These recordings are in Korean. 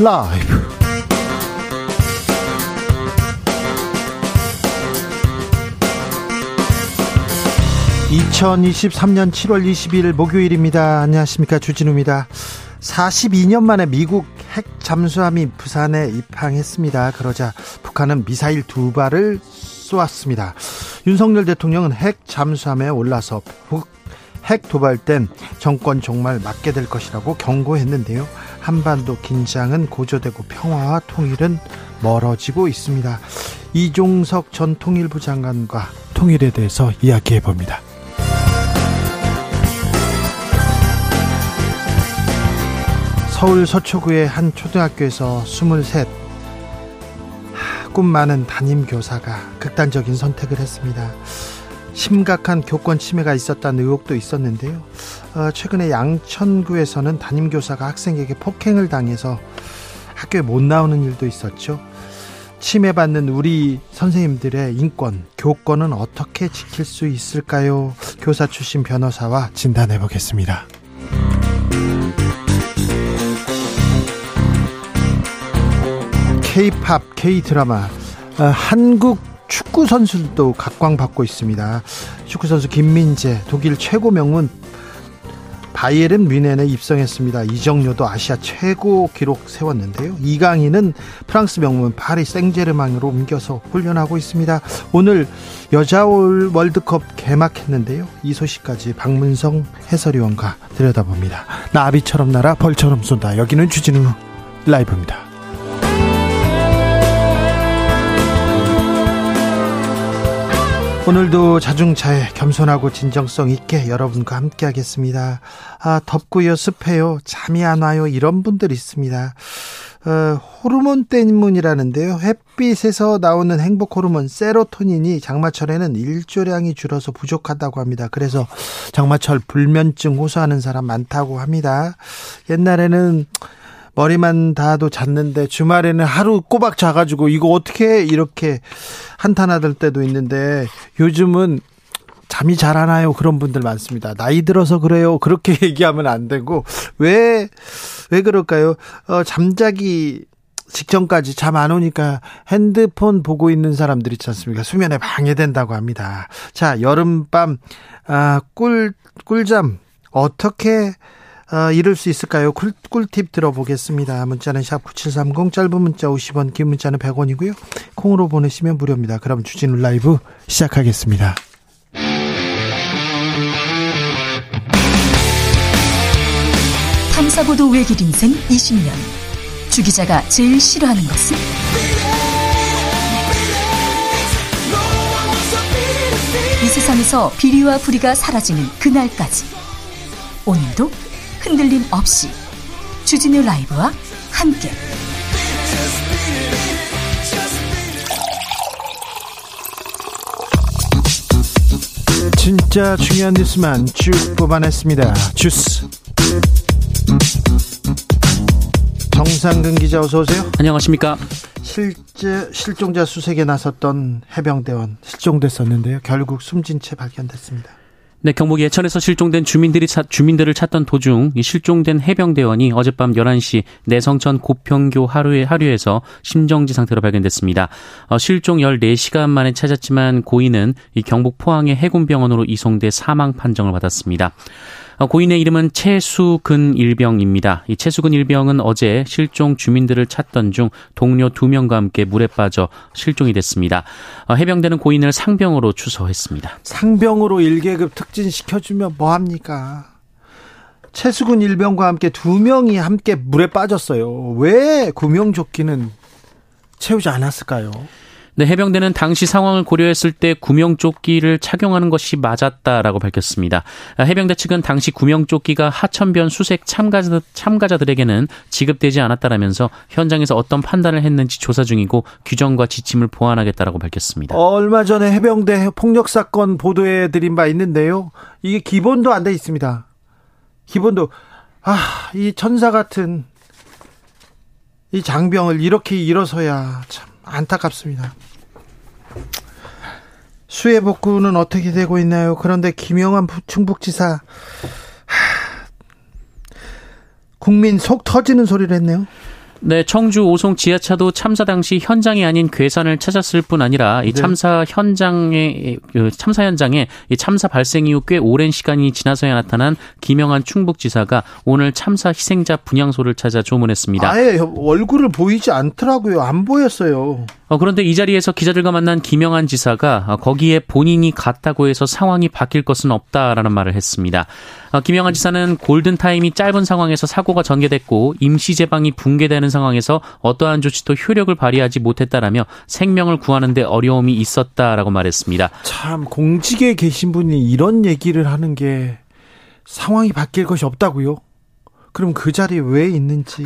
라이브 2023년 7월 22일 목요일입니다. 안녕하십니까. 주진우입니다. 42년 만에 미국 핵 잠수함이 부산에 입항했습니다. 그러자 북한은 미사일 두 발을 쏘았습니다. 윤석열 대통령은 핵 잠수함에 올라서 북핵 도발된 정권 종말 맞게 될 것이라고 경고했는데요. 한반도 긴장은 고조되고 평화와 통일은 멀어지고 있습니다. 이종석 전 통일부 장관과 통일에 대해서 이야기해 봅니다. 서울 서초구의 한 초등학교에서 23, 꿈 많은 담임 교사가 극단적인 선택을 했습니다. 심각한 교권 침해가 있었다는 의혹도 있었는데요. 어, 최근에 양천구에서는 담임교사가 학생에게 폭행을 당해서 학교에 못 나오는 일도 있었죠. 침해받는 우리 선생님들의 인권, 교권은 어떻게 지킬 수 있을까요? 교사 출신 변호사와 진단해 보겠습니다. K-팝, K-드라마, 어, 한국 축구 선수들도 각광받고 있습니다. 축구 선수 김민재 독일 최고 명문 바이에른 뮌헨에 입성했습니다. 이정료도 아시아 최고 기록 세웠는데요. 이강인은 프랑스 명문 파리 생제르맹으로 옮겨서 훈련하고 있습니다. 오늘 여자 월드컵 개막했는데요. 이 소식까지 박문성 해설위원과 들여다봅니다. 나비처럼 날아 벌처럼 쏜다. 여기는 주진우 라이브입니다. 오늘도 자중차에 겸손하고 진정성 있게 여러분과 함께 하겠습니다. 아, 덥고요, 습해요, 잠이 안 와요, 이런 분들 있습니다. 어, 호르몬 때문이라는데요. 햇빛에서 나오는 행복 호르몬 세로토닌이 장마철에는 일조량이 줄어서 부족하다고 합니다. 그래서 장마철 불면증 호소하는 사람 많다고 합니다. 옛날에는 머리만 닿아도 잤는데 주말에는 하루 꼬박 자가지고 이거 어떻게 이렇게 한탄하들 때도 있는데 요즘은 잠이 잘 안 와요. 그런 분들 많습니다. 나이 들어서 그래요. 그렇게 얘기하면 안 되고 왜왜 그럴까요? 어, 잠자기 직전까지 잠 안 오니까 핸드폰 보고 있는 사람들 있지 않습니까? 수면에 방해된다고 합니다. 자, 여름밤 아, 꿀 꿀잠 어떻게 어, 이룰 수 있을까요? 꿀, 꿀팁 들어보겠습니다. 문자는 샵 9730 짧은 문자 50원 긴 문자는 100원이고요. 콩으로 보내시면 무료입니다. 그럼 주진우 라이브 시작하겠습니다. 탐사보도 외길 인생 20년 주 기자가 제일 싫어하는 것은? 이 세상에서 비리와 부리가 사라지는 그날까지 오늘도 흔들림 없이 주진우 라이브와 함께 진짜 중요한 뉴스만 쭉 뽑아냈습니다. 주스 정상근 기자 어서 오세요. 안녕하십니까. 실제 실종자 수색에 나섰던 해병대원 실종됐었는데요. 결국 숨진 채 발견됐습니다. 네, 경북 예천에서 실종된 주민들이 차, 주민들을 찾던 도중 이 실종된 해병대원이 어젯밤 11시 내성천 고평교 하루에 하류에서 심정지 상태로 발견됐습니다. 어, 실종 14시간 만에 찾았지만 고인은 이 경북 포항의 해군병원으로 이송돼 사망 판정을 받았습니다. 어, 고인의 이름은 최수근 일병입니다. 이 최수근 일병은 어제 실종 주민들을 찾던 중 동료 두 명과 함께 물에 빠져 실종이 됐습니다. 어, 해병대는 고인을 상병으로 추서했습니다. 상병으로 1계급 특진 시켜주면 뭐합니까? 최수근 일병과 함께 두 명이 함께 물에 빠졌어요. 왜 구명조끼는 채우지 않았을까요? 네, 해병대는 당시 상황을 고려했을 때 구명조끼를 착용하는 것이 맞았다라고 밝혔습니다. 해병대 측은 당시 구명조끼가 하천변 수색 참가자, 참가자들에게는 지급되지 않았다라면서 현장에서 어떤 판단을 했는지 조사 중이고 규정과 지침을 보완하겠다라고 밝혔습니다. 어, 얼마 전에 해병대 폭력 사건 보도해 드린 바 있는데요. 이게 기본도 안 돼 있습니다. 기본도 아, 이 천사 같은 이 장병을 이렇게 잃어서야 참 안타깝습니다. 수해 복구는 어떻게 되고 있나요? 그런데 김영환 충북지사 국민 속 터지는 소리를 했네요. 네, 청주 오송 지하차도 참사 당시 현장이 아닌 괴산을 찾았을 뿐 아니라 이 네. 참사 현장에 그 참사 현장에 이 참사 발생 이후 꽤 오랜 시간이 지나서야 나타난 김영한 충북지사가 오늘 참사 희생자 분향소를 찾아 조문했습니다. 아예 얼굴을 보이지 않더라고요. 안 보였어요. 어, 그런데 이 자리에서 기자들과 만난 김영한 지사가 어, 거기에 본인이 갔다고 해서 상황이 바뀔 것은 없다라는 말을 했습니다. 어, 김영한 지사는 골든타임이 짧은 상황에서 사고가 전개됐고 임시 제방이 붕괴되는 상황에서 어떠한 조치도 효력을 발휘하지 못했다라며 생명을 구하는데 어려움이 있었다라고 말했습니다. 참 공직에 계신 분이 이런 얘기를 하는 게 상황이 바뀔 것이 없다고요? 그럼 그 자리에 왜 있는지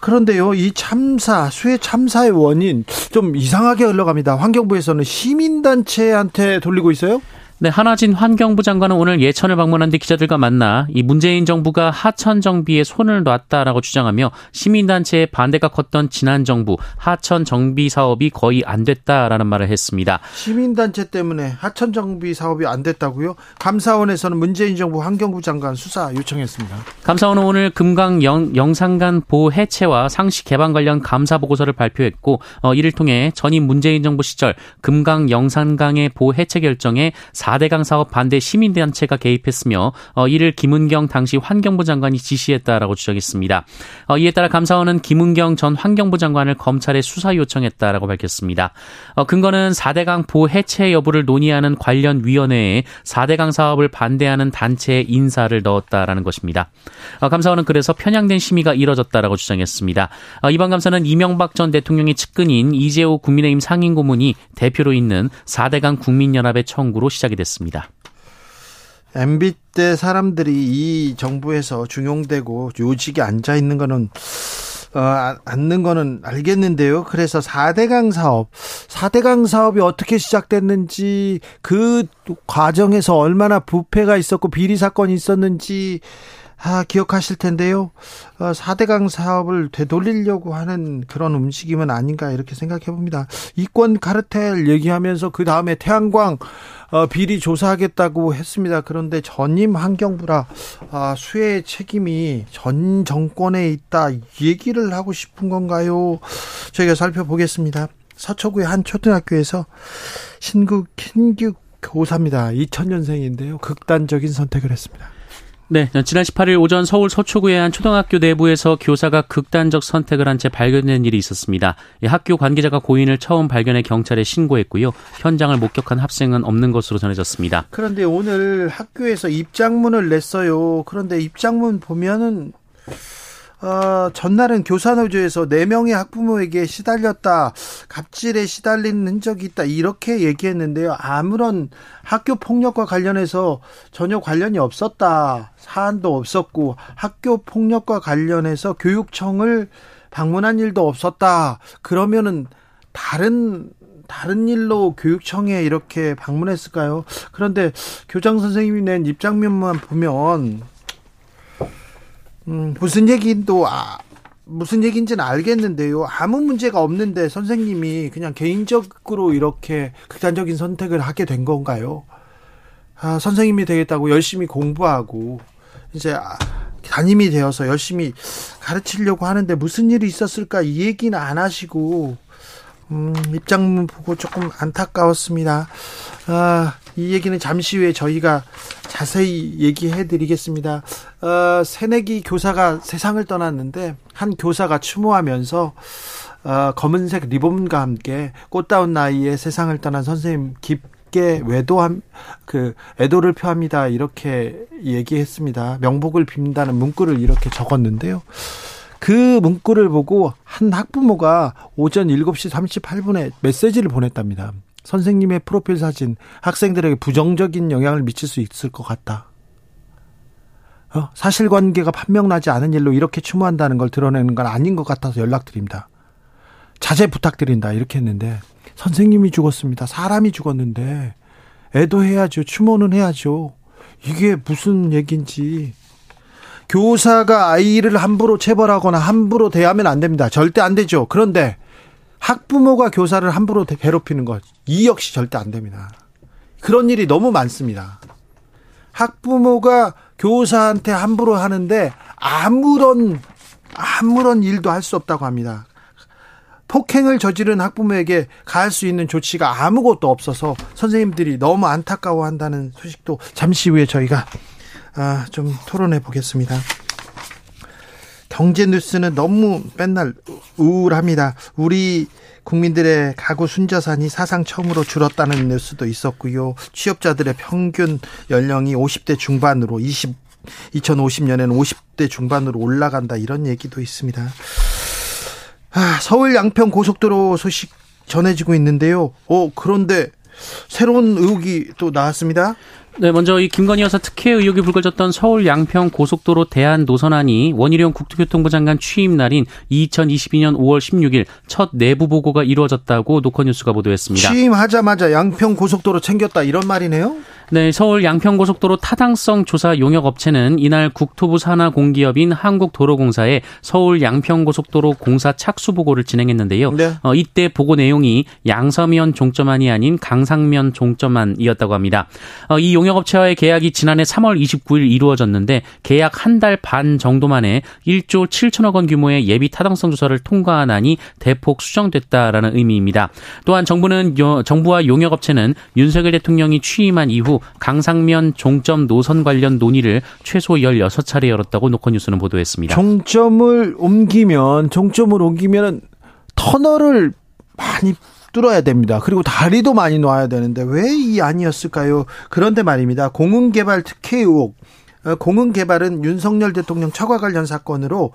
그런데요, 이 참사, 수해 참사의 원인 좀 이상하게 흘러갑니다. 환경부에서는 시민단체한테 돌리고 있어요? 네, 한화진 환경부 장관은 오늘 예천을 방문한 뒤 기자들과 만나 이 문재인 정부가 하천 정비에 손을 놨다라고 주장하며 시민단체의 반대가 컸던 지난 정부 하천 정비 사업이 거의 안 됐다라는 말을 했습니다. 시민단체 때문에 하천 정비 사업이 안 됐다고요? 감사원에서는 문재인 정부 환경부 장관 수사 요청했습니다. 감사원은 오늘 금강 영, 영산간 보호 해체와 상시 개방 관련 감사 보고서를 발표했고 어, 이를 통해 전임 문재인 정부 시절 금강 영산강의 보호 해체 결정에 4대강 사업 반대 시민단체가 개입했으며 어, 이를 김은경 당시 환경부 장관이 지시했다라고 주장했습니다. 어, 이에 따라 감사원은 김은경 전 환경부 장관을 검찰에 수사 요청했다라고 밝혔습니다. 어, 근거는 4대강 보 해체 여부를 논의하는 관련 위원회에 4대강 사업을 반대하는 단체의 인사를 넣었다라는 것입니다. 어, 감사원은 그래서 편향된 심의가 이뤄졌다라고 주장했습니다. 어, 이번 감사는 이명박 전 대통령의 측근인 이재호 국민의힘 상임고문이 대표로 있는 4대강 국민연합의 청구로 시작이 됐습니다. MB 때 사람들이 이 정부에서 중용되고 요직에 앉아 있는 거는 어, 앉는 거는 알겠는데요. 그래서 4대강 사업, 4대강 사업이 어떻게 시작됐는지 그 과정에서 얼마나 부패가 있었고 비리 사건이 있었는지 아, 기억하실 텐데요. 어, 4대강 사업을 되돌리려고 하는 그런 움직임은 아닌가 이렇게 생각해 봅니다. 이권 카르텔 얘기하면서 그 다음에 태양광 어, 비리 조사하겠다고 했습니다. 그런데 전임 환경부라 아, 수해 책임이 전 정권에 있다 얘기를 하고 싶은 건가요? 저희가 살펴보겠습니다. 서초구의 한 초등학교에서 신구 킨규 교사입니다. 2000년생인데요. 극단적인 선택을 했습니다. 네, 지난 18일 오전 서울 서초구의 한 초등학교 내부에서 교사가 극단적 선택을 한 채 발견된 일이 있었습니다. 학교 관계자가 고인을 처음 발견해 경찰에 신고했고요. 현장을 목격한 학생은 없는 것으로 전해졌습니다. 그런데 오늘 학교에서 입장문을 냈어요. 그런데 입장문 보면은 어, 전날은 교사노조에서 4명의 학부모에게 시달렸다. 갑질에 시달린 흔적이 있다. 이렇게 얘기했는데요. 아무런 학교 폭력과 관련해서 전혀 관련이 없었다. 사안도 없었고 학교 폭력과 관련해서 교육청을 방문한 일도 없었다. 그러면은 다른 다른 일로 교육청에 이렇게 방문했을까요? 그런데 교장 선생님이 낸 입장면만 보면 음, 무슨 얘기도 아, 무슨 얘기인지는 알겠는데요. 아무 문제가 없는데 선생님이 그냥 개인적으로 이렇게 극단적인 선택을 하게 된 건가요? 아, 선생님이 되겠다고 열심히 공부하고 이제 아, 담임이 되어서 열심히 가르치려고 하는데 무슨 일이 있었을까 이 얘기는 안 하시고 음, 입장문 보고 조금 안타까웠습니다. 아, 이 얘기는 잠시 후에 저희가 자세히 얘기해 드리겠습니다. 어, 새내기 교사가 세상을 떠났는데 한 교사가 추모하면서 어, 검은색 리본과 함께 꽃다운 나이에 세상을 떠난 선생님 깊게 외도함 그 애도를 표합니다 이렇게 얘기했습니다. 명복을 빈다는 문구를 이렇게 적었는데요. 그 문구를 보고 한 학부모가 오전 7시 38분에 메시지를 보냈답니다. 선생님의 프로필 사진 학생들에게 부정적인 영향을 미칠 수 있을 것 같다. 어? 사실관계가 판명나지 않은 일로 이렇게 추모한다는 걸 드러내는 건 아닌 것 같아서 연락드립니다. 자제 부탁드린다 이렇게 했는데 선생님이 죽었습니다. 사람이 죽었는데 애도해야죠. 추모는 해야죠. 이게 무슨 얘기인지 교사가 아이를 함부로 체벌하거나 함부로 대하면 안 됩니다. 절대 안 되죠. 그런데 학부모가 교사를 함부로 괴롭히는 것, 이 역시 절대 안 됩니다. 그런 일이 너무 많습니다. 학부모가 교사한테 함부로 하는데 아무런 아무런 일도 할 수 없다고 합니다. 폭행을 저지른 학부모에게 가할 수 있는 조치가 아무것도 없어서 선생님들이 너무 안타까워한다는 소식도 잠시 후에 저희가 아, 좀 토론해 보겠습니다. 경제 뉴스는 너무 맨날 우울합니다. 우리 국민들의 가구 순자산이 사상 처음으로 줄었다는 뉴스도 있었고요. 취업자들의 평균 연령이 50대 중반으로 20 2050년에는 50대 중반으로 올라간다 이런 얘기도 있습니다. 아, 서울 양평 고속도로 소식 전해지고 있는데요. 어, 그런데 새로운 의혹이 또 나왔습니다. 네, 먼저 이 김건희 여사 특혜 의혹이 불거졌던 서울 양평 고속도로 대한 노선안이 원희룡 국토교통부 장관 취임 날인 2022년 5월 16일 첫 내부 보고가 이루어졌다고 노컷뉴스가 보도했습니다. 취임하자마자 양평 고속도로 챙겼다 이런 말이네요. 네, 서울 양평고속도로 타당성 조사 용역 업체는 이날 국토부 산하 공기업인 한국도로공사에 서울 양평고속도로 공사 착수 보고를 진행했는데요. 네. 어, 이때 보고 내용이 양서면 종점안이 아닌 강상면 종점안이었다고 합니다. 어, 이 용역 업체와의 계약이 지난해 3월 29일 이루어졌는데 계약 한 달 반 정도 만에 1조 7천억 원 규모의 예비 타당성 조사를 통과한 안이 대폭 수정됐다라는 의미입니다. 또한 정부는 정부와 용역 업체는 윤석열 대통령이 취임한 이후 강상면 종점 노선 관련 논의를 최소 16차례 열었다고 노컷뉴스는 보도했습니다. 종점을 옮기면 종점을 옮기면 터널을 많이 뚫어야 됩니다. 그리고 다리도 많이 놔야 되는데 왜 이 아니었을까요? 그런데 말입니다. 공은개발 특혜 의혹. 어, 공은개발은 윤석열 대통령 처과 관련 사건으로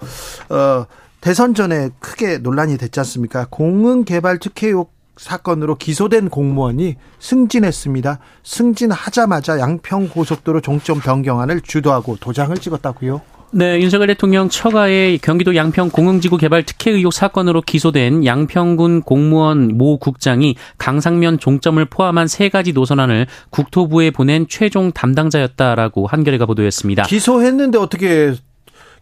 어, 대선 전에 크게 논란이 됐지 않습니까? 공은개발 특혜 의혹 사건으로 기소된 공무원이 승진했습니다. 승진하자마자 양평 고속도로 종점 변경안을 주도하고 도장을 찍었다고요. 네, 윤석열 대통령 처가의 경기도 양평 공흥지구 개발 특혜 의혹 사건으로 기소된 양평군 공무원 모 국장이 강상면 종점을 포함한 세 가지 노선안을 국토부에 보낸 최종 담당자였다라고 한겨레가 보도했습니다. 기소했는데 어떻게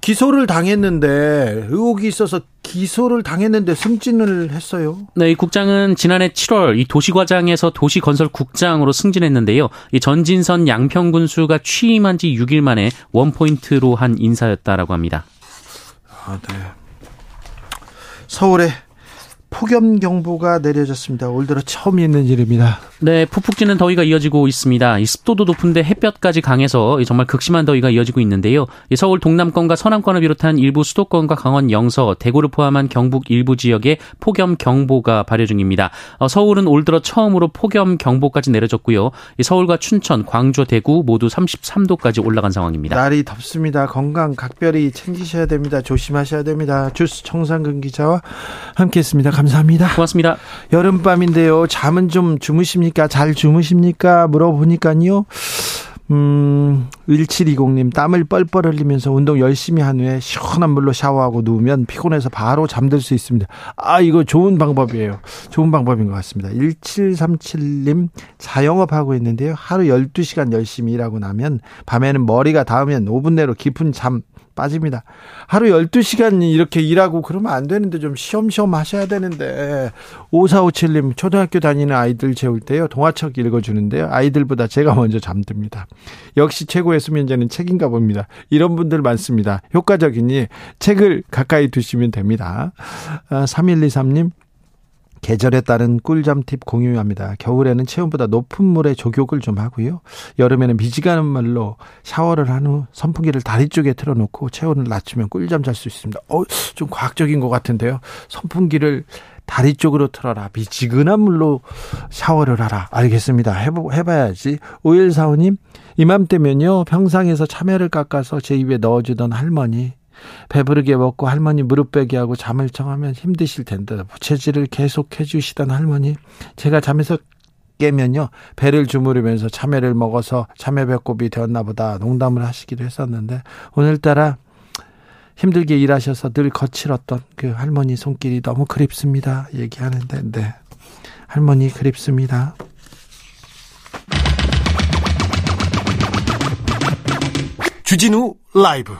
기소를 당했는데 의혹이 있어서 기소를 당했는데 승진을 했어요. 네, 이 국장은 지난해 7월 이 도시과장에서 도시건설국장으로 승진했는데요. 이 전진선 양평군수가 취임한 지 6일 만에 원포인트로 한 인사였다라고 합니다. 아, 네. 서울에 폭염 경보가 내려졌습니다. 올 들어 처음 있는 일입니다. 네, 푹푹 찌는 더위가 이어지고 있습니다. 이 습도도 높은데 햇볕까지 강해서 정말 극심한 더위가 이어지고 있는데요. 서울 동남권과 서남권을 비롯한 일부 수도권과 강원 영서, 대구를 포함한 경북 일부 지역에 폭염 경보가 발효 중입니다. 어, 서울은 올 들어 처음으로 폭염 경보까지 내려졌고요. 서울과 춘천, 광주, 대구 모두 33도까지 올라간 상황입니다. 날이 덥습니다. 건강 각별히 챙기셔야 됩니다. 조심하셔야 됩니다. 주스 청상근 기자와 함께했습니다. 감사합니다. 고맙습니다. 여름밤인데요. 잠은 좀 주무십니까? 잘 주무십니까? 물어보니까요. 음, 1720님, 땀을 뻘뻘 흘리면서 운동 열심히 한 후에 시원한 물로 샤워하고 누우면 피곤해서 바로 잠들 수 있습니다. 아, 이거 좋은 방법이에요. 좋은 방법인 것 같습니다. 1737님, 자영업하고 있는데요. 하루 12시간 열심히 일하고 나면 밤에는 머리가 닿으면 5분 내로 깊은 잠 빠집니다. 하루 12시간 이렇게 일하고 그러면 안 되는데 좀 쉬엄쉬엄 하셔야 되는데 5457님 초등학교 다니는 아이들 재울 때요. 동화책 읽어주는데요. 아이들보다 제가 먼저 잠듭니다. 역시 최고의 수면제는 책인가 봅니다. 이런 분들 많습니다. 효과적이니 책을 가까이 두시면 됩니다. 3123님 아, 계절에 따른 꿀잠 팁 공유합니다. 겨울에는 체온보다 높은 물에 조격을 좀 하고요. 여름에는 미지근한 물로 샤워를 한 후 선풍기를 다리 쪽에 틀어놓고 체온을 낮추면 꿀잠 잘 수 있습니다. 어, 좀 과학적인 것 같은데요. 선풍기를 다리 쪽으로 틀어라. 미지근한 물로 샤워를 하라. 알겠습니다. 해보, 해봐야지. 5145님, 이맘때면요. 평상에서 참외를 깎아서 제 입에 넣어주던 할머니. 배부르게 먹고 할머니 무릎 베기 하고 잠을 청하면 힘드실 텐데 부채질을 계속 해주시던 할머니 제가 잠에서 깨면요 배를 주무르면서 참외를 먹어서 참외 배꼽이 되었나 보다 농담을 하시기도 했었는데 오늘따라 힘들게 일하셔서 늘 거칠었던 그 할머니 손길이 너무 그립습니다 얘기하는데 네. 할머니 그립습니다. 주진우 라이브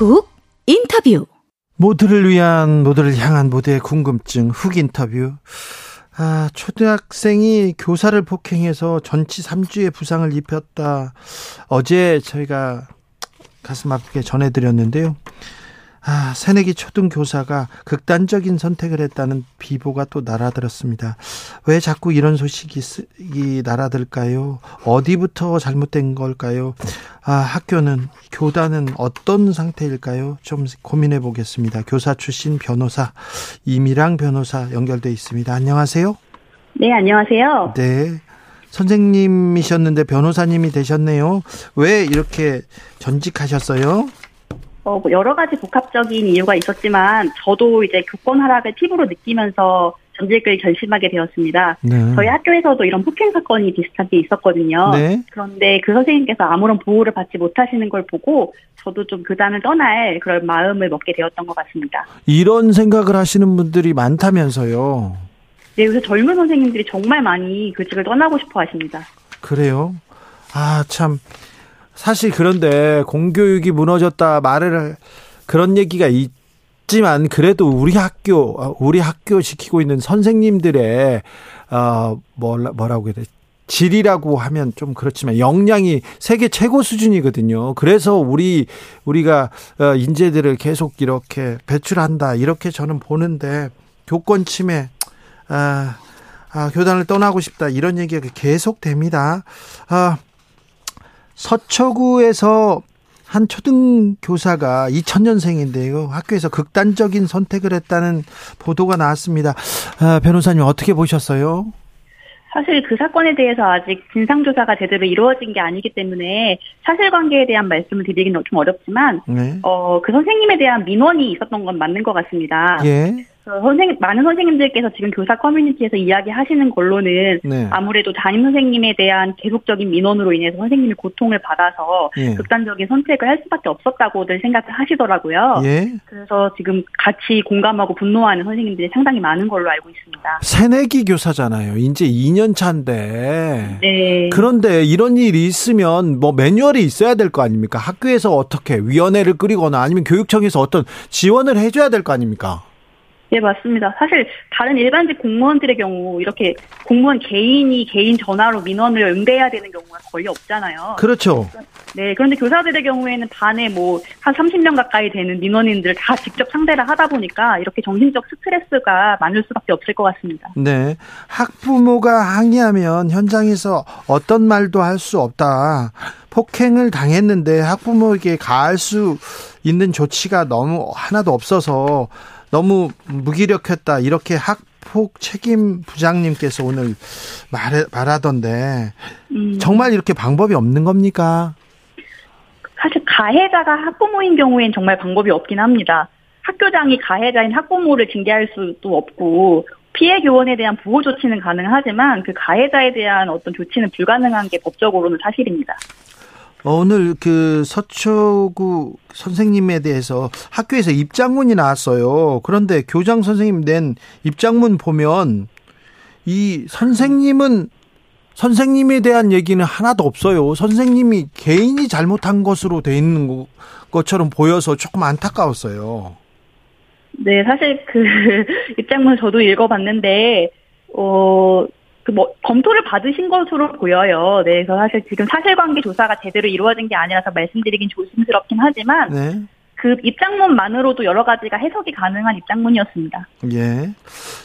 훅 인터뷰. 모두를 위한 모두를 향한 모두의 궁금증 훅 인터뷰. 아, 초등학생이 교사를 폭행해서 전치 3주의 부상을 입혔다. 어제 저희가 가슴 아프게 전해드렸는데요. 아, 새내기 초등 교사가 극단적인 선택을 했다는 비보가 또 날아들었습니다. 왜 자꾸 이런 소식이 이 날아들까요? 어디부터 잘못된 걸까요? 아, 학교는, 교단은 어떤 상태일까요? 좀 고민해 보겠습니다. 교사 출신 변호사, 이미랑 변호사 연결돼 있습니다. 안녕하세요. 네, 안녕하세요. 네. 선생님이셨는데 변호사님이 되셨네요. 왜 이렇게 전직하셨어요? 어, 뭐 여러 가지 복합적인 이유가 있었지만 저도 이제 교권 하락을 피부로 느끼면서 전직을 결심하게 되었습니다. 네. 저희 학교에서도 이런 폭행 사건이 비슷하게 있었거든요. 네. 그런데 그 선생님께서 아무런 보호를 받지 못하시는 걸 보고 저도 좀 교단을 떠날 그런 마음을 먹게 되었던 것 같습니다. 이런 생각을 하시는 분들이 많다면서요. 네, 요새 젊은 선생님들이 정말 많이 교직을 떠나고 싶어 하십니다. 그래요? 아, 참. 사실 그런데 공교육이 무너졌다 말을 그런 얘기가 있지만 그래도 우리 학교 우리 학교 지키고 있는 선생님들의 어 뭐라 뭐라고 해야 돼 질이라고 하면 좀 그렇지만 역량이 세계 최고 수준이거든요. 그래서 우리 우리가 어, 인재들을 계속 이렇게 배출한다 이렇게 저는 보는데 교권 침해 아, 아 교단을 떠나고 싶다 이런 얘기가 계속됩니다. 아 서초구에서 한 초등 교사가 2000년생인데요. 학교에서 극단적인 선택을 했다는 보도가 나왔습니다. 아, 변호사님 어떻게 보셨어요? 사실 그 사건에 대해서 아직 진상조사가 제대로 이루어진 게 아니기 때문에 사실관계에 대한 말씀을 드리기는 좀 어렵지만, 네. 어, 그 선생님에 대한 민원이 있었던 건 맞는 것 같습니다. 예. 선생 많은 선생님들께서 지금 교사 커뮤니티에서 이야기하시는 걸로는 네. 아무래도 담임 선생님에 대한 계속적인 민원으로 인해서 선생님이 고통을 받아서 예. 극단적인 선택을 할 수밖에 없었다고들 생각을 하시더라고요. 예. 그래서 지금 같이 공감하고 분노하는 선생님들이 상당히 많은 걸로 알고 있습니다. 새내기 교사잖아요. 이제 2년 차인데. 네. 그런데 이런 일이 있으면 뭐 매뉴얼이 있어야 될 거 아닙니까? 학교에서 어떻게 위원회를 꾸리거나 아니면 교육청에서 어떤 지원을 해줘야 될 거 아닙니까? 네, 맞습니다. 사실 다른 일반직 공무원들의 경우 이렇게 공무원 개인이 개인 전화로 민원을 응대해야 되는 경우가 거의 없잖아요. 그렇죠. 네, 그런데 교사들의 경우에는 반에 뭐 한 30명 가까이 되는 민원인들 다 직접 상대를 하다 보니까 이렇게 정신적 스트레스가 많을 수밖에 없을 것 같습니다. 네. 학부모가 항의하면 현장에서 어떤 말도 할 수 없다. 폭행을 당했는데 학부모에게 가할 수 있는 조치가 너무 하나도 없어서 너무 무기력했다 이렇게 학폭 책임 부장님께서 오늘 말 말하던데 음. 정말 이렇게 방법이 없는 겁니까? 사실 가해자가 학부모인 경우엔 정말 방법이 없긴 합니다. 학교장이 가해자인 학부모를 징계할 수도 없고 피해 교원에 대한 보호 조치는 가능하지만 그 가해자에 대한 어떤 조치는 불가능한 게 법적으로는 사실입니다. 어, 오늘 그 서초구 선생님에 대해서 학교에서 입장문이 나왔어요. 그런데 교장 선생님 낸 입장문 보면 이 선생님은 선생님에 대한 얘기는 하나도 없어요. 선생님이 개인이 잘못한 것으로 돼 있는 것처럼 보여서 조금 안타까웠어요. 네, 사실 그 입장문 저도 읽어봤는데, 어, 그 뭐 검토를 받으신 것으로 보여요. 네, 그래서 사실 지금 사실관계 조사가 제대로 이루어진 게 아니라서 말씀드리긴 조심스럽긴 하지만 네. 그 입장문만으로도 여러 가지가 해석이 가능한 입장문이었습니다. 예.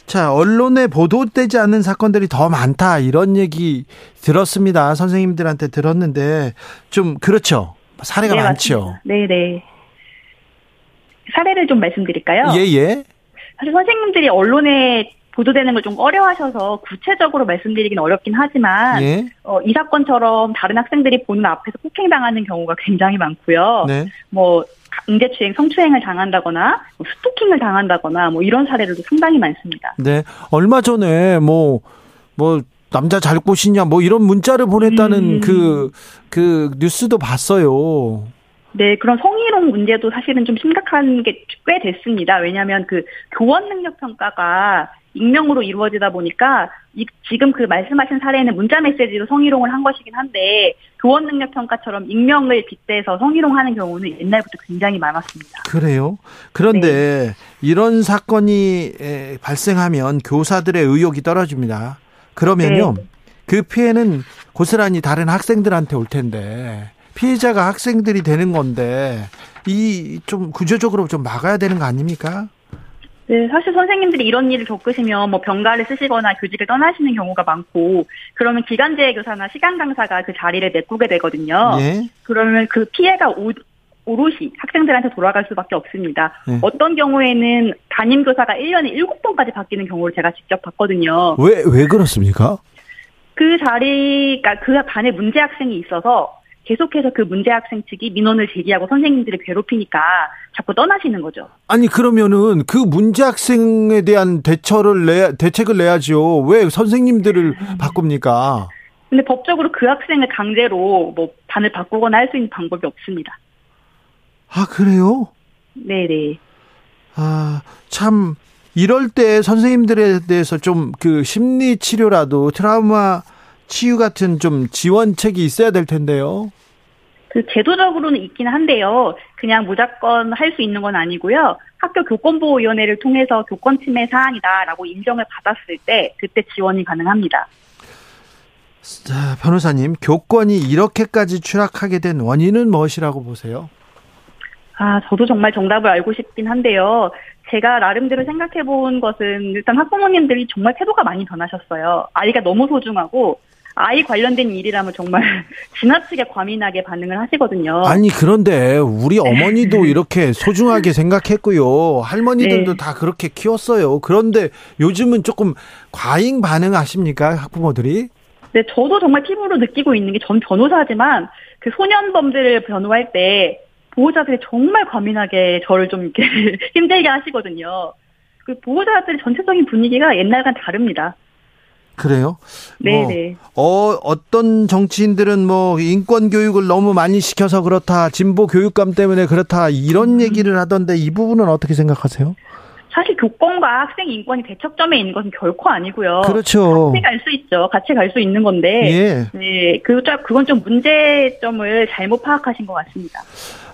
자, 언론에 보도되지 않는 사건들이 더 많다 이런 얘기 들었습니다. 선생님들한테 들었는데 좀 그렇죠. 사례가 네, 많죠. 네, 네. 사례를 좀 말씀드릴까요? 예, 예. 사실 선생님들이 언론에 보도되는 걸좀 꺼려하셔서 구체적으로 말씀드리긴 어렵긴 하지만 예. 어, 이 사건처럼 다른 학생들이 보는 앞에서 폭행당하는 경우가 굉장히 많고요. 네. 뭐 응대추행, 성추행을 당한다거나 뭐 스토킹을 당한다거나 뭐 이런 사례들도 상당히 많습니다. 네, 얼마 전에 뭐뭐 뭐 남자 잘 꼬시냐 뭐 이런 문자를 보냈다는 그그 음. 그 뉴스도 봤어요. 네, 그런 성희롱 문제도 사실은 좀 심각한 게 꽤 됐습니다. 왜냐하면 그 교원 능력 평가가 익명으로 이루어지다 보니까 이, 지금 그 말씀하신 사례는 문자 메시지로 성희롱을 한 것이긴 한데 교원 능력 평가처럼 익명을 빗대서 성희롱하는 경우는 옛날부터 굉장히 많았습니다. 그래요? 그런데 네. 이런 사건이 발생하면 교사들의 의욕이 떨어집니다. 그러면요. 네. 그 피해는 고스란히 다른 학생들한테 올 텐데 피해자가 학생들이 되는 건데 이 좀 구조적으로 좀 막아야 되는 거 아닙니까? 네, 사실 선생님들이 이런 일을 겪으시면 뭐 병가를 쓰시거나 교직을 떠나시는 경우가 많고 그러면 기간제 교사나 시간 강사가 그 자리를 메꾸게 되거든요. 예? 그러면 그 피해가 오, 오롯이 학생들한테 돌아갈 수밖에 없습니다. 예. 어떤 경우에는 담임 교사가 1년에 7번까지 바뀌는 경우를 제가 직접 봤거든요. 왜, 왜 그렇습니까? 그 자리가 그 반에 문제 학생이 있어서 계속해서 그 문제 학생 측이 민원을 제기하고 선생님들을 괴롭히니까 자꾸 떠나시는 거죠. 아니 그러면은 그 문제 학생에 대한 대처를 내 대책을 내야죠. 왜 선생님들을 음. 바꿉니까? 근데 법적으로 그 학생을 강제로 뭐 반을 바꾸거나 할 수 있는 방법이 없습니다. 아 그래요? 네네. 아참 이럴 때 선생님들에 대해서 좀 그 심리 치료라도 트라우마 치유 같은 좀 지원책이 있어야 될 텐데요. 그 제도적으로는 있긴 한데요. 그냥 무조건 할 수 있는 건 아니고요. 학교 교권보호위원회를 통해서 교권 침해 사안이다라고 인정을 받았을 때 그때 지원이 가능합니다. 자, 변호사님, 교권이 이렇게까지 추락하게 된 원인은 무엇이라고 보세요? 아, 저도 정말 정답을 알고 싶긴 한데요. 제가 나름대로 생각해 본 것은 일단 학부모님들이 정말 태도가 많이 변하셨어요. 아이가 너무 소중하고 아이 관련된 일이라면 정말 지나치게 과민하게 반응을 하시거든요. 아니 그런데 우리 어머니도 이렇게 소중하게 생각했고요. 할머니들도 네. 다 그렇게 키웠어요. 그런데 요즘은 조금 과잉 반응하십니까 학부모들이? 네, 저도 정말 피부로 느끼고 있는 게 전 변호사지만 그 소년범들을 변호할 때 보호자들이 정말 과민하게 저를 좀 이렇게 힘들게 하시거든요. 그 보호자들의 전체적인 분위기가 옛날과는 다릅니다. 그래요? 네네. 뭐, 어, 어떤 정치인들은 뭐 인권 교육을 너무 많이 시켜서 그렇다, 진보 교육감 때문에 그렇다 이런 음. 얘기를 하던데 이 부분은 어떻게 생각하세요? 사실 교권과 학생 인권이 대척점에 있는 것은 결코 아니고요. 그렇죠. 같이 갈 수 있죠. 같이 갈 수 있는 건데. 예. 네, 그, 그건 좀 문제점을 잘못 파악하신 것 같습니다.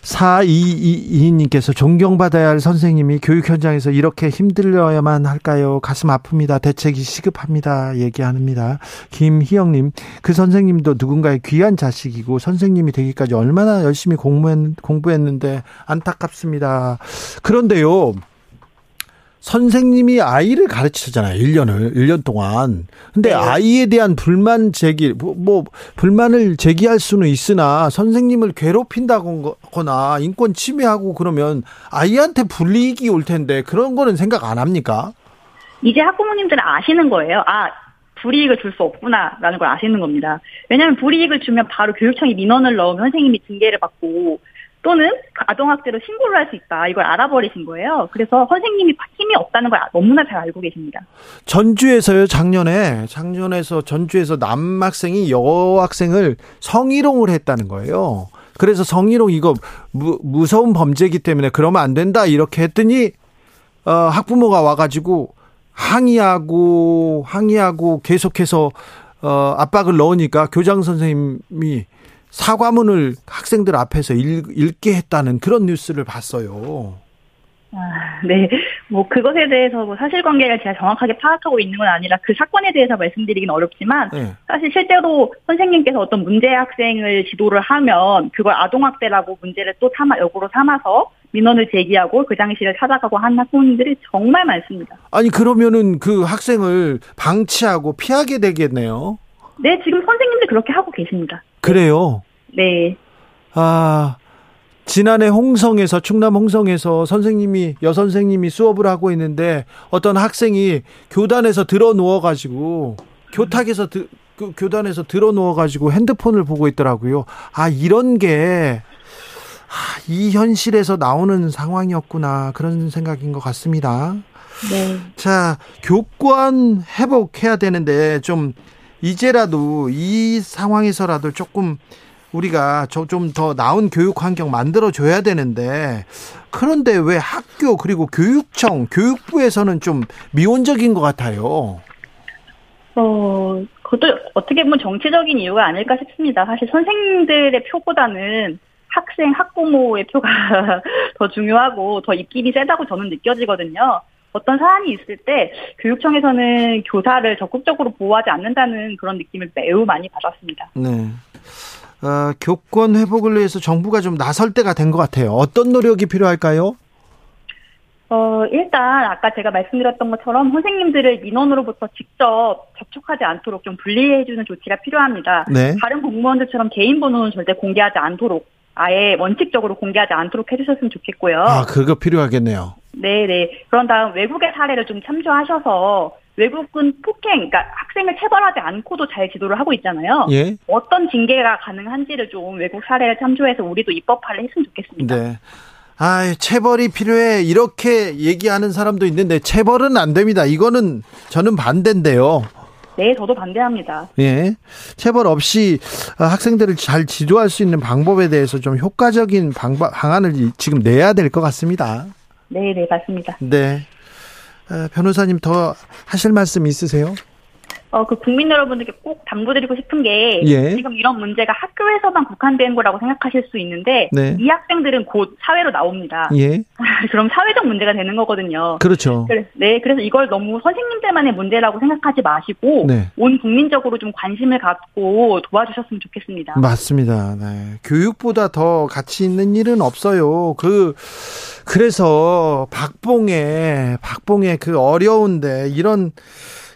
4222님께서 존경받아야 할 선생님이 교육 현장에서 이렇게 힘들어야만 할까요? 가슴 아픕니다. 대책이 시급합니다. 얘기합니다. 김희영님, 그 선생님도 누군가의 귀한 자식이고 선생님이 되기까지 얼마나 열심히 공부했, 공부했는데 안타깝습니다. 그런데요, 선생님이 아이를 가르치잖아요. 1년을, 1년 동안. 근데 네. 아이에 대한 불만 제기, 뭐, 뭐, 불만을 제기할 수는 있으나 선생님을 괴롭힌다거나 인권 침해하고 그러면 아이한테 불이익이 올 텐데 그런 거는 생각 안 합니까? 이제 학부모님들은 아시는 거예요. 아, 불이익을 줄 수 없구나라는 걸 아시는 겁니다. 왜냐하면 불이익을 주면 바로 교육청이 민원을 넣으면 선생님이 징계를 받고 또는 아동학대로 신고를 할 수 있다. 이걸 알아버리신 거예요. 그래서 선생님이 힘이 없다는 걸 너무나 잘 알고 계십니다. 전주에서요, 작년에, 작년에서 전주에서 남학생이 여학생을 성희롱을 했다는 거예요. 그래서 성희롱 이거 무, 무서운 범죄이기 때문에 그러면 안 된다. 이렇게 했더니, 어, 학부모가 와가지고 항의하고, 항의하고 계속해서, 어, 압박을 넣으니까 교장 선생님이 사과문을 학생들 앞에서 읽, 게 했다는 그런 뉴스를 봤어요. 아, 네. 뭐, 그것에 대해서 뭐 사실관계를 제가 정확하게 파악하고 있는 건 아니라 그 사건에 대해서 말씀드리긴 어렵지만, 네. 사실 실제로 선생님께서 어떤 문제 학생을 지도를 하면, 그걸 아동학대라고 문제를 또 삼아, 역으로 삼아서 민원을 제기하고 그 당시를 찾아가고 한 학부모님들이 정말 많습니다. 아니, 그러면은 그 학생을 방치하고 피하게 되겠네요. 네, 지금 선생님들 그렇게 하고 계십니다. 그래요? 네. 아, 지난해 홍성에서, 충남 홍성에서 선생님이, 여 선생님이 수업을 하고 있는데 어떤 학생이 교단에서 들어 누워 가지고, 교탁에서, 드, 그 교단에서 들어 누워 가지고 핸드폰을 보고 있더라고요. 아, 이런 게, 아, 이 현실에서 나오는 상황이었구나. 그런 생각인 것 같습니다. 네. 자, 교권 회복해야 되는데 좀 이제라도 이 상황에서라도 조금 우리가 좀 더 나은 교육 환경 만들어 줘야 되는데 그런데 왜 학교 그리고 교육청 교육부에서는 좀 미온적인 것 같아요. 어, 그것도 어떻게 보면 정치적인 이유가 아닐까 싶습니다. 사실 선생님들의 표보다는 학생, 학부모의 표가 더 중요하고 더 입김이 세다고 저는 느껴지거든요. 어떤 사안이 있을 때 교육청에서는 교사를 적극적으로 보호하지 않는다는 그런 느낌을 매우 많이 받았습니다. 네. 어, 교권 회복을 위해서 정부가 좀 나설 때가 된 것 같아요. 어떤 노력이 필요할까요? 어, 일단 아까 제가 말씀드렸던 것처럼 선생님들을 민원으로부터 직접 접촉하지 않도록 좀 분리해주는 조치가 필요합니다. 네. 다른 공무원들처럼 개인 번호는 절대 공개하지 않도록 아예 원칙적으로 공개하지 않도록 해주셨으면 좋겠고요. 아, 그거 필요하겠네요. 네네. 그런 다음 외국의 사례를 좀 참조하셔서 외국은 폭행, 그러니까 학생을 체벌하지 않고도 잘 지도를 하고 있잖아요. 예. 어떤 징계가 가능한지를 좀 외국 사례를 참조해서 우리도 입법화를 했으면 좋겠습니다. 네. 아, 체벌이 필요해 이렇게 얘기하는 사람도 있는데 체벌은 안 됩니다. 이거는 저는 반대인데요. 네, 저도 반대합니다. 예. 체벌 없이 학생들을 잘 지도할 수 있는 방법에 대해서 좀 효과적인 방법, 방안을 지금 내야 될 것 같습니다. 네, 네, 맞습니다. 네. 변호사님 더 하실 말씀 있으세요? 어, 그 국민 여러분들께 꼭 당부드리고 싶은 게 예. 지금 이런 문제가 학교에서만 국한된 거라고 생각하실 수 있는데 네. 이 학생들은 곧 사회로 나옵니다. 예. 그럼 사회적 문제가 되는 거거든요. 그렇죠. 그래, 네, 그래서 이걸 너무 선생님들만의 문제라고 생각하지 마시고 네. 온 국민적으로 좀 관심을 갖고 도와주셨으면 좋겠습니다. 맞습니다. 네. 교육보다 더 가치 있는 일은 없어요. 그 그래서 박봉의 박봉의 그 어려운데 이런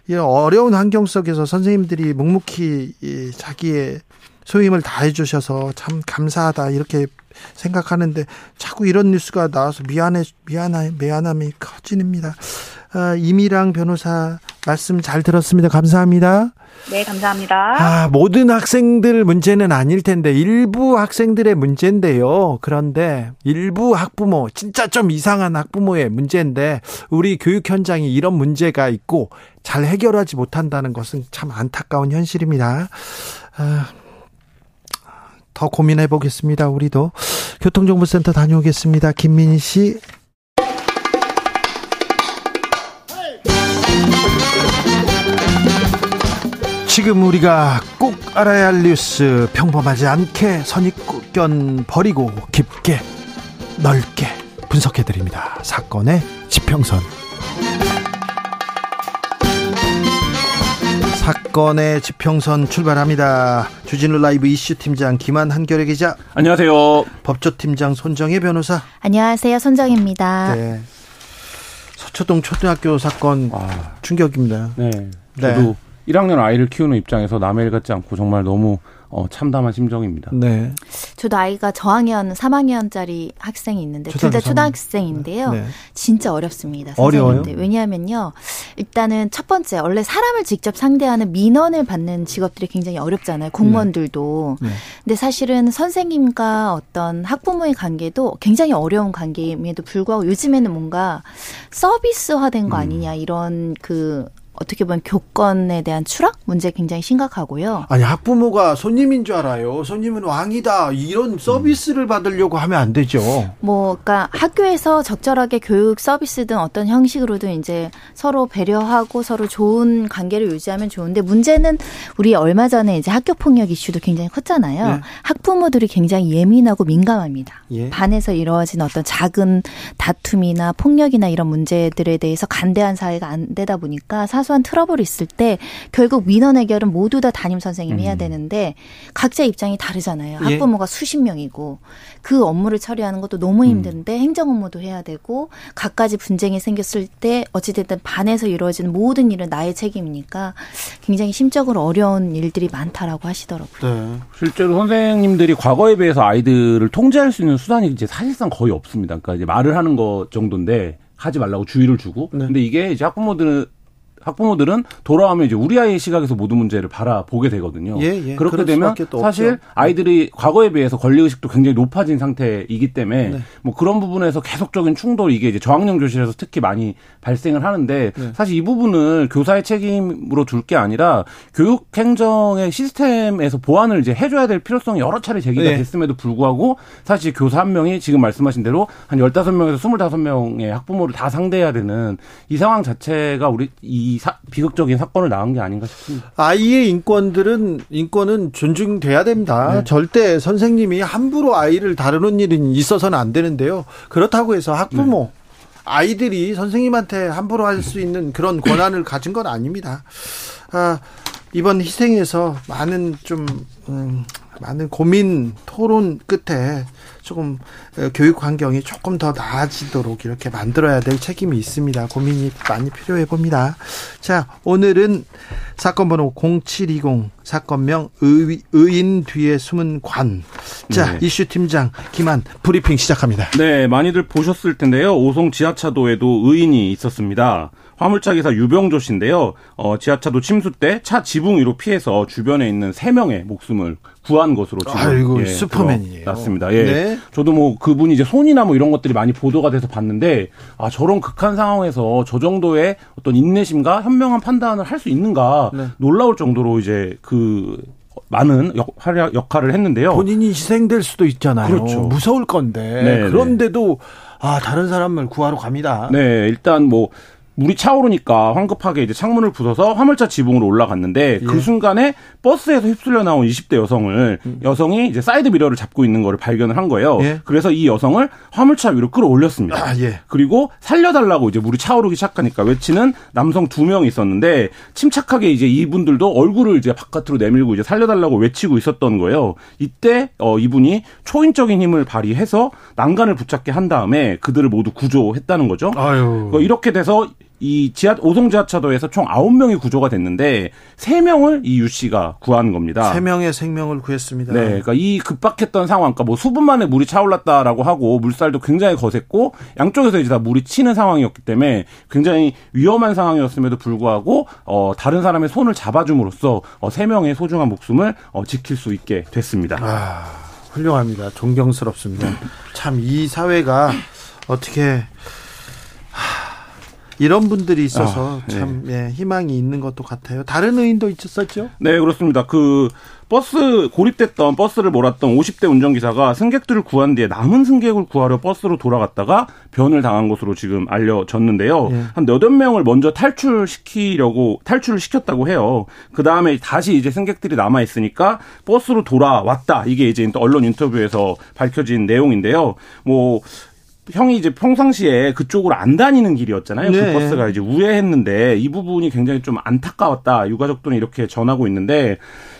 이런 어려운 환경 속에서 선생님들이 묵묵히 자기의 소임을 다해 주셔서 참 감사하다 이렇게 생각하는데 자꾸 이런 뉴스가 나와서 미안해 미안해 미안함이 커집니다. 아, 이미랑 변호사 말씀 잘 들었습니다. 감사합니다. 네, 감사합니다. 아, 모든 학생들 문제는 아닐 텐데 일부 학생들의 문제인데요. 그런데 일부 학부모 진짜 좀 이상한 학부모의 문제인데 우리 교육 현장이 이런 문제가 있고 잘 해결하지 못한다는 것은 참 안타까운 현실입니다. 아, 더 고민해 보겠습니다. 우리도 교통정보센터 다녀오겠습니다. 김민희 씨. 지금 우리가 꼭 알아야 할 뉴스 평범하지 않게 선입견 버리고 깊게 넓게 분석해 드립니다. 사건의 지평선. 사건의 지평선 출발합니다. 주진우 라이브 이슈 팀장 김한 한결의 기자. 안녕하세요. 법조팀장 손정혜 변호사. 안녕하세요. 손정입니다. 네. 서초동 초등학교 사건 아, 충격입니다. 네. 저도 네. 1학년 아이를 키우는 입장에서 남의 일 같지 않고 정말 너무 어, 참담한 심정입니다. 네. 저도 아이가 저학년, 3학년짜리 학생이 있는데 둘 다 초등학생인데요. 네. 진짜 어렵습니다. 어려워요? 왜냐하면요. 일단은 첫 번째 원래 사람을 직접 상대하는 민원을 받는 직업들이 굉장히 어렵잖아요. 공무원들도. 네. 네. 근데 사실은 선생님과 어떤 학부모의 관계도 굉장히 어려운 관계임에도 불구하고 요즘에는 뭔가 서비스화된 거 음. 아니냐 이런 그 어떻게 보면 교권에 대한 추락 문제 굉장히 심각하고요. 아니 학부모가 손님인 줄 알아요. 손님은 왕이다 이런 서비스를 받으려고 하면 안 되죠. 뭐 그러니까 학교에서 적절하게 교육 서비스든 어떤 형식으로든 이제 서로 배려하고 서로 좋은 관계를 유지하면 좋은데 문제는 우리 얼마 전에 이제 학교 폭력 이슈도 굉장히 컸잖아요. 네. 학부모들이 굉장히 예민하고 민감합니다. 예. 반에서 이루어진 어떤 작은 다툼이나 폭력이나 이런 문제들에 대해서 간대한 사회가 안 되다 보니까 사 사소한 트러블이 있을 때 결국 민원 해결은 모두 다 담임 선생님이 해야 음. 되는데 각자 입장이 다르잖아요. 예. 학부모가 수십 명이고 그 업무를 처리하는 것도 너무 음. 힘든데 음. 행정 업무도 해야 되고 각가지 분쟁이 생겼을 때 어찌됐든 반에서 이루어지는 모든 일은 나의 책임이니까 굉장히 심적으로 어려운 일들이 많다라고 하시더라고요. 네. 실제로 선생님들이 과거에 비해서 아이들을 통제할 수 있는 수단이 이제 사실상 거의 없습니다. 그러니까 이제 말을 하는 것 정도인데 하지 말라고 주의를 주고 네. 근데 이게 이제 학부모들은 학부모들은 돌아오면 이제 우리 아이의 시각에서 모든 문제를 바라보게 되거든요. 예, 예. 그렇게 되면 사실 없죠. 아이들이 과거에 비해서 권리 의식도 굉장히 높아진 상태이기 때문에 네. 뭐 그런 부분에서 계속적인 충돌 이게 이제 저학년 교실에서 특히 많이 발생을 하는데 네. 사실 이 부분을 교사의 책임으로 둘 게 아니라 교육 행정의 시스템에서 보완을 이제 해줘야 될 필요성이 여러 차례 제기가 네. 됐음에도 불구하고 사실 교사 한 명이 지금 말씀하신 대로 한 열다섯 명에서 스물다섯 명의 학부모를 다 상대해야 되는 이 상황 자체가 우리 이이 사, 비극적인 사건을 낳은 게 아닌가 싶습니다. 아이의 인권들은 인권은 존중돼야 됩니다. 네. 절대 선생님이 함부로 아이를 다루는 일은 있어서는 안 되는데요. 그렇다고 해서 학부모 네. 아이들이 선생님한테 함부로 할 수 있는 그런 권한을 가진 건 아닙니다. 아, 이번 희생에서 많은 좀 음, 많은 고민 토론 끝에 조금 어, 교육 환경이 조금 더 나아지도록 이렇게 만들어야 될 책임이 있습니다. 고민이 많이 필요해 봅니다. 자, 오늘은 사건 번호 0720 사건명 의, 인 뒤에 숨은 관. 자, 네. 이슈 팀장 김한 브리핑 시작합니다. 네, 많이들 보셨을 텐데요. 오송 지하차도에도 의인이 있었습니다. 화물차 기사 유병조 씨인데요. 어, 지하차도 침수 때 차 지붕 위로 피해서 주변에 있는 3명의 목숨을 구한 것으로 지금 아이고 예, 슈퍼맨이에요. 맞습니다. 예. 네. 저도 뭐 그분이 이제 손이나 뭐 이런 것들이 많이 보도가 돼서 봤는데 아 저런 극한 상황에서 저 정도의 어떤 인내심과 현명한 판단을 할 수 있는가 네. 놀라울 정도로 이제 그 많은 역, 역할을 했는데요. 본인이 희생될 수도 있잖아요. 그렇죠. 무서울 건데. 네, 네. 그런데도 아 다른 사람을 구하러 갑니다. 네, 일단 뭐 물이 차오르니까 황급하게 이제 창문을 부숴서 화물차 지붕으로 올라갔는데 그 예. 그 순간에 버스에서 휩쓸려 나온 20대 여성을 음. 여성이 이제 사이드 미러를 잡고 있는 거를 발견을 한 거예요. 예. 그래서 이 여성을 화물차 위로 끌어올렸습니다. 아, 예. 그리고 살려달라고 이제 물이 차오르기 시작하니까 외치는 남성 두 명이 있었는데 침착하게 이제 이분들도 얼굴을 이제 바깥으로 내밀고 이제 살려달라고 외치고 있었던 거예요. 이때 어 이분이 초인적인 힘을 발휘해서 난간을 붙잡게 한 다음에 그들을 모두 구조했다는 거죠. 아유. 어, 이렇게 돼서 이 지하 오송 지하차도에서 총 9명이 구조가 됐는데 3명을 이 유 씨가 구한 겁니다. 3명의 생명을 구했습니다. 네. 그러니까 이 급박했던 상황 그러니까 뭐 수분 만에 물이 차올랐다라고 하고 물살도 굉장히 거셌고 양쪽에서 이제 다 물이 치는 상황이었기 때문에 굉장히 위험한 상황이었음에도 불구하고 어 다른 사람의 손을 잡아 줌으로써 어 3명의 소중한 목숨을 어 지킬 수 있게 됐습니다. 아, 훌륭합니다. 존경스럽습니다. 참 이 사회가 어떻게 이런 분들이 있어서 아, 네. 참 예, 희망이 있는 것도 같아요. 다른 의인도 있었죠? 네, 그렇습니다. 그 버스 고립됐던 버스를 몰았던 50대 운전기사가 승객들을 구한 뒤에 남은 승객을 구하려 버스로 돌아갔다가 변을 당한 것으로 지금 알려졌는데요. 예. 한 8명을 먼저 탈출시키려고 탈출을 시켰다고 해요. 그 다음에 다시 이제 승객들이 남아 있으니까 버스로 돌아왔다. 이게 이제 언론 인터뷰에서 밝혀진 내용인데요. 뭐 형이 이제 평상시에 그쪽으로 안 다니는 길이었잖아요. 그 네. 그 버스가 이제 우회했는데 이 부분이 굉장히 좀 안타까웠다. 유가족들은 이렇게 전하고 있는데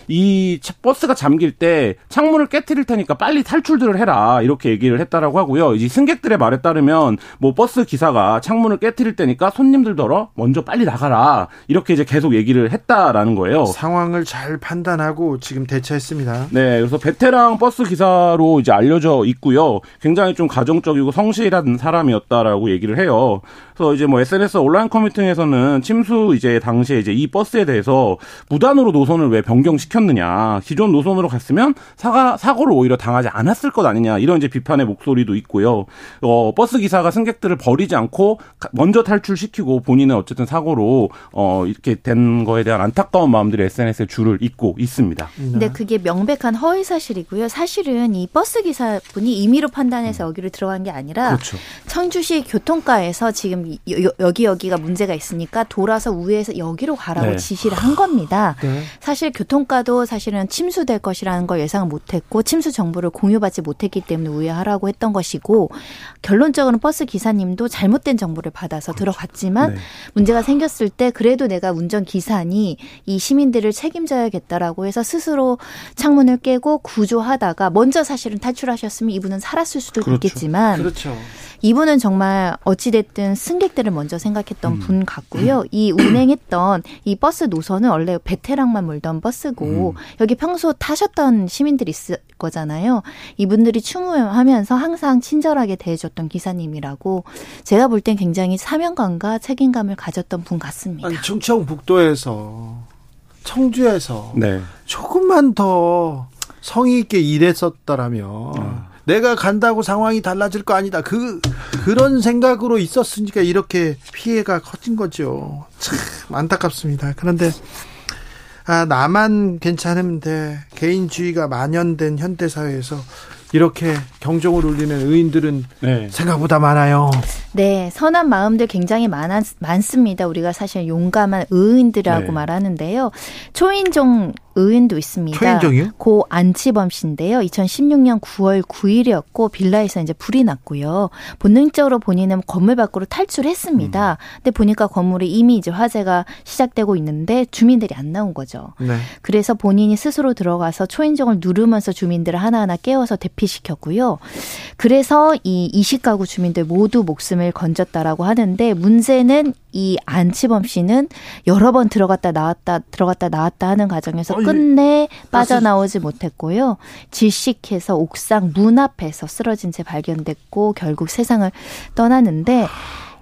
이 버스가 잠길 때 창문을 깨뜨릴 테니까 빨리 탈출들을 해라 이렇게 얘기를 했다라고 하고요. 이제 승객들의 말에 따르면 뭐 버스 기사가 창문을 깨뜨릴 때니까 손님들더러 먼저 빨리 나가라 이렇게 이제 계속 얘기를 했다라는 거예요. 상황을 잘 판단하고 지금 대처했습니다. 네, 그래서 베테랑 버스 기사로 이제 알려져 있고요. 굉장히 좀 가정적이고 성 실한 사람이었다라고 얘기를 해요. 그래서 이제 뭐 SNS 온라인 커뮤니티에서는 침수 이제 당시에 이제 이 버스에 대해서 무단으로 노선을 왜 변경시켰느냐. 기존 노선으로 갔으면 사가, 사고를 오히려 당하지 않았을 것 아니냐. 이런 이제 비판의 목소리도 있고요. 어, 버스 기사가 승객들을 버리지 않고 먼저 탈출시키고 본인은 어쨌든 사고로 어, 이렇게 된 거에 대한 안타까운 마음들이 SNS에 줄을 잇고 있습니다. 근데 그게 명백한 허위 사실이고요. 사실은 이 버스 기사분이 임의로 판단해서 음. 여기를 들어간 게 아니라 그렇죠. 청주시 교통과에서 지금 여, 기 여기가 문제가 있으니까 돌아서 우회해서 여기로 가라고 네. 지시를 한 겁니다. 네. 사실 교통과도 사실은 침수될 것이라는 걸 예상을 못했고 침수 정보를 공유받지 못했기 때문에 우회하라고 했던 것이고 결론적으로는 버스 기사님도 잘못된 정보를 받아서 그렇죠. 들어갔지만 네. 문제가 생겼을 때 그래도 내가 운전 기사니 이 시민들을 책임져야겠다라고 해서 스스로 창문을 깨고 구조하다가 먼저 사실은 탈출하셨으면 이분은 살았을 수도 그렇죠. 있겠지만 그렇죠. 이분은 정말 어찌됐든 승 객들을 먼저 생각했던 음. 분 같고요. 이 운행했던 이 버스 노선은 원래 베테랑만 몰던 버스고 음. 여기 평소 타셨던 시민들이 있을 거잖아요. 이분들이 추모하면서 항상 친절하게 대해줬던 기사님이라고 제가 볼 땐 굉장히 사명감과 책임감을 가졌던 분 같습니다. 아니, 충청북도에서 청주에서 네. 조금만 더 성의 있게 일했었더라면 음. 내가 간다고 상황이 달라질 거 아니다. 그 그런 생각으로 있었으니까 이렇게 피해가 커진 거죠. 참 안타깝습니다. 그런데 아, 나만 괜찮으면 돼. 개인주의가 만연된 현대 사회에서 이렇게 경종을 울리는 의인들은 네. 생각보다 많아요. 네, 선한 마음들 굉장히 많, 많습니다. 우리가 사실 용감한 의인들이라고 네. 말하는데요. 초인종 의인도 있습니다. 초인종이요? 고 안치범 씨인데요. 2016년 9월 9일이었고 빌라에서 이제 불이 났고요. 본능적으로 본인은 건물 밖으로 탈출했습니다. 음. 근데 보니까 건물에 이미 이제 화재가 시작되고 있는데 주민들이 안 나온 거죠. 네. 그래서 본인이 스스로 들어가서 초인종을 누르면서 주민들을 하나하나 깨워서 대피시켰고요. 그래서 이 20가구 주민들 모두 목숨을 건졌다라고 하는데 문제는 이 안치범 씨는 여러 번 들어갔다 나왔다 들어갔다 나왔다 하는 과정에서 어, 끝내 빠져나오지 못했고요. 질식해서 옥상 문 앞에서 쓰러진 채 발견됐고 결국 세상을 떠났는데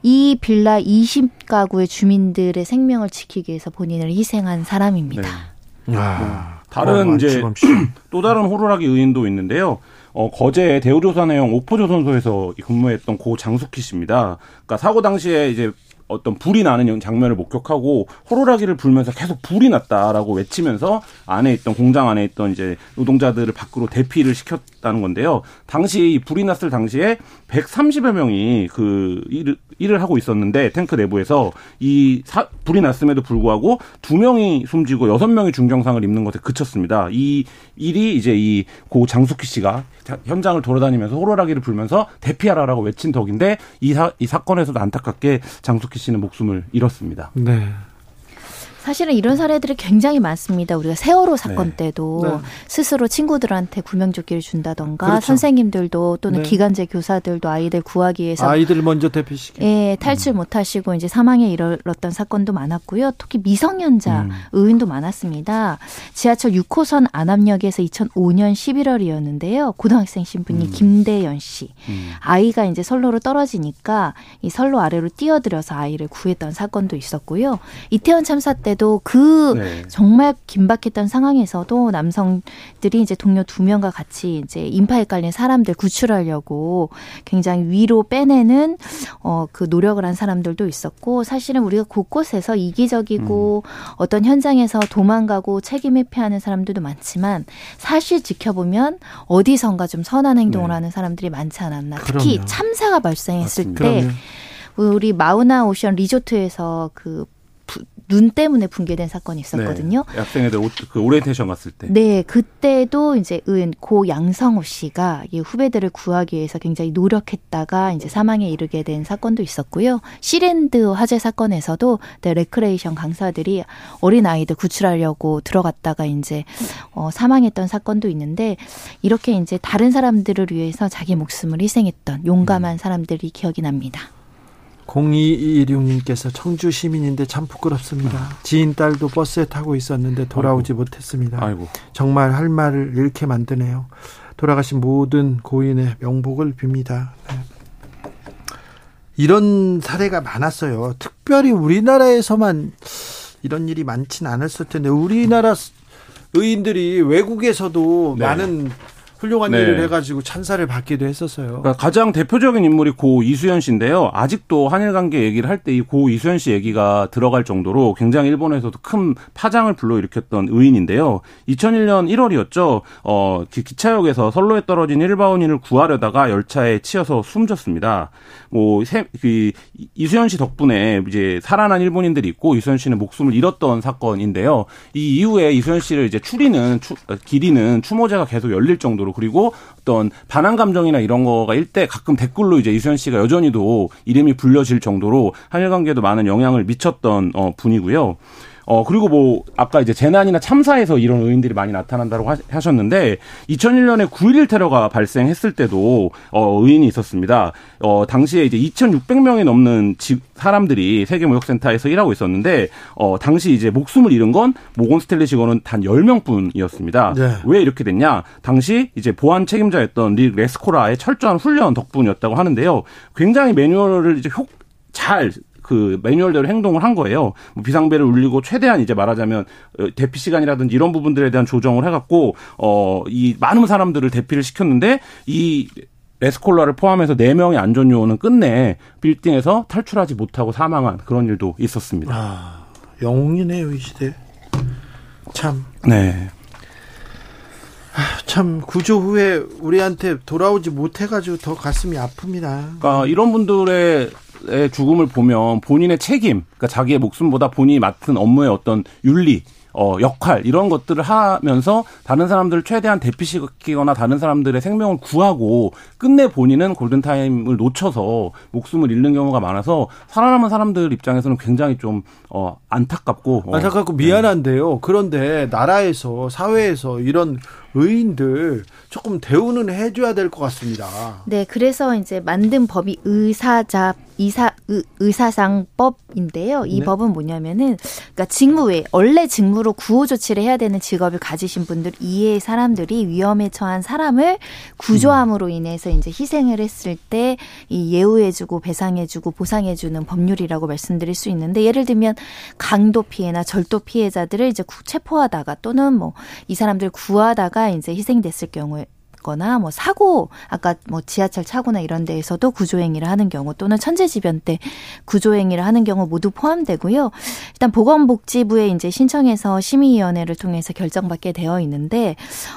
이 빌라 20가구의 주민들의 생명을 지키기 위해서 본인을 희생한 사람입니다. 네. 아, 다른 이제 또 다른 호루라기 의인도 있는데요. 어, 거제 대우조선 해영 오포조선소에서 근무했던 고 장숙희 씨입니다. 그러니까 사고 당시에 이제 어떤 불이 나는 장면을 목격하고 호루라기를 불면서 계속 불이 났다라고 외치면서 안에 있던 공장 안에 있던 이제 노동자들을 밖으로 대피를 시켰 다는 건데요. 당시 불이 났을 당시에 130여 명이 그 일을, 일을 하고 있었는데 탱크 내부에서 이 사, 불이 났음에도 불구하고 두 명이 숨지고 여섯 명이 중경상을 입는 것에 그쳤습니다. 이 일이 이제 이 고 장숙희 씨가 현장을 돌아다니면서 호루라기를 불면서 대피하라라고 외친 덕인데 이, 사, 이 사건에서도 안타깝게 장숙희 씨는 목숨을 잃었습니다. 네. 사실은 이런 사례들이 굉장히 많습니다. 우리가 세월호 사건 네. 때도 네. 스스로 친구들한테 구명조끼를 준다던가 그렇죠. 선생님들도 또는 네. 기간제 교사들도 아이들 구하기 위해서 아이들 먼저 대피시켜. 예, 탈출 음. 못 하시고 이제 사망에 이르렀던 사건도 많았고요. 특히 미성년자 음. 의인도 많았습니다. 지하철 6호선 안암역에서 2005년 11월이었는데요. 고등학생 신분이 음. 김대연 씨. 음. 아이가 이제 선로로 떨어지니까 이 선로 아래로 뛰어들어서 아이를 구했던 사건도 있었고요. 이태원 참사 때 때도 그 네. 정말 긴박했던 상황에서도 남성들이 이제 동료 두 명과 같이 이제 인파에 깔린 사람들 구출하려고 굉장히 위로 빼내는 어 그 노력을 한 사람들도 있었고 사실은 우리가 곳곳에서 이기적이고 음. 어떤 현장에서 도망가고 책임 회피하는 사람들도 많지만 사실 지켜보면 어디선가 좀 선한 행동을 네. 하는 사람들이 많지 않았나. 특히 그럼요. 참사가 발생했을 맞습니다. 때 그럼요. 우리 마우나 오션 리조트에서 그 눈 때문에 붕괴된 사건이 있었거든요. 네, 학생애들 그 오리엔테이션 갔을 때. 네, 그때도 이제 의인 고 양성호 씨가 이 후배들을 구하기 위해서 굉장히 노력했다가 이제 사망에 이르게 된 사건도 있었고요. 씨랜드 화재 사건에서도 네, 레크레이션 강사들이 어린 아이들 구출하려고 들어갔다가 이제 어, 사망했던 사건도 있는데 이렇게 이제 다른 사람들을 위해서 자기 목숨을 희생했던 용감한 사람들이 기억이 납니다. 0216님께서 청주 시민인데 참 부끄럽습니다. 지인 딸도 버스에 타고 있었는데 돌아오지 아이고. 못했습니다. 아이고. 정말 할 말을 잃게 만드네요. 돌아가신 모든 고인의 명복을 빕니다. 네. 이런 사례가 많았어요. 특별히 우리나라에서만 이런 일이 많지는 않았을 텐데 우리나라 의인들이 외국에서도 네. 많은 훌륭한 네. 일을 해가지고 찬사를 받기도 했었어요. 그러니까 가장 대표적인 인물이 고 이수연 씨인데요. 아직도 한일 관계 얘기를 할 때 이 고 이수연 씨 얘기가 들어갈 정도로 굉장히 일본에서도 큰 파장을 불러일으켰던 의인인데요. 2001년 1월이었죠. 어, 기차역에서 선로에 떨어진 일바원인을 구하려다가 열차에 치여서 숨졌습니다. 뭐, 세, 그, 이수연 씨 덕분에 이제 살아난 일본인들이 있고 이수연 씨는 목숨을 잃었던 사건인데요. 이 이후에 이수연 씨를 이제 추리는, 추, 길이는 추모제가 계속 열릴 정도로 그리고 어떤 반항 감정이나 이런 거가 일때 가끔 댓글로 이제 이수연 씨가 여전히도 이름이 불려질 정도로 한일 관계에도 많은 영향을 미쳤던 어, 분이고요. 어, 그리고 뭐, 아까 이제 재난이나 참사에서 이런 의인들이 많이 나타난다고 하셨는데, 2001년에 9.11 테러가 발생했을 때도, 어, 의인이 있었습니다. 어, 당시에 이제 2,600명이 넘는 지, 사람들이 세계무역센터에서 일하고 있었는데, 어, 당시 이제 목숨을 잃은 건 모건 스텔리 직원은 단 10명 뿐이었습니다. 네. 왜 이렇게 됐냐? 당시 이제 보안 책임자였던 리 레스코라의 철저한 훈련 덕분이었다고 하는데요. 굉장히 매뉴얼을 이제 효, 잘 그 매뉴얼대로 행동을 한 거예요. 뭐 비상벨을 울리고 최대한 이제 말하자면 어, 대피 시간이라든지 이런 부분들에 대한 조정을 해갖고 어 이 많은 사람들을 대피를 시켰는데 이 에스콜라를 포함해서 4명의 안전 요원은 끝내 빌딩에서 탈출하지 못하고 사망한 그런 일도 있었습니다. 아, 영웅이네요, 이 시대. 참. 네. 참 구조 후에 우리한테 돌아오지 못해가지고 더 가슴이 아픕니다. 그러니까 이런 분들의 죽음을 보면 본인의 책임, 그러니까 자기의 목숨보다 본인이 맡은 업무의 어떤 윤리, 어, 역할 이런 것들을 하면서 다른 사람들을 최대한 대피시키거나 다른 사람들의 생명을 구하고 끝내 본인은 골든 타임을 놓쳐서 목숨을 잃는 경우가 많아서 살아남은 사람들 입장에서는 굉장히 좀 어, 안타깝고 어, 안타깝고 미안한데요. 그런데 나라에서 사회에서 이런 의인들 조금 대우는 해줘야 될 것 같습니다. 네, 그래서 이제 만든 법이 의사자 의사, 의사상법인데요. 이 네. 법은 뭐냐면은 그러니까 직무 외 원래 직무로 구호 조치를 해야 되는 직업을 가지신 분들 이외의 사람들이 위험에 처한 사람을 구조함으로 인해서 이제 희생을 했을 때 이 예우해주고 배상해주고 보상해주는 법률이라고 말씀드릴 수 있는데 예를 들면 강도 피해나 절도 피해자들을 이제 체포하다가 또는 뭐 이 사람들 구하다가 이제 희생됐을 경우에 거나 뭐 사고 아까 뭐 지하철 차고나 이런 데에서도 구조행위를 하는 경우 또는 천재지변 때 구조행위를 하는 경우 모두 포함되고요. 일단 보건복지부에 이제 신청해서 심의위원회를 통해서 결정받게 되어 있는데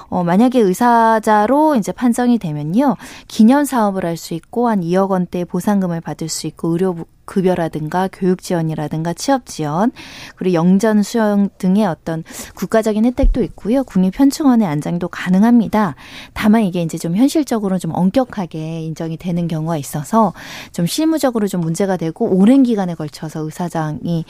어 만약에 의사자로 이제 판정이 되면요 기념 사업을 할 수 있고 한 2억 원대 보상금을 받을 수 있고 의료 급여라든가 교육 지원이라든가 취업 지원 그리고 영전 수용 등의 어떤 국가적인 혜택도 있고요. 국립 현충원의 안장도 가능합니다. 다만 이게 이제 좀 현실적으로 좀 엄격하게 인정이 되는 경우가 있어서 좀 실무적으로 좀 문제가 되고 오랜 기간에 걸쳐서 의사장이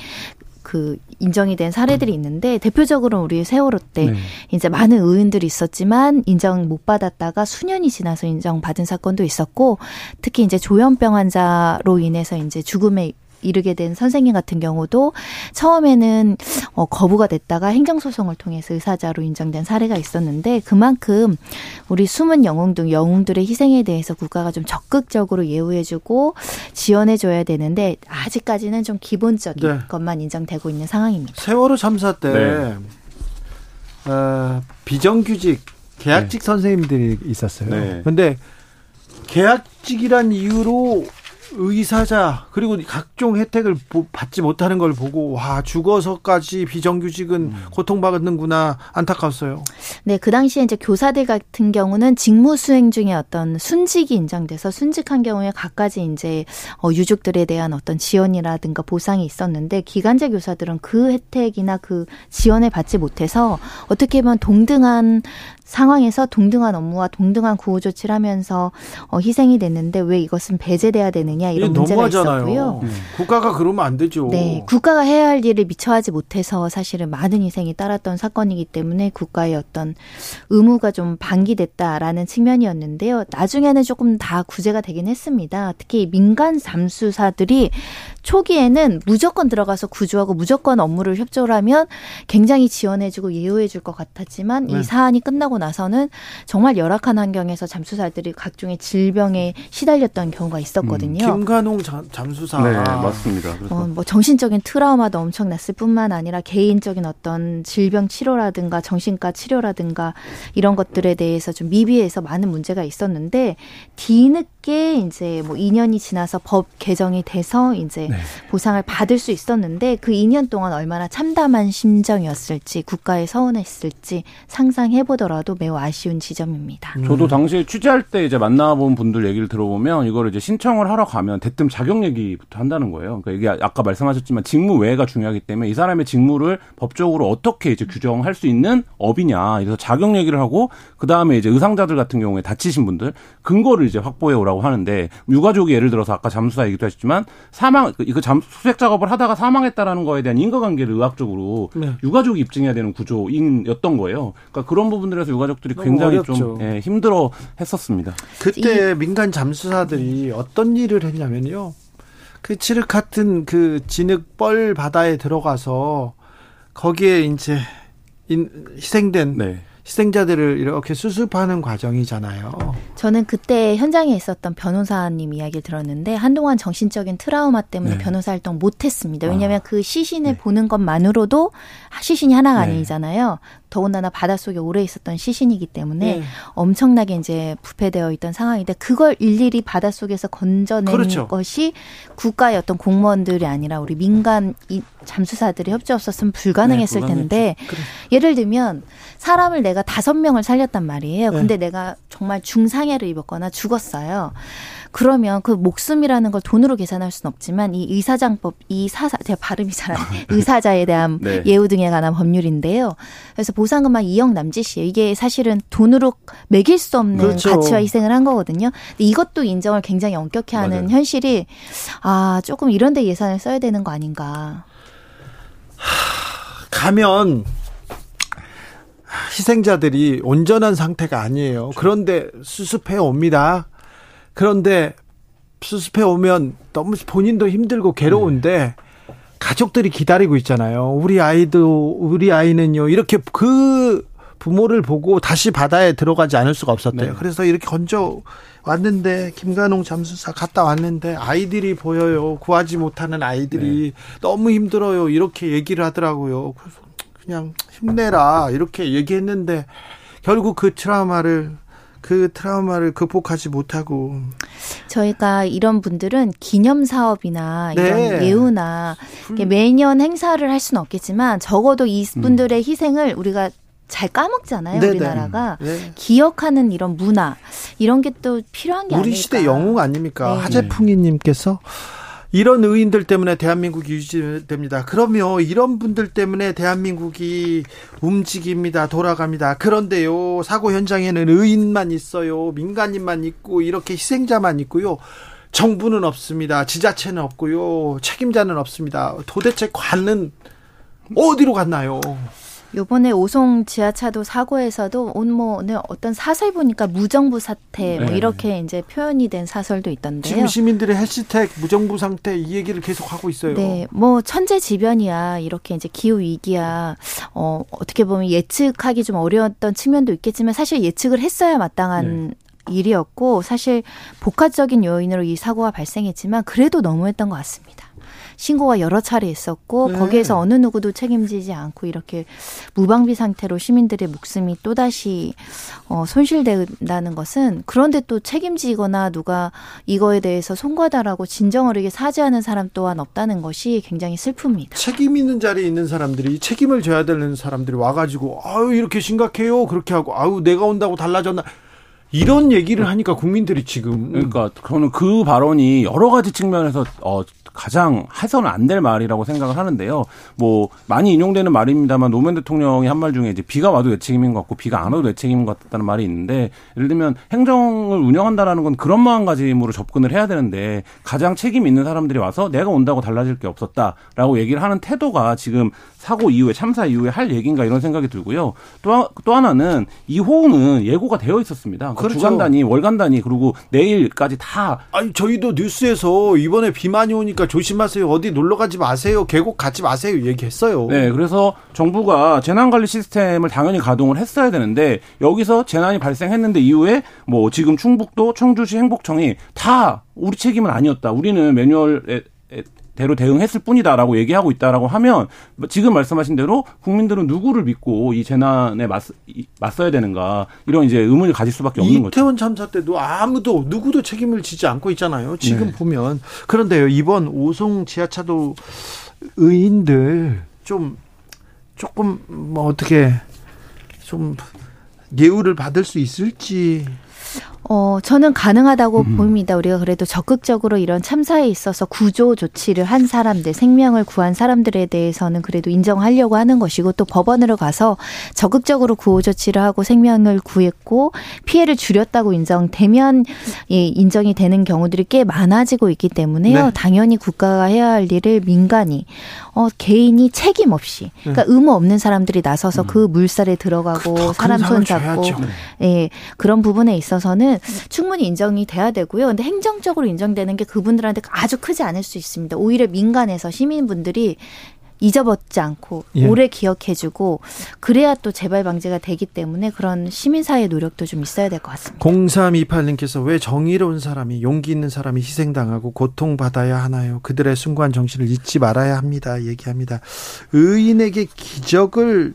그 인정이 된 사례들이 있는데 대표적으로 우리 세월호 때 네. 이제 많은 의원들이 있었지만 인정 못 받았다가 수년이 지나서 인정받은 사건도 있었고 특히 이제 조현병 환자로 인해서 이제 죽음에 이르게 된 선생님 같은 경우도 처음에는 어, 거부가 됐다가 행정소송을 통해서 의사자로 인정된 사례가 있었는데 그만큼 우리 숨은 영웅 등 영웅들의 희생에 대해서 국가가 좀 적극적으로 예우해주고 지원해줘야 되는데 아직까지는 좀 기본적인 네. 것만 인정되고 있는 상황입니다. 세월호 참사 때 네. 어, 비정규직 계약직 네. 선생님들이 있었어요. 그런데 네. 계약직이란 이유로 의사자 그리고 각종 혜택을 받지 못하는 걸 보고 와 죽어서까지 비정규직은 음. 고통받는구나 안타까웠어요. 네, 그 당시에 이제 교사들 같은 경우는 직무 수행 중에 어떤 순직이 인정돼서 순직한 경우에 갖가지 이제 어, 유족들에 대한 어떤 지원이라든가 보상이 있었는데 기간제 교사들은 그 혜택이나 그 지원을 받지 못해서 어떻게 보면 동등한 상황에서 동등한 업무와 동등한 구호 조치를 하면서 어, 희생이 됐는데 왜 이것은 배제돼야 되느냐 이런 문제가 너무하잖아요. 있었고요. 음. 국가가 그러면 안 되죠. 네, 국가가 해야 할 일을 미처 하지 못해서 사실은 많은 희생이 따랐던 사건이기 때문에 국가의 어떤 의무가 좀 방기됐다라는 측면이었는데요. 나중에는 조금 다 구제가 되긴 했습니다. 특히 민간 잠수사들이 초기에는 무조건 들어가서 구조하고 무조건 업무를 협조를 하면 굉장히 지원해주고 예우해줄 것 같았지만 네. 이 사안이 끝나고 나서는 정말 열악한 환경에서 잠수사들이 각종의 질병에 시달렸던 경우가 있었거든요. 음, 김관홍 잠수사. 네, 맞습니다. 어, 뭐 정신적인 트라우마도 엄청났을 뿐만 아니라 개인적인 어떤 질병 치료라든가 정신과 치료라든가 이런 것들에 대해서 좀 미비해서 많은 문제가 있었는데 뒤늦게 이제 뭐 2년이 지나서 법 개정이 돼서 이제 네. 네. 보상을 받을 수 있었는데 그 2년 동안 얼마나 참담한 심정이었을지 국가에 서운했을지 상상해 보더라도 매우 아쉬운 지점입니다. 음. 저도 당시에 취재할 때 이제 만나본 분들 얘기를 들어보면 이거를 이제 신청을 하러 가면 대뜸 자격 얘기부터 한다는 거예요. 그러니까 이게 아까 말씀하셨지만 직무 외가 중요하기 때문에 이 사람의 직무를 법적으로 어떻게 이제 규정할 수 있는 업이냐. 그래서 자격 얘기를 하고 그 다음에 이제 의상자들 같은 경우에 다치신 분들 근거를 이제 확보해 오라고 하는데 유가족이 예를 들어서 아까 잠수사 얘기도 하셨지만 사망 그 이거 잠 수색 작업을 하다가 사망했다라는 거에 대한 인과관계를 의학적으로 네. 유가족이 입증해야 되는 구조인였던 거예요. 그러니까 그런 부분들에서 유가족들이 굉장히 좀 예, 힘들어 했었습니다. 그때 민간 잠수사들이 어떤 일을 했냐면요. 그 칠흑 같은 그 진흙 뻘 바다에 들어가서 거기에 이제 인, 희생된 네. 희생자들을 이렇게 수습하는 과정이잖아요. 저는 그때 현장에 있었던 변호사님 이야기를 들었는데 한동안 정신적인 트라우마 때문에 네. 변호사 활동 못 했습니다. 왜냐하면 아. 그 시신을 네. 보는 것만으로도 시신이 하나가 네. 아니잖아요. 더군다나 바닷속에 오래 있었던 시신이기 때문에 네. 엄청나게 이제 부패되어 있던 상황인데 그걸 일일이 바닷속에서 건져낸 그렇죠. 것이 국가의 어떤 공무원들이 아니라 우리 민간 잠수사들이 협조 없었으면 불가능했을 네, 텐데 그래. 예를 들면 사람을 내가 다섯 명을 살렸단 말이에요. 네. 근데 내가 정말 중상해를 입었거나 죽었어요. 그러면 그 목숨이라는 걸 돈으로 계산할 수는 없지만 이 의사장법 이 사사 제가 발음이 잘안 돼. 의사자에 대한 네. 예우 등에 관한 법률인데요. 그래서 보상금만 2억 남짓이에요. 이게 사실은 돈으로 매길 수 없는 그렇죠. 가치와 희생을 한 거거든요. 근데 이것도 인정을 굉장히 엄격히 하는 맞아요. 현실이 아 조금 이런데 예산을 써야 되는 거 아닌가. 가면 희생자들이 온전한 상태가 아니에요. 그런데 수습해 옵니다. 그런데 수습해 오면 너무 본인도 힘들고 괴로운데 가족들이 기다리고 있잖아요. 우리 아이도 우리 아이는요 이렇게 그 부모를 보고 다시 바다에 들어가지 않을 수가 없었대요. 네. 그래서 이렇게 건져 왔는데 김관홍 잠수사 갔다 왔는데 아이들이 보여요. 구하지 못하는 아이들이 네. 너무 힘들어요. 이렇게 얘기를 하더라고요. 그래서 그냥 힘내라 이렇게 얘기했는데 결국 그 트라우마를 그 트라우마를 극복하지 못하고 저희가 이런 분들은 기념 사업이나 네. 이런 예우나 매년 행사를 할 수는 없겠지만 적어도 이분들의 음. 희생을 우리가 잘 까먹잖아요 네네. 우리나라가 네. 기억하는 이런 문화 이런 게 또 필요한 게 우리 아닐까. 시대 영웅 아닙니까 네. 하재풍이님께서 이런 의인들 때문에 대한민국이 유지됩니다. 그러면 이런 분들 때문에 대한민국이 움직입니다. 돌아갑니다. 그런데요, 사고 현장에는 의인만 있어요. 민간인만 있고, 이렇게 희생자만 있고요. 정부는 없습니다. 지자체는 없고요. 책임자는 없습니다. 도대체 관은 어디로 갔나요? 요번에 오송 지하차도 사고에서도 온뭐 네, 어떤 사설 보니까 무정부 사태 뭐 네. 이렇게 이제 표현이 된 사설도 있던데요. 지금 시민들의 해시태그 무정부 상태 이 얘기를 계속 하고 있어요. 네, 뭐 천재지변이야 이렇게 이제 기후 위기야 어 어떻게 보면 예측하기 좀 어려웠던 측면도 있겠지만 사실 예측을 했어야 마땅한 네. 일이었고 사실 복합적인 요인으로 이 사고가 발생했지만 그래도 너무했던 것 같습니다. 신고가 여러 차례 있었고 네. 거기에서 어느 누구도 책임지지 않고 이렇게 무방비 상태로 시민들의 목숨이 또다시 어, 손실된다는 것은 그런데 또 책임지거나 누가 이거에 대해서 송과다라고 진정 어리게 사죄하는 사람 또한 없다는 것이 굉장히 슬픕니다. 책임 있는 자리에 있는 사람들이 책임을 져야 되는 사람들이 와가지고 아유 이렇게 심각해요 그렇게 하고 아유 내가 온다고 달라졌나 이런 얘기를 하니까 국민들이 지금 그러니까 저는 그 발언이 여러 가지 측면에서 어 가장 해서는 안 될 말이라고 생각을 하는데요. 뭐 많이 인용되는 말입니다만 노무현 대통령이 한 말 중에 이제 비가 와도 내 책임인 것 같고 비가 안 와도 내 책임인 것 같다는 말이 있는데 예를 들면 행정을 운영한다라는 건 그런 마음가짐으로 접근을 해야 되는데 가장 책임 있는 사람들이 와서 내가 온다고 달라질 게 없었다라고 얘기를 하는 태도가 지금 사고 이후에 참사 이후에 할 얘기인가 이런 생각이 들고요. 또, 또 하나는 이 호우는 예고가 되어 있었습니다. 그러니까 그렇죠. 주간 단위, 월간 단위 그리고 내일까지 다 아니 저희도 뉴스에서 이번에 비 많이 오니까 조심하세요. 어디 놀러 가지 마세요. 계곡 가지 마세요. 얘기했어요. 네, 그래서 정부가 재난관리 시스템을 당연히 가동을 했어야 되는데 여기서 재난이 발생했는데 이후에 뭐 지금 충북도 청주시 행복청이 다 우리 책임은 아니었다. 우리는 매뉴얼에 대로 대응했을 뿐이다라고 얘기하고 있다라고 하면 지금 말씀하신 대로 국민들은 누구를 믿고 이 재난에 맞, 맞서야 되는가 이런 이제 의문을 가질 수밖에 없는 거죠. 이태원 참사 때도 아무도 누구도 책임을 지지 않고 있잖아요. 지금 네. 보면 그런데요 이번 오송 지하차도 의인들 좀 조금 뭐 어떻게 좀 예우를 받을 수 있을지 어, 저는 가능하다고 음. 봅니다. 우리가 그래도 적극적으로 이런 참사에 있어서 구조 조치를 한 사람들, 생명을 구한 사람들에 대해서는 그래도 인정하려고 하는 것이고 또 법원으로 가서 적극적으로 구호 조치를 하고 생명을 구했고 피해를 줄였다고 인정되면 예, 인정이 되는 경우들이 꽤 많아지고 있기 때문에요. 네. 당연히 국가가 해야 할 일을 민간이 어, 개인이 책임 없이 그러니까 네. 의무 없는 사람들이 나서서 음. 그 물살에 들어가고 그, 사람 손 잡고 예, 그런 부분에 있어서는 충분히 인정이 돼야 되고요. 근데 행정적으로 인정되는 게 그분들한테 아주 크지 않을 수 있습니다. 오히려 민간에서 시민분들이 잊어버지 않고 예. 오래 기억해주고 그래야 또 재발 방지가 되기 때문에 그런 시민사회 노력도 좀 있어야 될 것 같습니다. 0328님께서 왜 정의로운 사람이 용기 있는 사람이 희생당하고 고통받아야 하나요? 그들의 숭고한 정신을 잊지 말아야 합니다. 얘기합니다. 의인에게 기적을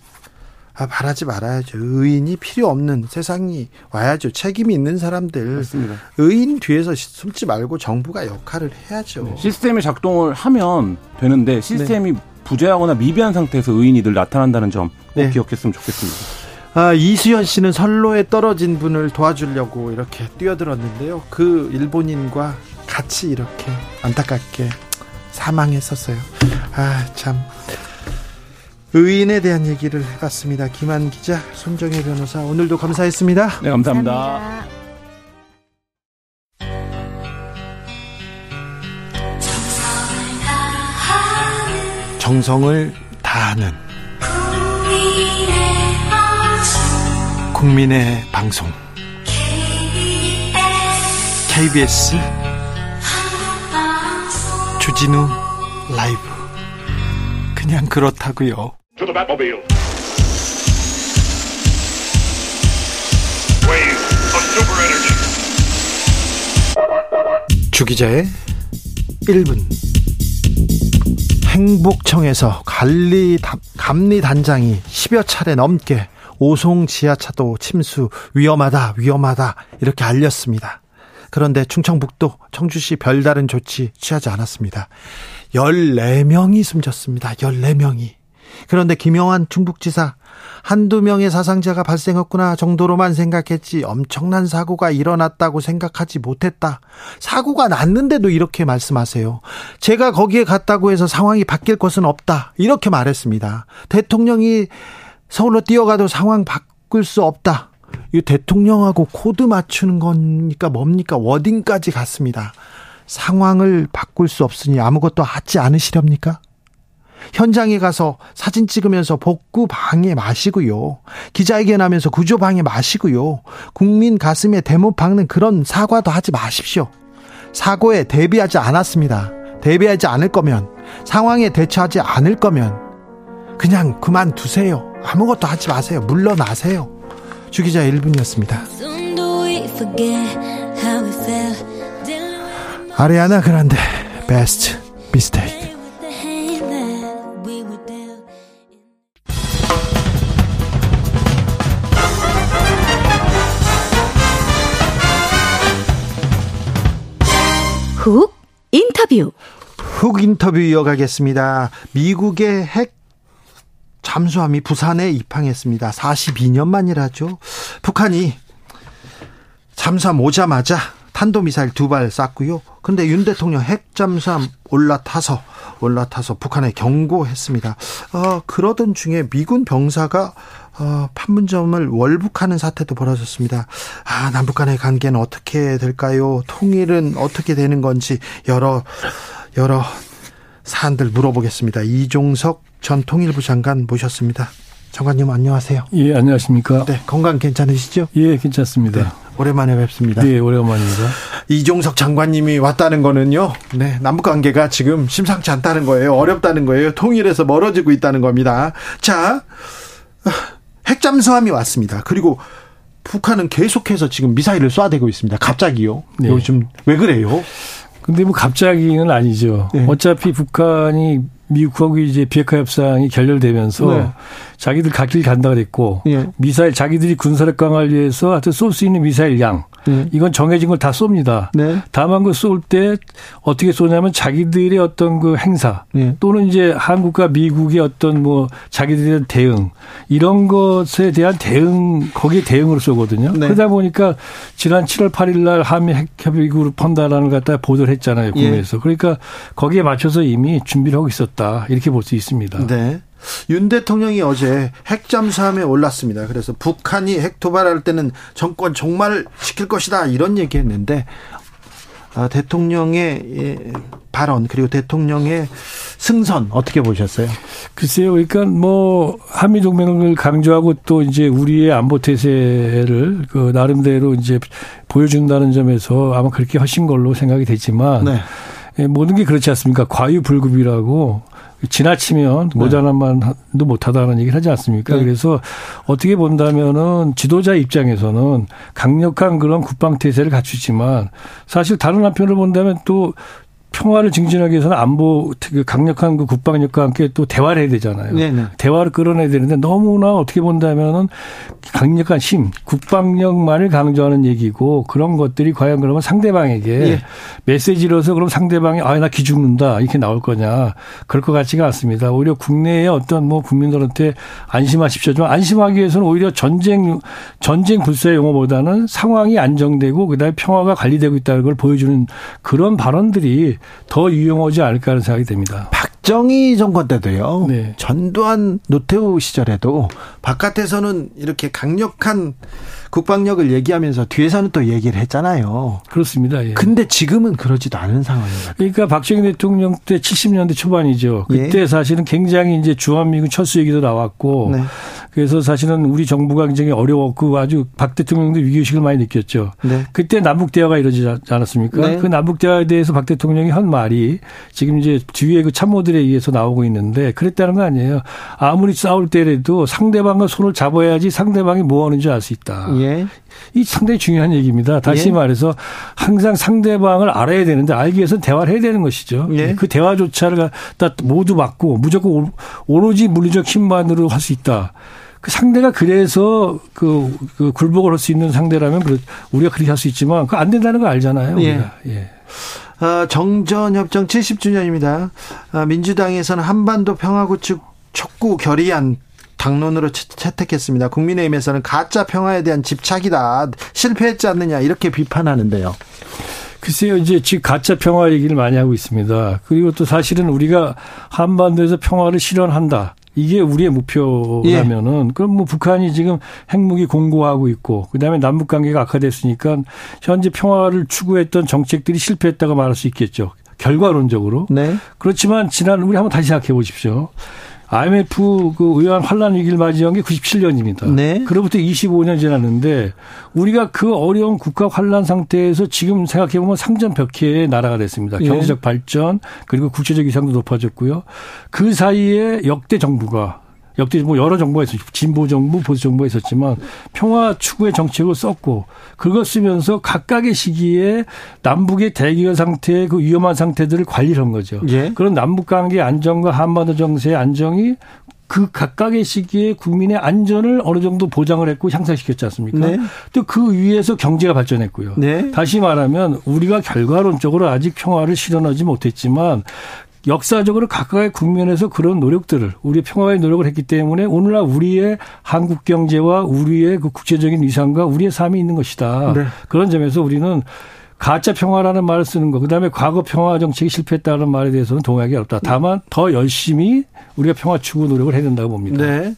아, 바라지 말아야죠. 의인이 필요 없는 세상이 와야죠. 책임이 있는 사람들. 맞습니다. 의인 뒤에서 숨지 말고 정부가 역할을 해야죠. 네, 시스템이 작동을 하면 되는데 시스템이 네. 부재하거나 미비한 상태에서 의인이 늘 나타난다는 점꼭 네. 기억했으면 좋겠습니다. 아, 이수연 씨는 선로에 떨어진 분을 도와주려고 이렇게 뛰어들었는데요. 그 일본인과 같이 이렇게 안타깝게 사망했었어요. 아, 참. 의인에 대한 얘기를 해봤습니다. 김한 기자, 손정혜 변호사, 오늘도 감사했습니다. 네, 감사합니다. 감사합니다. 정성을 다하는 국민의 방송 KBS 주진우 라이브 그냥 그렇다고요. 주기자의 1분 행복청에서 관리 감리 단장이 10여 차례 넘게 오송 지하차도 침수 위험하다 위험하다 이렇게 알렸습니다. 그런데 충청북도 청주시 별다른 조치 취하지 않았습니다. 14명이 숨졌습니다. 14명이. 그런데 김영환 충북지사 한두 명의 사상자가 발생했구나 정도로만 생각했지 엄청난 사고가 일어났다고 생각하지 못했다. 사고가 났는데도 이렇게 말씀하세요. 제가 거기에 갔다고 해서 상황이 바뀔 것은 없다. 이렇게 말했습니다. 대통령이 서울로 뛰어가도 상황 바꿀 수 없다. 이 대통령하고 코드 맞추는 거니까 뭡니까? wording까지 갔습니다. 상황을 바꿀 수 없으니 아무것도 하지 않으시렵니까? 현장에 가서 사진 찍으면서 복구 방해 마시고요. 기자회견하면서 구조 방해 마시고요. 국민 가슴에 대못 박는 그런 사과도 하지 마십시오. 사고에 대비하지 않았습니다. 대비하지 않을 거면 상황에 대처하지 않을 거면 그냥 그만두세요. 아무것도 하지 마세요. 물러나세요. 주기자 1분이었습니다. 아리아나 그란데 베스트 미스테이크 훅 인터뷰. 훅 인터뷰 이어가겠습니다. 미국의 핵 잠수함이 부산에 입항했습니다. 42년 만이라죠. 북한이 잠수함 오자마자 탄도미사일 두 발 쐈고요. 근데 윤 대통령 핵 잠수함 올라타서 올라타서 북한에 경고했습니다. 어, 그러던 중에 미군 병사가 어, 판문점을 월북하는 사태도 벌어졌습니다. 아, 남북 간의 관계는 어떻게 될까요? 통일은 어떻게 되는 건지 여러 여러 사안들 물어보겠습니다. 이종석 전 통일부 장관 모셨습니다. 장관님 안녕하세요. 예, 안녕하십니까? 네, 건강 괜찮으시죠? 예, 괜찮습니다. 네, 오랜만에 뵙습니다. 네, 오랜만입니다. 이종석 장관님이 왔다는 거는요. 네, 남북 관계가 지금 심상치 않다는 거예요. 어렵다는 거예요. 통일에서 멀어지고 있다는 겁니다. 자, 핵잠수함이 왔습니다. 그리고 북한은 계속해서 지금 미사일을 쏴대고 있습니다. 갑자기요. 네. 요즘 왜 그래요? 근데 뭐 갑자기는 아니죠. 네. 어차피 북한이 미국하고 이제 비핵화 협상이 결렬되면서 네. 자기들 갈길 간다 그랬고 네. 미사일 자기들이 군사력 강화를 위해서 하여튼 쏠 수 있는 미사일 양 네. 이건 정해진 걸 다 쏩니다. 네. 다만 그 쏠 때 어떻게 쏘냐면 자기들의 어떤 그 행사 네. 또는 이제 한국과 미국의 어떤 뭐 자기들에 대한 대응 이런 것에 대한 대응 거기에 대응으로 쏘거든요. 네. 그러다 보니까 지난 7월 8일 날 한미 핵협의구를 펀다라는 걸 갖다 보도를 했잖아요. 국내에서. 예. 그러니까 거기에 맞춰서 이미 준비를 하고 있었다. 이렇게 볼 수 있습니다. 네. 윤 대통령이 어제 핵잠수함에 올랐습니다. 그래서 북한이 핵 도발할 때는 정권 종말 시킬 것이다 이런 얘기했는데 아, 대통령의 예, 발언 그리고 대통령의 승선 어떻게 보셨어요? 글쎄요, 그러니까 뭐 한미 동맹을 강조하고 또 이제 우리의 안보 태세를 그 나름대로 이제 보여준다는 점에서 아마 그렇게 하신 걸로 생각이 되지만 네. 예, 모든 게 그렇지 않습니까? 과유불급이라고 지나치면 네. 모자란 말도 못하다는 얘기를 하지 않습니까? 네. 그래서 어떻게 본다면은 지도자 입장에서는 강력한 그런 국방 태세를 갖추지만 사실 다른 한편을 본다면 또 평화를 증진하기 위해서는 안보 그 강력한 그 국방력과 함께 또 대화를 해야 되잖아요. 네네. 대화를 끌어내야 되는데 너무나 어떻게 본다면은 강력한 힘, 국방력만을 강조하는 얘기고 그런 것들이 과연 그러면 상대방에게 예. 메시지로서 그럼 상대방이 아나 기죽는다 이렇게 나올 거냐 그럴 것 같지가 않습니다. 오히려 국내의 어떤 뭐 국민들한테 안심하십시오지만 안심하기 위해서는 오히려 전쟁 전쟁 불사의 용어보다는 상황이 안정되고 그다음에 평화가 관리되고 있다는 걸 보여주는 그런 발언들이 더 유용하지 않을까 하는 생각이 듭니다. 박정희 정권 때도요. 네. 전두환 노태우 시절에도 바깥에서는 이렇게 강력한 국방력을 얘기하면서 뒤에서는 또 얘기를 했잖아요. 그렇습니다. 예. 근데 지금은 그러지도 않은 상황입니다. 그러니까 박정희 대통령 때 70년대 초반이죠. 그때 예. 사실은 굉장히 이제 주한미군 철수 얘기도 나왔고 네. 그래서 사실은 우리 정부가 굉장히 어려웠고 아주 박 대통령도 위기의식을 많이 느꼈죠. 네. 그때 남북 대화가 이루어지지 않았습니까? 네. 그 남북 대화에 대해서 박 대통령이 한 말이 지금 이제 뒤에 그 참모들에 의해서 나오고 있는데 그랬다는 거 아니에요. 아무리 싸울 때라도 상대방과 손을 잡아야지 상대방이 뭐 하는지 알 수 있다. 예. 이 상당히 중요한 얘기입니다. 다시 예. 말해서 항상 상대방을 알아야 되는데 알기 위해서는 대화를 해야 되는 것이죠. 예. 그 대화조차를 다 모두 막고 무조건 오로지 물리적 힘만으로 할 수 있다. 그 상대가 그래서 그, 그 굴복을 할 수 있는 상대라면 우리가 그렇게 할 수 있지만 그 안 된다는 걸 알잖아요. 예. 예. 어, 정전협정 70주년입니다. 어, 민주당에서는 한반도 평화구축 촉구 결의안 당론으로 채택했습니다. 국민의힘에서는 가짜 평화에 대한 집착이다. 실패했지 않느냐 이렇게 비판하는데요. 글쎄요, 이제 지금 가짜 평화 얘기를 많이 하고 있습니다. 그리고 또 사실은 우리가 한반도에서 평화를 실현한다. 이게 우리의 목표라면은 예. 그럼 뭐 북한이 지금 핵무기 공고하고 있고 그다음에 남북 관계가 악화됐으니까 현재 평화를 추구했던 정책들이 실패했다고 말할 수 있겠죠. 결과론적으로. 네. 그렇지만 지난 우리 한번 다시 생각해 보십시오. IMF 그 의아한 환란 위기를 맞이한 게 97년입니다. 네. 그로부터 25년 지났는데 우리가 그 어려운 국가 환란 상태에서 지금 생각해 보면 상전벽해의 나라가 됐습니다. 예. 경제적 발전 그리고 국제적 위상도 높아졌고요. 그 사이에 역대 정부가 역대 뭐 여러 정부가 있었죠. 진보 정부, 보수 정부가 있었지만 평화 추구의 정책을 썼고 그걸 쓰면서 각각의 시기에 남북의 대결 상태의 그 위험한 상태들을 관리를 한 거죠. 예. 그런 남북 관계 안정과 한반도 정세의 안정이 그 각각의 시기에 국민의 안전을 어느 정도 보장을 했고 향상시켰지 않습니까? 네. 또그 위에서 경제가 발전했고요. 네. 다시 말하면 우리가 결과론적으로 아직 평화를 실현하지 못했지만 역사적으로 각각의 국면에서 그런 노력들을 우리 평화의 노력을 했기 때문에 오늘날 우리의 한국 경제와 우리의 그 국제적인 위상과 우리의 삶이 있는 것이다. 네. 그런 점에서 우리는 가짜 평화라는 말을 쓰는 거, 그다음에 과거 평화 정책이 실패했다는 말에 대해서는 동의하기 어렵다. 다만 더 열심히 우리가 평화 추구 노력을 해야 된다고 봅니다. 네.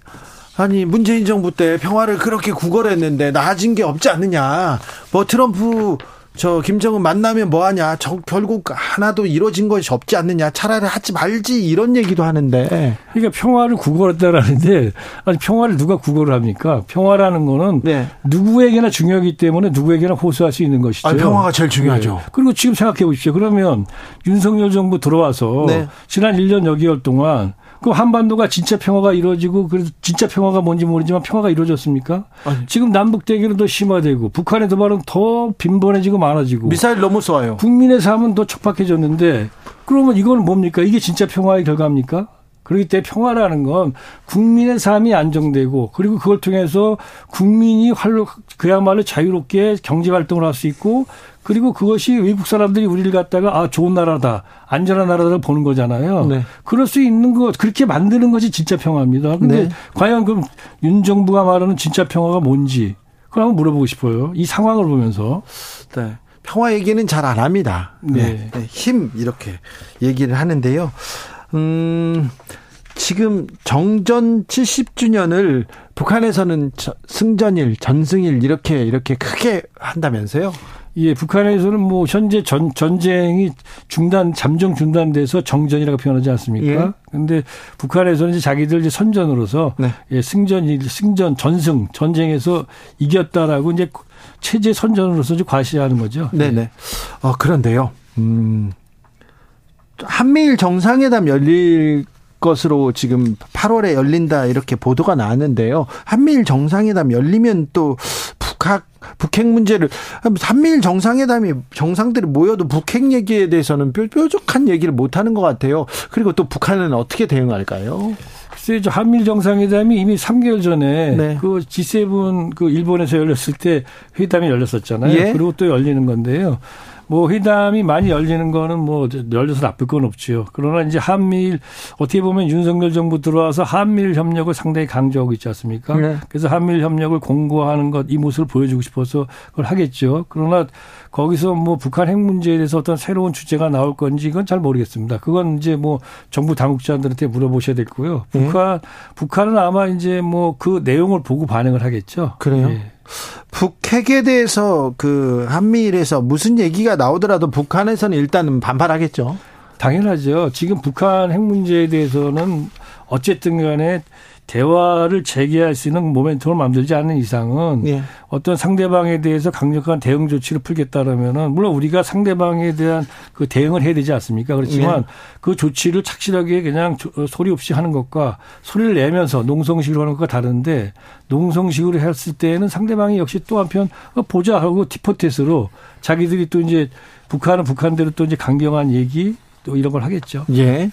아니 문재인 정부 때 평화를 그렇게 구걸했는데 나아진 게 없지 않느냐. 뭐 트럼프 저 김정은 만나면 뭐하냐? 저 결국 하나도 이루어진 것이 없지 않느냐? 차라리 하지 말지 이런 얘기도 하는데. 그러니까 평화를 구걸했다라는데 아니 평화를 누가 구걸을 합니까? 평화라는 거는 네. 누구에게나 중요하기 때문에 누구에게나 호소할 수 있는 것이죠. 아, 평화가 제일 중요하죠. 네. 그리고 지금 생각해 보십시오. 그러면 윤석열 정부 들어와서 네. 지난 1년 여개월 동안 그 한반도가 진짜 평화가 이루어지고 그래서 진짜 평화가 뭔지 모르지만 평화가 이루어졌습니까? 아니. 지금 남북 대결은 더 심화되고 북한의 도발은 더 빈번해지고 많아지고 미사일 너무 쏴요. 국민의 삶은 더 촉박해졌는데 그러면 이건 뭡니까? 이게 진짜 평화의 결과입니까? 그렇기 때문에 평화라는 건 국민의 삶이 안정되고 그리고 그걸 통해서 국민이 활로 그야말로 자유롭게 경제 활동을 할 수 있고 그리고 그것이 외국 사람들이 우리를 갖다가 아 좋은 나라다 안전한 나라다 보는 거잖아요. 네. 그럴 수 있는 것 그렇게 만드는 것이 진짜 평화입니다. 근데 네. 과연 그럼 윤 정부가 말하는 진짜 평화가 뭔지 그걸 한번 물어보고 싶어요. 이 상황을 보면서. 네. 평화 얘기는 잘 안 합니다. 네. 네. 힘 이렇게 얘기를 하는데요. 음, 지금 정전 70주년을 북한에서는 승전일, 전승일 이렇게 이렇게 크게 한다면서요? 예, 북한에서는 뭐 현재 전 전쟁이 중단 잠정 중단돼서 정전이라고 표현하지 않습니까? 예. 근데 북한에서는 이제 자기들 이제 선전으로서 네. 예, 승전일, 승전, 전승 전쟁에서 이겼다라고 이제 체제 선전으로서 좀 과시하는 거죠. 네, 네. 어, 그런데요. 음. 한미일 정상회담 열릴 것으로 지금 8월에 열린다 이렇게 보도가 나왔는데요. 한미일 정상회담 열리면 또 북학 북핵 문제를 한미일 정상회담이 정상들이 모여도 북핵 얘기에 대해서는 뾰족한 얘기를 못 하는 것 같아요. 그리고 또 북한은 어떻게 대응할까요? 글쎄, 한미일 정상회담이 이미 3개월 전에 네. 그 G7 그 일본에서 열렸을 때 회담이 열렸었잖아요. 예? 그리고 또 열리는 건데요. 뭐 회담이 많이 열리는 거는 뭐 열려서 나쁠 건 없지요. 그러나 이제 한미일 어떻게 보면 윤석열 정부 들어와서 한미일 협력을 상당히 강조하고 있지 않습니까? 네. 그래서 한미일 협력을 공고하는 것 이 모습을 보여주고 싶어서 그걸 하겠죠. 그러나 거기서 뭐 북한 핵 문제에 대해서 어떤 새로운 주제가 나올 건지 이건 잘 모르겠습니다. 그건 이제 뭐 정부 당국자들한테 물어보셔야 되고요. 네. 북한 북한은 아마 이제 뭐 그 내용을 보고 반응을 하겠죠. 그래요. 예. 북핵에 대해서 그 한미일에서 무슨 얘기가 나오더라도 북한에서는 일단은 반발하겠죠. 당연하죠. 지금 북한 핵 문제에 대해서는 어쨌든 간에 대화를 재개할 수 있는 모멘텀을 만들지 않는 이상은 예. 어떤 상대방에 대해서 강력한 대응 조치를 풀겠다라면은 물론 우리가 상대방에 대한 그 대응을 해야 되지 않습니까? 그렇지만 예. 그 조치를 착실하게 그냥 어, 소리 없이 하는 것과 소리를 내면서 농성식으로 하는 것과 다른데 농성식으로 했을 때에는 상대방이 역시 또 한편 어, 보자 하고 티포텟으로 자기들이 또 이제 북한은 북한대로 또 이제 강경한 얘기 또 이런 걸 하겠죠. 예.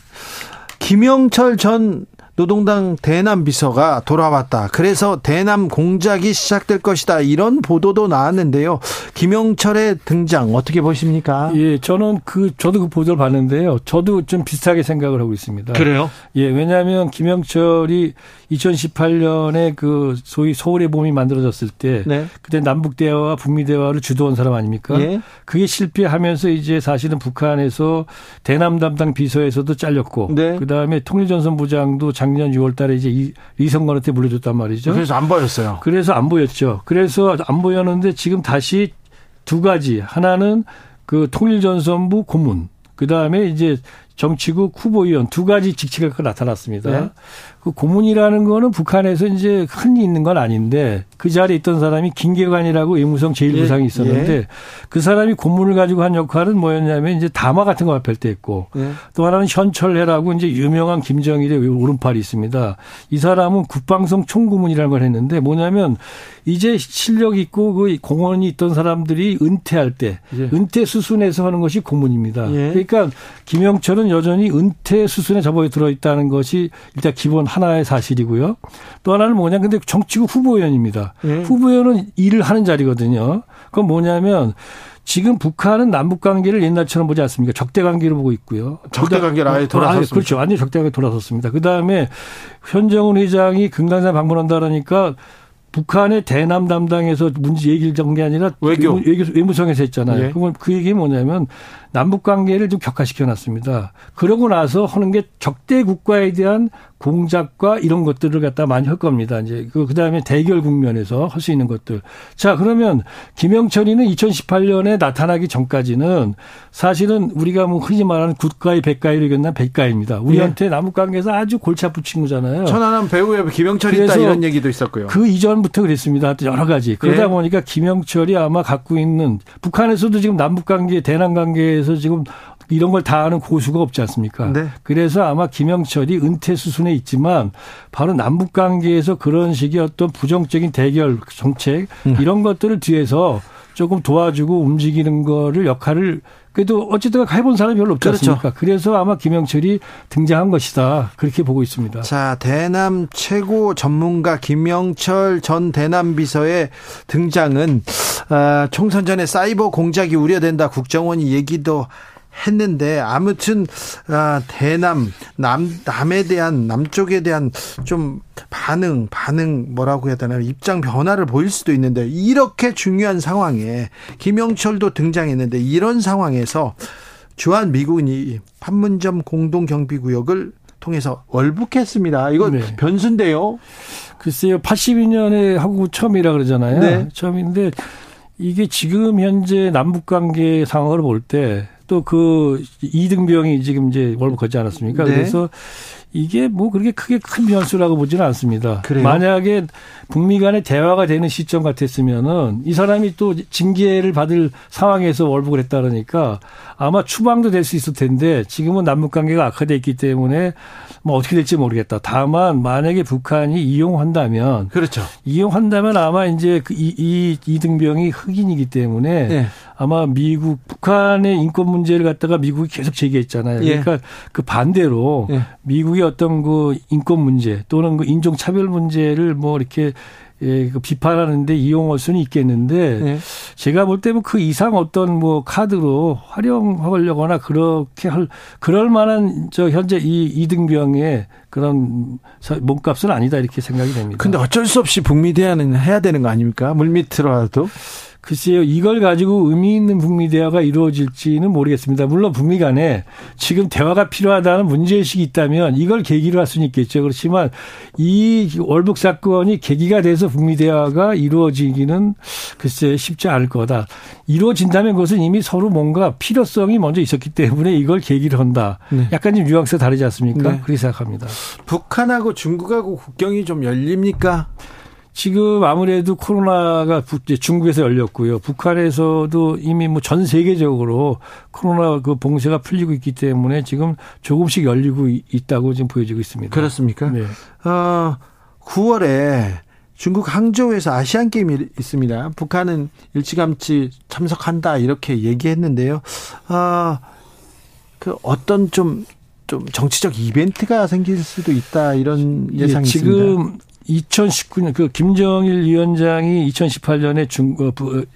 김영철 전 노동당 대남 비서가 돌아왔다. 그래서 대남 공작이 시작될 것이다. 이런 보도도 나왔는데요. 김영철의 등장 어떻게 보십니까? 예, 저는 그 저도 그 보도를 봤는데요. 저도 좀 비슷하게 생각을 하고 있습니다. 그래요? 예, 왜냐하면 김영철이 2018년에 그 소위 서울의 봄이 만들어졌을 때 네. 그때 남북 대화와 북미 대화를 주도한 사람 아닙니까? 예. 그게 실패하면서 이제 사실은 북한에서 대남 담당 비서에서도 잘렸고 네. 그다음에 통일전선부장도 작년 6월 달에 이제 이성건한테 물려줬단 말이죠. 그래서 안 보였어요. 그래서 안 보였죠. 그래서 안 보였는데 지금 다시 두 가지. 하나는 그 통일전선부 고문. 그 다음에 이제 정치국 후보위원 두 가지 직책가 나타났습니다. 네. 그 고문이라는 거는 북한에서 이제 흔히 있는 건 아닌데 그 자리에 있던 사람이 김계관이라고 외무성 제1부상이 예, 있었는데 예. 그 사람이 고문을 가지고 한 역할은 뭐였냐면 이제 담화 같은 거 발표할 때 했고 예. 또 하나는 현철래라고 이제 유명한 김정일의 오른팔이 있습니다. 이 사람은 국방성 총고문이라는 걸 했는데 뭐냐면 이제 실력 있고 그 공원이 있던 사람들이 은퇴할 때 예. 은퇴 수순에서 하는 것이 고문입니다. 예. 그러니까 김영철은 여전히 은퇴 수순에 접어 들어 있다는 것이 일단 기본 하나의 사실이고요. 또 하나는 뭐냐. 근데 정치국 후보위원입니다. 예. 후보위원은 일을 하는 자리거든요. 그건 뭐냐면 지금 북한은 남북 관계를 옛날처럼 보지 않습니까? 적대 관계로 보고 있고요. 적대 관계를 아예 돌아섰습니다. 그렇죠. 완전히 적대 관계 돌아섰습니다. 그 다음에 현정훈 회장이 금강산 방문한다 그러니까 북한의 대남 담당에서 문제 얘기를 잡은 게 아니라 외교, 외교 외무성에서 했잖아요. 예. 그건 그 얘기 뭐냐면 남북 관계를 좀 격화시켜 놨습니다. 그러고 나서 하는 게 적대 국가에 대한 공작과 이런 것들을 갖다 많이 할 겁니다. 이제 그 그다음에 대결 국면에서 할 수 있는 것들. 자, 그러면 김영철이는 2018년에 나타나기 전까지는 사실은 우리가 뭐 흔히 말하는 국가의 백가이를 이겼나 백가입니다. 우리한테 예. 남북 관계에서 아주 골치 아픈 친구잖아요. 천안함 배우에 김영철이 있다 이런 얘기도 있었고요. 그 이전부터 그랬습니다. 여러 가지. 그러다 예. 보니까 김영철이 아마 갖고 있는 북한에서도 지금 남북 관계, 대남 관계에 서 지금 이런 걸 다 아는 고수가 없지 않습니까? 네. 그래서 아마 김영철이 은퇴 수순에 있지만 바로 남북 관계에서 그런 식의 어떤 부정적인 대결 정책 음. 이런 것들을 뒤에서 조금 도와주고 움직이는 거를 역할을 그래도 어쨌든 해본 사람이 별로 없지 그렇죠. 않습니까? 그래서 아마 김영철이 등장한 것이다. 그렇게 보고 있습니다. 자, 대남 최고 전문가 김영철 전 대남 비서의 등장은 아, 총선 전에 사이버 공작이 우려된다. 국정원이 얘기도 했는데 아무튼 아, 대남 남 남에 대한 남쪽에 대한 좀 반응 반응 뭐라고 해야 되나요 입장 변화를 보일 수도 있는데 이렇게 중요한 상황에 김영철도 등장했는데 이런 상황에서 주한 미군이 판문점 공동 경비 구역을 통해서 월북했습니다. 이거 네. 변수인데요. 글쎄요, 82년에 하고 처음이라 그러잖아요. 네. 처음인데 이게 지금 현재 남북 관계 상황을 볼 때 또 그 이등병이 지금 이제 월북하지 않았습니까? 네. 그래서 이게 뭐 그렇게 크게 큰 변수라고 보지는 않습니다. 그래요? 만약에 북미 간의 대화가 되는 시점 같았으면은 이 사람이 또 징계를 받을 상황에서 월북을 했다 그러니까 아마 추방도 될 수 있을 텐데 지금은 남북 관계가 악화돼 있기 때문에 뭐 어떻게 될지 모르겠다. 다만 만약에 북한이 이용한다면 그렇죠. 이용한다면 아마 이제 그 이, 이 이등병이 흑인이기 때문에 네. 아마 미국 북한의 인권 문제를 갖다가 미국이 계속 제기했잖아요. 예. 그러니까 그 반대로 예. 미국의 어떤 그 인권 문제 또는 그 인종 차별 문제를 뭐 이렇게 예, 그 비판하는데 이용할 수는 있겠는데 네. 제가 볼 때는 그 이상 어떤 뭐 카드로 활용하려거나 그렇게 할 그럴 만한 저 현재 이 이등병의 그런 몸값은 아니다 이렇게 생각이 됩니다. 근데 어쩔 수 없이 북미 대화는 해야 되는 거 아닙니까? 물밑으로라도. 글쎄요, 이걸 가지고 의미 있는 북미 대화가 이루어질지는 모르겠습니다. 물론 북미 간에 지금 대화가 필요하다는 문제의식이 있다면 이걸 계기로 할 수는 있겠죠. 그렇지만 이 월북 사건이 계기가 돼서 북미 대화가 이루어지기는 글쎄 쉽지 않을 거다. 이루어진다면 그것은 이미 서로 뭔가 필요성이 먼저 있었기 때문에 이걸 계기로 한다. 네. 약간 좀 뉘앙스가 다르지 않습니까? 네. 그렇게 생각합니다. 북한하고 중국하고 국경이 좀 열립니까? 지금 아무래도 코로나가 중국에서 열렸고요. 북한에서도 이미 뭐 전 세계적으로 코로나 그 봉쇄가 풀리고 있기 때문에 지금 조금씩 열리고 있다고 지금 보여지고 있습니다. 그렇습니까? 네. 어, 9월에 중국 항저우에서 아시안 게임이 있습니다. 북한은 일찌감치 참석한다 이렇게 얘기했는데요. 아, 그 어떤 좀좀 정치적 이벤트가 생길 수도 있다 이런 예상이 예, 지금 있습니다. 2019년 그 김정일 위원장이 2018년에 중, 어,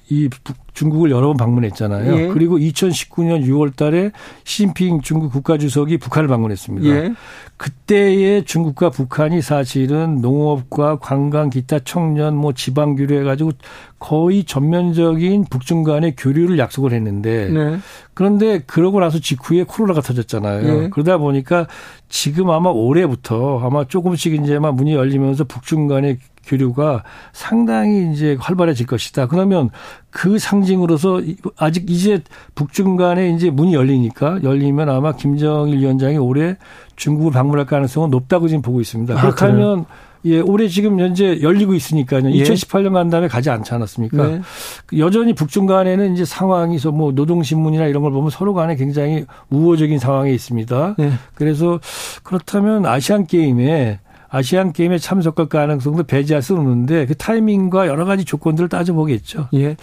이 중국을 여러 번 방문했잖아요. 예. 그리고 2019년 6월 달에 시진핑 중국 국가주석이 북한을 방문했습니다. 예. 그때의 중국과 북한이 사실은 농업과 관광 기타 청년 뭐 지방 교류 해가지고 거의 전면적인 북중 간의 교류를 약속을 했는데 네. 그런데 그러고 나서 직후에 코로나가 터졌잖아요. 네. 그러다 보니까 지금 아마 올해부터 아마 조금씩 이제 막 문이 열리면서 북중 간의 교류가 상당히 이제 활발해질 것이다. 그러면 그 상징으로서 아직 이제 북중 간에 이제 문이 열리니까 열리면 아마 김정일 위원장이 올해 중국을 방문할 가능성은 높다고 지금 보고 있습니다. 아, 그렇다면 예, 올해 지금 현재 열리고 있으니까요. 예. 2018년 간 다음에 가지 않지 않았습니까? 네. 여전히 북중 간에는 이제 상황이서 뭐 노동신문이나 이런 걸 보면 서로 간에 굉장히 우호적인 상황에 있습니다. 네. 그래서 그렇다면 아시안 게임에 아시안 게임에 참석할 가능성도 배제할 수 없는데 그 타이밍과 여러 가지 조건들을 따져보겠죠. 예.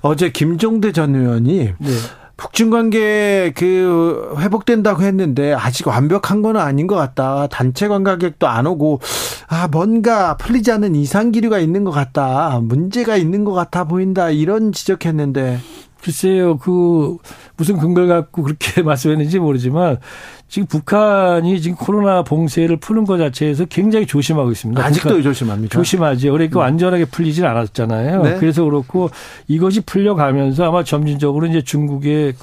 어제 김종대 전 의원이 네. 북중 관계 그 회복된다고 했는데 아직 완벽한 건 아닌 것 같다. 단체 관광객도 안 오고 아 뭔가 풀리지 않는 이상 기류가 있는 것 같다. 문제가 있는 것 같아 보인다. 이런 지적했는데 글쎄요, 그 무슨 근거를 갖고 그렇게 말씀했는지 모르지만 지금 북한이 지금 코로나 봉쇄를 푸는 것 자체에서 굉장히 조심하고 있습니다. 아직도 조심합니다. 조심하지. 그러니까 음. 완전하게 풀리진 않았잖아요. 네. 그래서 그렇고 이것이 풀려가면서 아마 점진적으로 이제 중국의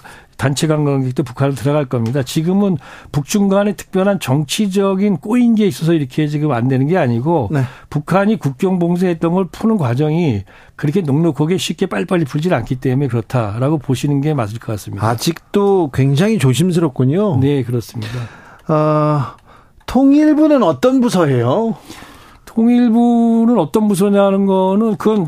단체 관광객도 북한으로 들어갈 겁니다. 지금은 북중 간의 특별한 정치적인 꼬인 게 있어서 이렇게 지금 안 되는 게 아니고 네. 북한이 국경 봉쇄했던 걸 푸는 과정이 그렇게 녹록하게 쉽게 빨리빨리 풀질 않기 때문에 그렇다라고 보시는 게 맞을 것 같습니다. 아직도 굉장히 조심스럽군요. 네, 그렇습니다. 어, 통일부는 어떤 부서예요? 통일부는 어떤 부서냐는 거는 그건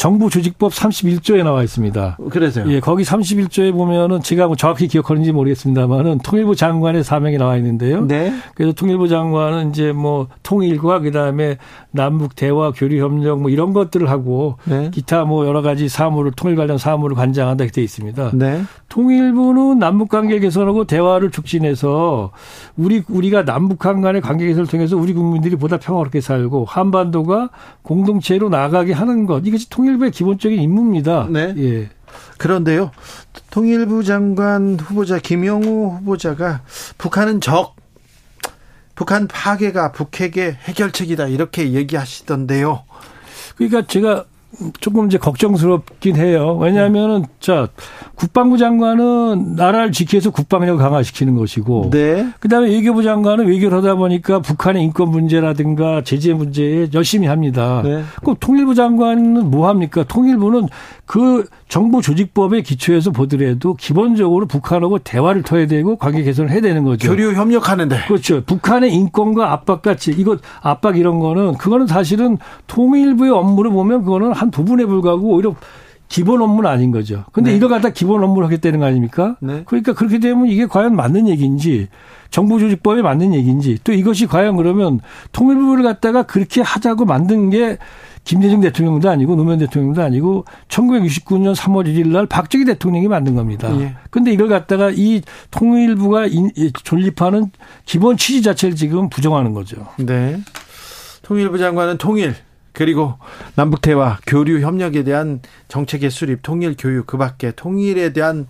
정부 조직법 31조에 나와 있습니다. 그래서요. 예, 거기 31조에 보면은 제가 뭐 정확히 기억하는지 모르겠습니다만은 통일부 장관의 사명이 나와 있는데요. 네. 그래서 통일부 장관은 이제 뭐 통일과 그다음에 남북 대화 교류 협력 뭐 이런 것들을 하고 네. 기타 뭐 여러 가지 사무를 통일 관련 사무를 관장한다 이렇게 돼 있습니다. 네. 통일부는 남북 관계 개선하고 대화를 촉진해서 우리 우리가 남북한 간의 관계 개선을 통해서 우리 국민들이 보다 평화롭게 살고 한반도가 공동체로 나가게 하는 것 이것이 통일 통일부의 기본적인 임무입니다. 네. 예. 그런데요, 통일부 장관 후보자 김영우 후보자가 북한은 적, 북한 파괴가 북핵의 해결책이다 이렇게 얘기하시던데요. 그러니까 제가 조금 이제 걱정스럽긴 해요. 왜냐하면은 자 국방부 장관은 나라를 지키해서 국방력을 강화시키는 것이고, 네. 그다음에 외교부 장관은 외교를 하다 보니까 북한의 인권 문제라든가 제재 문제에 열심히 합니다. 네. 그 통일부 장관은 뭐 합니까? 통일부는 그 정부 조직법에 기초해서 보더라도 기본적으로 북한하고 대화를 터야 되고 관계 개선을 해야 되는 거죠. 교류 협력하는데. 그렇죠. 북한의 인권과 압박 같이 이거 압박 이런 거는 그거는 사실은 통일부의 업무를 보면 그거는 한 부분에 불과하고 오히려 기본 업무는 아닌 거죠. 근데 네. 이걸 갖다 기본 업무를 하겠다는 거 아닙니까? 네. 그러니까 그렇게 되면 이게 과연 맞는 얘기인지 정부 조직법에 맞는 얘기인지 또 이것이 과연 그러면 통일부를 갖다가 그렇게 하자고 만든 게 김대중 대통령도 아니고 노무현 대통령도 아니고 1969년 3월 1일 날 박정희 대통령이 만든 겁니다. 예. 근데 이걸 갖다가 이 통일부가 존립하는 기본 취지 자체를 지금 부정하는 거죠. 네. 통일부 장관은 통일 그리고 남북 대화, 교류 협력에 대한 정책의 수립, 통일 교육 그 밖에 통일에 대한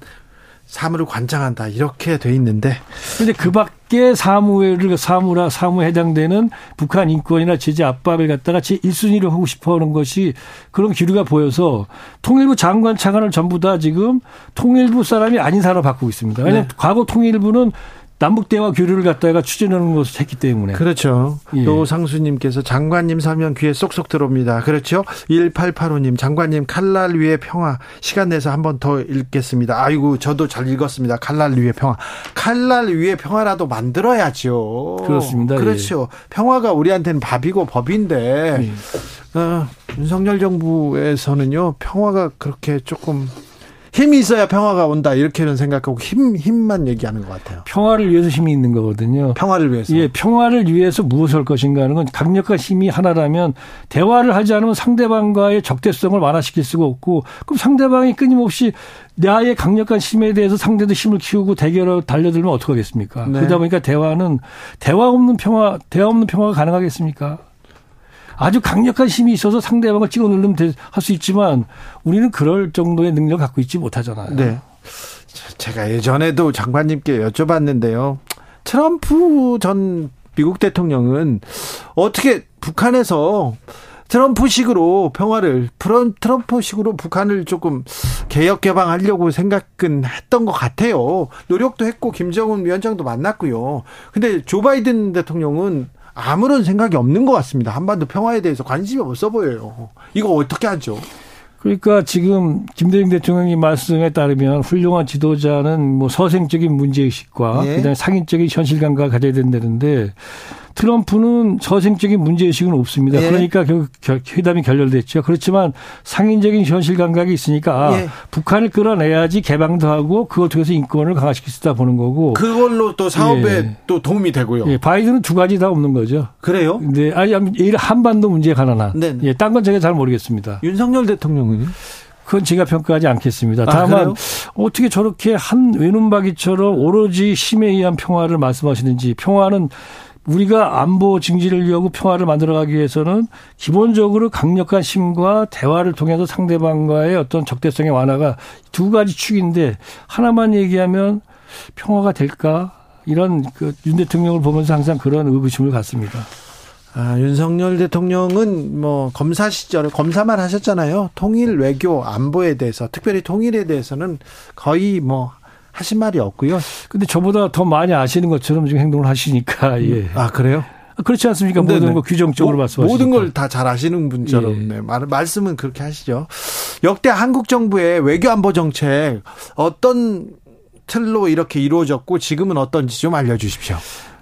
사무를 관장한다 이렇게 돼 있는데 근데 그 밖에 사무를 사무라 사무에 해당되는 북한 인권이나 제재 압박을 갖다가 제 1순위로 하고 싶어 하는 것이 그런 기류가 보여서 통일부 장관 차관을 전부 다 지금 통일부 사람이 아닌 사람을 바꾸고 있습니다. 왜냐하면 네. 과거 통일부는 남북 대화 교류를 갖다가 추진하는 것을 했기 때문에. 그렇죠. 예. 노상수님께서 장관님 설명 귀에 쏙쏙 들어옵니다. 그렇죠. 1885님 장관님 칼날 위의 평화 시간 내서 한 번 더 읽겠습니다. 아이고 저도 잘 읽었습니다. 칼날 위의 평화. 칼날 위의 평화라도 만들어야죠. 그렇습니다. 그렇죠. 예. 평화가 우리한테는 밥이고 법인데 예. 어, 윤석열 정부에서는요 평화가 그렇게 조금 힘이 있어야 평화가 온다 이렇게는 생각하고 힘 힘만 얘기하는 것 같아요. 평화를 위해서 힘이 있는 거거든요. 평화를 위해서. 예, 평화를 위해서 무엇을 할 것인가 하는 건 강력한 힘이 하나라면 대화를 하지 않으면 상대방과의 적대성을 완화시킬 수가 없고 그럼 상대방이 끊임없이 나의 강력한 힘에 대해서 상대도 힘을 키우고 대결을 달려들면 어떡하겠습니까? 네. 그러다 보니까 대화는 대화 없는 평화, 대화 없는 평화가 가능하겠습니까? 아주 강력한 힘이 있어서 상대방을 찍어 누르면 할 수 있지만 우리는 그럴 정도의 능력을 갖고 있지 못하잖아요. 네. 제가 예전에도 장관님께 여쭤봤는데요. 트럼프 전 미국 대통령은 어떻게 북한에서 트럼프식으로 평화를 트럼프식으로 북한을 조금 개혁 개방하려고 생각은 했던 것 같아요. 노력도 했고 김정은 위원장도 만났고요. 근데 조 바이든 대통령은 아무런 생각이 없는 것 같습니다. 한반도 평화에 대해서 관심이 없어 보여요. 이거 어떻게 하죠? 그러니까 지금 김대중 대통령이 말씀에 따르면 훌륭한 지도자는 뭐 서생적인 문제의식과 네. 그다음에 상인적인 현실 감각을 가져야 된다는데 트럼프는 서생적인 문제의식은 없습니다. 예. 그러니까 결국 회담이 결렬됐죠. 그렇지만 상인적인 현실 감각이 있으니까 아, 예. 북한을 끌어내야지 개방도 하고 그걸 통해서 인권을 강화시킬 수 있다 보는 거고. 그걸로 또 사업에 예. 또 도움이 되고요. 예. 바이든은 두 가지 다 없는 거죠. 그래요? 네. 아니, 한반도 문제에 관한 한. 네. 예. 딴 건 제가 잘 모르겠습니다. 윤석열 대통령은요? 그건 제가 평가하지 않겠습니다. 아, 다만 아, 어떻게 저렇게 한 외눈박이처럼 오로지 힘에 의한 평화를 말씀하시는지 평화는 우리가 안보 증진을 위하고 평화를 만들어가기 위해서는 기본적으로 강력한 힘과 대화를 통해서 상대방과의 어떤 적대성의 완화가 두 가지 축인데 하나만 얘기하면 평화가 될까? 이런 그 윤 대통령을 보면서 항상 그런 의구심을 갖습니다. 아, 윤석열 대통령은 뭐 검사 시절에 검사만 하셨잖아요. 통일 외교 안보에 대해서 특별히 통일에 대해서는 거의 뭐 하신 말이 없고요. 근데 저보다 더 많이 아시는 것처럼 지금 행동을 하시니까 예. 아 그래요? 그렇지 않습니까? 모든 거 규정적으로 말씀하시니까. 모든 걸 다 잘 아시는 분처럼 예. 네. 말, 말씀은 그렇게 하시죠. 역대 한국 정부의 외교 안보 정책 어떤 틀로 이렇게 이루어졌고 지금은 어떤지 좀 알려주십시오.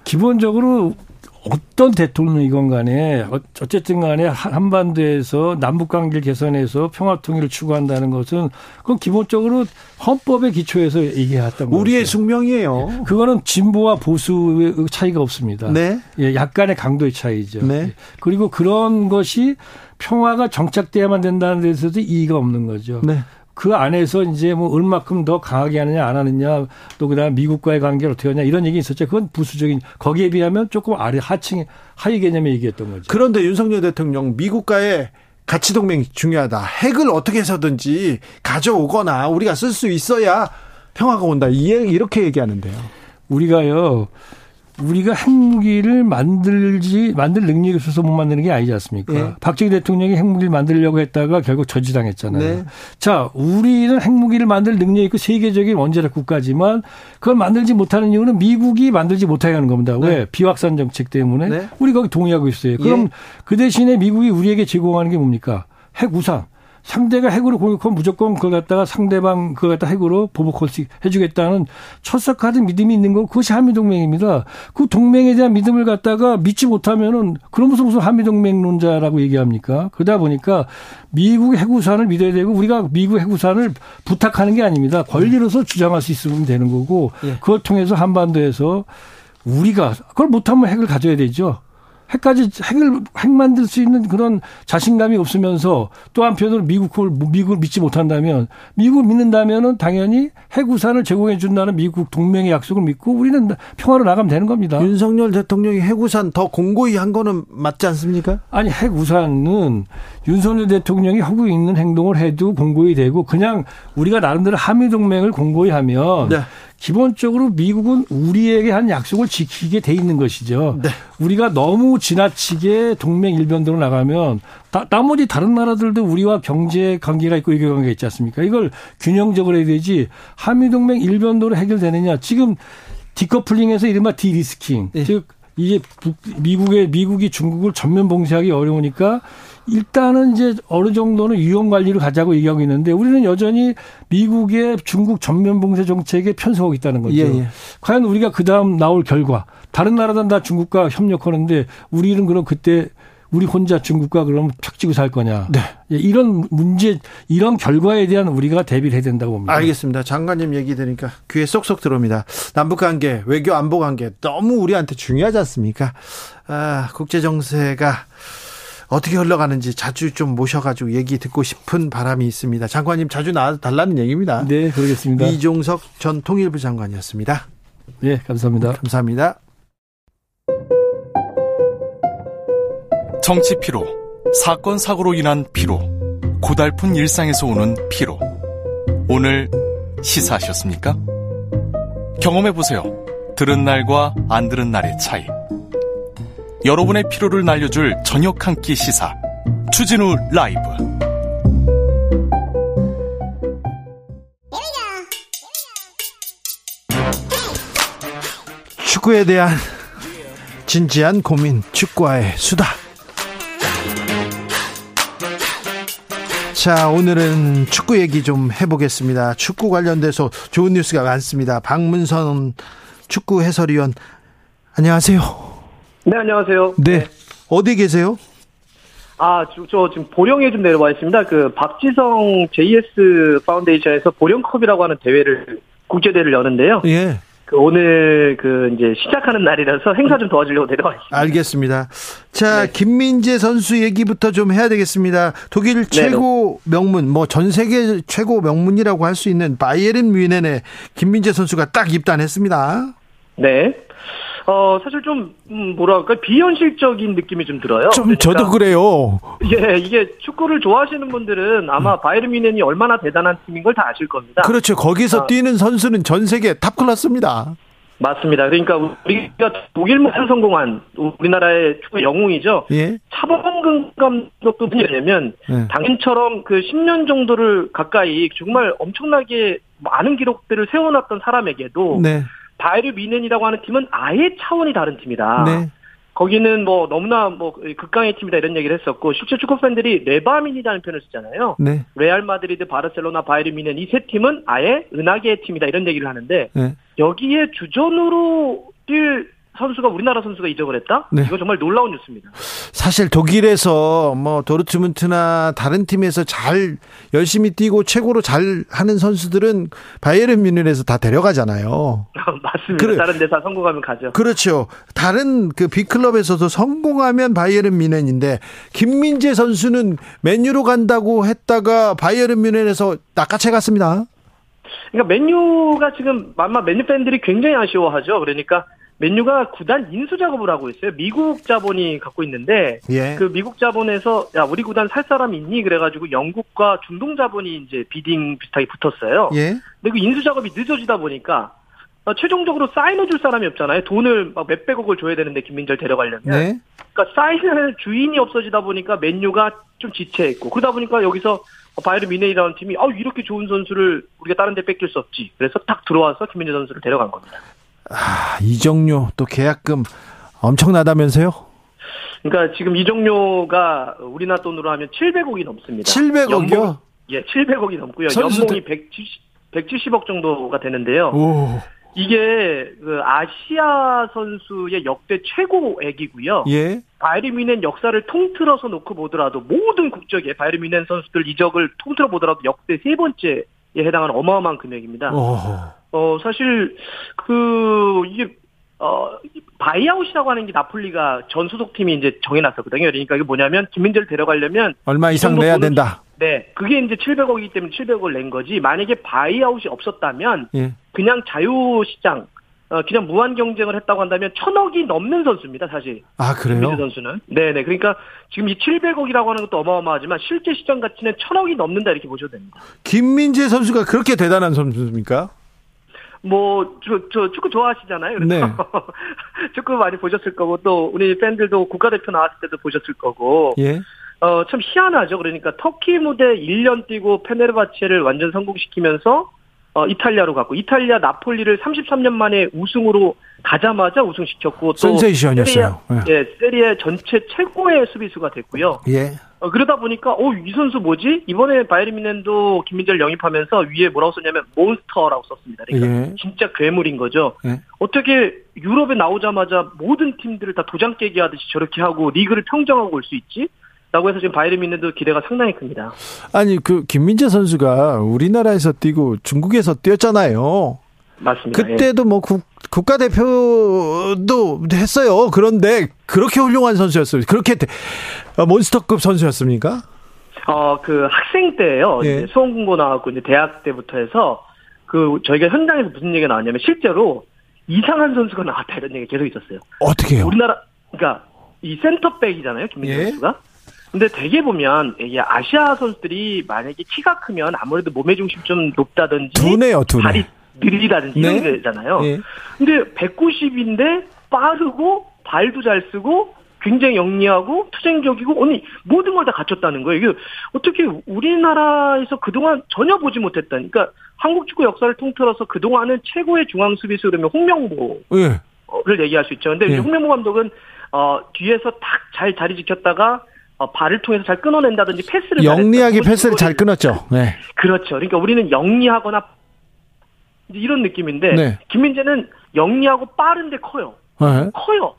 기본적으로 어떤 대통령이건 간에 어쨌든 간에 한반도에서 남북 관계를 개선해서 평화 통일을 추구한다는 것은 그건 기본적으로 헌법의 기초에서 얘기했던 거죠. 우리의 숙명이에요. 그거는 진보와 보수의 차이가 없습니다. 네. 예, 약간의 강도의 차이죠. 네. 예. 그리고 그런 것이 평화가 정착돼야만 된다는 데서도 이의가 없는 거죠. 네. 그 안에서 이제 뭐 얼마큼 더 강하게 하느냐 안 하느냐 또 그다음 미국과의 관계를 어떻게 하냐 이런 얘기 있었죠. 그건 부수적인 거기에 비하면 조금 아래 하층 하위 개념의 얘기였던 거죠. 그런데 윤석열 대통령 미국과의 가치 동맹이 중요하다. 핵을 어떻게 해서든지 가져오거나 우리가 쓸 수 있어야 평화가 온다. 이렇게 얘기하는데요. 우리가요. 우리가 핵무기를 만들지 만들 능력이 없어서 못 만드는 게 아니지 않습니까? 네. 박정희 대통령이 핵무기를 만들려고 했다가 결국 저지당했잖아요. 네. 자, 우리는 핵무기를 만들 능력이 있고 세계적인 원자력 국가지만 그걸 만들지 못하는 이유는 미국이 만들지 못하게 하는 겁니다. 네. 왜? 비확산 정책 때문에 네. 우리 거기 동의하고 있어요. 그럼 예. 그 대신에 미국이 우리에게 제공하는 게 뭡니까? 핵 우산. 상대가 핵으로 공격하면 무조건 그걸 갖다가 상대방 그걸 갖다 핵으로 보복할 수 해주겠다는 철석하던 믿음이 있는 거 그것이 한미동맹입니다. 그 동맹에 대한 믿음을 갖다가 믿지 못하면은 그러면서 무슨 한미동맹론자라고 얘기합니까? 그러다 보니까 미국 핵우산을 믿어야 되고 우리가 미국 핵우산을 부탁하는 게 아닙니다. 권리로서 주장할 수 있으면 되는 거고 예. 그걸 통해서 한반도에서 우리가 그걸 못하면 핵을 가져야 되죠. 핵까지 핵을 핵 만들 수 있는 그런 자신감이 없으면서 또 한편으로 미국을 미국을 믿지 못한다면 미국을 믿는다면은 당연히 핵 우산을 제공해 준다는 미국 동맹의 약속을 믿고 우리는 평화로 나가면 되는 겁니다. 윤석열 대통령이 핵 우산 더 공고히 한 거는 맞지 않습니까? 아니 핵 우산은 윤석열 대통령이 하고 있는 행동을 해도 공고히 되고 그냥 우리가 나름대로 한미 동맹을 공고히 하면 네. 기본적으로 미국은 우리에게 한 약속을 지키게 돼 있는 것이죠. 네. 우리가 너무 지나치게 동맹 일변도로 나가면 다, 나머지 다른 나라들도 우리와 경제 관계가 있고 외교 관계가 있지 않습니까? 이걸 균형적으로 해야 되지 한미 동맹 일변도로 해결되느냐. 지금 디커플링에서 이른바 디리스킹. 네. 즉 이게 미국의 미국이 중국을 전면 봉쇄하기 어려우니까 일단은 이제 어느 정도는 유형 관리를 가자고 얘기하고 있는데 우리는 여전히 미국의 중국 전면 봉쇄 정책에 편성하고 있다는 거죠. 예, 예. 과연 우리가 그 다음 나올 결과 다른 나라들은 다 중국과 협력하는데 우리는 그럼 그때 우리 혼자 중국과 그럼 척지고 살 거냐. 네. 예, 이런 문제, 이런 결과에 대한 우리가 대비를 해야 된다고 봅니다. 알겠습니다. 장관님 얘기 들으니까 귀에 쏙쏙 들어옵니다. 남북 관계, 외교 안보 관계 너무 우리한테 중요하지 않습니까? 아, 국제 정세가 어떻게 흘러가는지 자주 좀 모셔가지고 얘기 듣고 싶은 바람이 있습니다. 장관님 자주 나와달라는 얘기입니다. 네, 그러겠습니다. 이종석 전 통일부 장관이었습니다. 네, 감사합니다. 감사합니다. 정치 피로, 사건 사고로 인한 피로, 고달픈 일상에서 오는 피로. 오늘 시사하셨습니까? 경험해 보세요. 들은 날과 안 들은 날의 차이. 여러분의 피로를 날려줄 저녁 한 끼 시사. 추진우 라이브. 축구에 대한 진지한 고민 축구와의 수다. 자 오늘은 축구 얘기 좀 해보겠습니다. 축구 관련돼서 좋은 뉴스가 많습니다. 박문선 축구 해설위원. 안녕하세요 네, 안녕하세요. 네. 어디 계세요? 아, 저, 저 지금 보령에 좀 내려와 있습니다. 그 박지성 JS 파운데이션에서 보령컵이라고 하는 대회를 국제대회를 여는데요. 예. 그 오늘 그 이제 시작하는 날이라서 행사 좀 도와주려고 내려와 있습니다. 알겠습니다. 자, 네. 김민재 선수 얘기부터 좀 해야 되겠습니다. 독일 최고 네네. 명문, 뭐 전 세계 최고 명문이라고 할 수 있는 바이에른 뮌헨에 김민재 선수가 딱 입단했습니다. 네. 어, 사실 좀, 음, 뭐랄까, 비현실적인 느낌이 좀 들어요. 좀 그러니까, 저도 그래요. 예, 이게 축구를 좋아하시는 분들은 아마 음. 바이에른 뮌헨이 얼마나 대단한 팀인 걸 다 아실 겁니다. 그렇죠. 거기서 아, 뛰는 선수는 전 세계 top class입니다. 맞습니다. 그러니까 우리가 독일만 성공한 우리나라의 축구 영웅이죠. 예? 차범근 감독도 뭐냐면 예. 당연처럼 그 10년 정도를 가까이 정말 엄청나게 많은 기록들을 세워놨던 사람에게도 네. 바이에른 뮌헨이라고 하는 팀은 아예 차원이 다른 팀이다. 네. 거기는 뭐 너무나 뭐 극강의 팀이다 이런 얘기를 했었고 실제 축구 팬들이 레바뮌이라는 표현을 쓰잖아요. 네. 레알 마드리드, 바르셀로나, 바이에른 뮌헨 이 세 팀은 아예 은하계의 팀이다 이런 얘기를 하는데 네. 여기에 주전으로 뛸 선수가 우리나라 선수가 이적을 했다? 네. 이거 정말 놀라운 뉴스입니다. 사실 독일에서 뭐 도르트문트나 다른 팀에서 잘 열심히 뛰고 최고로 잘 하는 선수들은 바이에른 뮌헨에서 다 데려가잖아요. 맞습니다. 그래. 다른 데서 성공하면 가죠. 그렇죠. 다른 그 빅클럽에서도 성공하면 바이에른 뮌헨인데 김민재 선수는 맨유로 간다고 했다가 바이에른 뮌헨에서 낚아채 갔습니다. 그러니까 맨유가 지금 아마 맨유 팬들이 굉장히 아쉬워하죠. 그러니까 맨유가 구단 인수 작업을 하고 있어요. 미국 자본이 갖고 있는데 예. 그 미국 자본에서 야 우리 구단 살 사람 있니? 그래가지고 영국과 중동 자본이 이제 비딩 비슷하게 붙었어요. 예. 근데 그 인수 작업이 늦어지다 보니까 어, 최종적으로 사인을 줄 사람이 없잖아요. 돈을 막 몇백억을 줘야 되는데 김민재를 데려가려면. 네. 그러니까 사인을 주인이 없어지다 보니까 맨유가 좀 지체했고 그러다 보니까 여기서 바이르 미네이라는 팀이 아 이렇게 좋은 선수를 우리가 다른 데 뺏길 수 없지. 그래서 딱 들어와서 김민재 선수를 데려간 겁니다. 아, 이정료 또 계약금 엄청나다면서요? 그러니까 지금 이정료가 우리나라 돈으로 하면 700억이 넘습니다. 700억이요? 연봉, 예, 700억이 넘고요. 연봉이 170, 170억 정도가 되는데요. 오. 이게 그 아시아 선수의 역대 최고액이고요. 예. 바이르 뮌헨 역사를 통틀어서 놓고 보더라도 모든 국적의 바이르 뮌헨 선수들 이적을 통틀어 보더라도 역대 세 번째에 해당하는 어마어마한 금액입니다. 오. 어 사실 그 이게 어, buyout이라고 하는 게 나폴리가 전 소속팀이 이제 정해놨었거든요. 그러니까 이게 뭐냐면 김민재를 데려가려면 얼마 이상 내야 된다. 네, 그게 이제 700억이기 때문에 700억을 낸 거지. 만약에 바이아웃이 없었다면 예. 그냥 자유시장 어, 그냥 무한 경쟁을 했다고 한다면 천억이 넘는 선수입니다, 사실. 아, 그래요? 김민재 선수는. 네네. 그러니까 지금 이 700억이라고 하는 것도 어마어마하지만 실제 시장 가치는 천억이 넘는다 이렇게 보셔도 됩니다. 김민재 선수가 그렇게 대단한 선수입니까? 뭐, 저, 저 축구 좋아하시잖아요. 그래서 네. 축구 많이 보셨을 거고, 또 우리 팬들도 국가대표 나왔을 때도 보셨을 거고. 예. 어, 참 희한하죠. 그러니까 터키 무대 1년 뛰고 페네르바체를 완전 성공시키면서 어, 이탈리아로 갔고 이탈리아 나폴리를 33년 만에 우승으로 가자마자 우승시켰고 또 센세이션이었어요. 세리에, 예, 세리에 전체 최고의 수비수가 됐고요. 예. 어, 그러다 보니까 어, 이 선수 뭐지? 이번에 바이에른 뮌헨도 김민재를 영입하면서 위에 뭐라고 썼냐면 몬스터라고 썼습니다. 그러니까 예. 진짜 괴물인 거죠. 예. 어떻게 유럽에 나오자마자 모든 팀들을 다 도장 깨기 하듯이 저렇게 하고 리그를 평정하고 올 수 있지? 라고 해서 지금 바이에른 뮌헨도 기대가 상당히 큽니다. 아니 그 김민재 선수가 우리나라에서 뛰고 중국에서 뛰었잖아요. 맞습니다. 그때도 뭐 국, 국가대표도 했어요. 그런데 그렇게 훌륭한 선수였어요. 그렇게 어, 몬스터급 선수였습니까? 어, 그 학생 때요. 예. 수험 공부 나왔고 이제 대학 때부터 해서 그 저희가 현장에서 무슨 얘기가 나왔냐면 실제로 이상한 선수가 나왔다 이런 얘기가 계속 있었어요. 어떻게요? 우리나라 그러니까 이 센터백이잖아요. 김민재 예. 선수가. 근데 대개 보면 이게 아시아 선수들이 만약에 키가 크면 아무래도 몸의 중심 좀 높다든지 두네요, 두네. 다리 느리다든지 네? 이런 게잖아요. 네. 근데 190인데 빠르고 발도 잘 쓰고 굉장히 영리하고 투쟁적이고 언니 모든 걸 다 갖췄다는 거예요. 이게 어떻게 우리나라에서 그동안 전혀 보지 못했다는 그러니까 한국 축구 역사를 통틀어서 그동안은 최고의 중앙 수비수 그러면 홍명보를 네. 얘기할 수 있죠. 근데 네. 홍명보 감독은 어 뒤에서 딱 잘 자리 지켰다가 어, 발을 통해서 잘 끊어낸다든지 패스를 영리하게 패스를 잘 끊었죠. 네. 그렇죠. 그러니까 우리는 영리하거나 이런 느낌인데 네. 김민재는 영리하고 빠른데 커요. 네. 커요.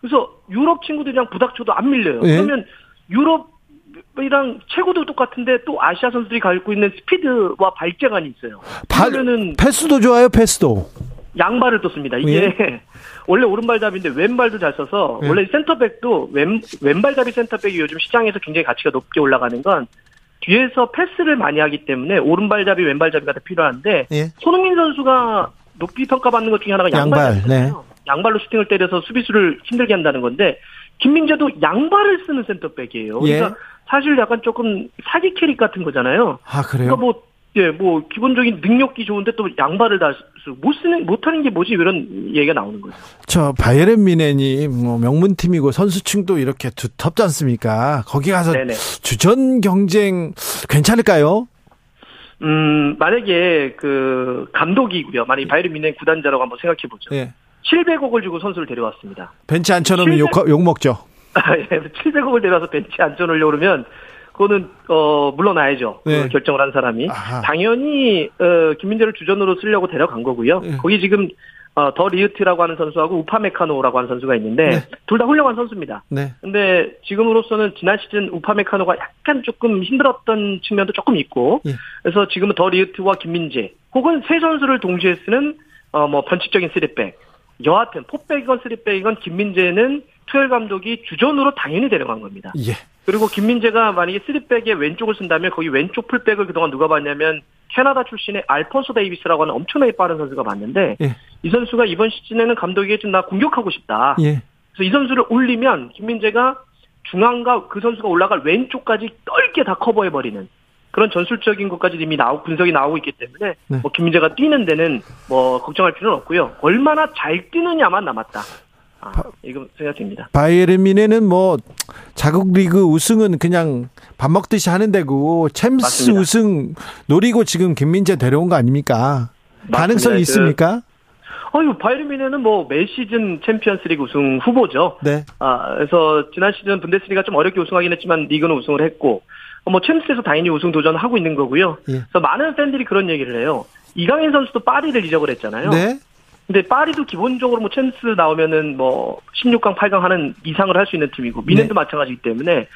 그래서 유럽 친구들이랑 부닥쳐도 안 밀려요. 네. 그러면 유럽이랑 최고도 똑같은데 또 아시아 선수들이 갖고 있는 스피드와 발재간이 있어요. 발은 패스도 좋아요, 패스도. 양발을 떴습니다. 이게 예. 원래 오른발잡이인데 왼발도 잘 써서 예. 원래 센터백도 왼 왼발잡이 센터백이 요즘 시장에서 굉장히 가치가 높게 올라가는 건 뒤에서 패스를 많이 하기 때문에 오른발잡이 왼발잡이가 더 필요한데 예. 손흥민 선수가 높이 평가받는 것 중에 하나가 양발. 양발 네. 양발로 슈팅을 때려서 수비수를 힘들게 한다는 건데 김민재도 양발을 쓰는 센터백이에요. 그러니까 예. 사실 약간 조금 사기 캐릭 같은 거잖아요. 아 그래요? 그러니까 뭐 예, 뭐 기본적인 능력이 좋은데 또 양발을 다 못 쓰는 못 하는 게 뭐지 이런 얘기가 나오는 거죠. 저 바이에른 미넨이 뭐 명문팀이고 선수층도 이렇게 두텁지 않습니까? 거기 가서 네네. 주전 경쟁 괜찮을까요? 음, 만약에 그 감독이고요. 만약에 바이에른 미넨 구단자라고 한번 생각해 보죠. 예. 700억을 주고 선수를 데려왔습니다. 벤치 앉혀놓으면 700... 욕, 욕 먹죠. 700억을 데려와서 벤치 앉혀놓으려고 그러면 그거는 어 물러나야죠. 네. 그 결정을 한 사람이 아하. 당연히 어 김민재를 주전으로 쓰려고 데려간 거고요. 네. 거기 지금 어, 더 리우트라고 하는 선수하고 우파메카노라고 하는 선수가 있는데 네. 둘다 훌륭한 선수입니다. 네. 근데 지금으로서는 지난 시즌 우파메카노가 약간 조금 힘들었던 측면도 조금 있고 예. 그래서 지금은 더 리흐트와 김민재 혹은 세 선수를 동시에 쓰는 어 뭐 변칙적인 three back 여하튼 four back이건 three back이건 김민재는 투헬 감독이 주전으로 당연히 데려간 겁니다. 예. 그리고 김민재가 만약에 three back에 왼쪽을 쓴다면 거기 왼쪽 풀백을 그동안 누가 봤냐면 캐나다 출신의 알폰소 데이비스라고 하는 엄청나게 빠른 선수가 봤는데 예. 이 선수가 이번 시즌에는 감독에게 좀 나 공격하고 싶다. 예. 그래서 이 선수를 올리면 김민재가 중앙과 그 선수가 올라갈 왼쪽까지 넓게 다 커버해 버리는 그런 전술적인 것까지 이미 나오고 분석이 나오고 있기 때문에 네. 뭐 김민재가 뛰는 데는 뭐 걱정할 필요는 없고요. 얼마나 잘 뛰느냐만 남았다. 아, 이거 생각됩니다. 바이에른 미네는 뭐 자국 리그 우승은 그냥 밥 먹듯이 하는 데고 챔스 맞습니다. 우승 노리고 지금 김민재 데려온 거 아닙니까? 맞습니다. 가능성 그 있습니까? 어유 바이에른 미네는 뭐 매 시즌 챔피언스리그 우승 후보죠. 네. 아 그래서 지난 시즌 분데스리가 좀 어렵게 우승하긴 했지만 리그는 우승을 했고 뭐 챔스에서 당연히 우승 도전하고 있는 거고요. 예. 그래서 많은 팬들이 그런 얘기를 해요. 이강인 선수도 파리를 잊어버렸잖아요. 네. 근데 파리도 기본적으로 뭐 챔스 나오면은 뭐 16강, 8강 하는 이상을 할 수 있는 팀이고 미넨도 네. 마찬가지이기 때문에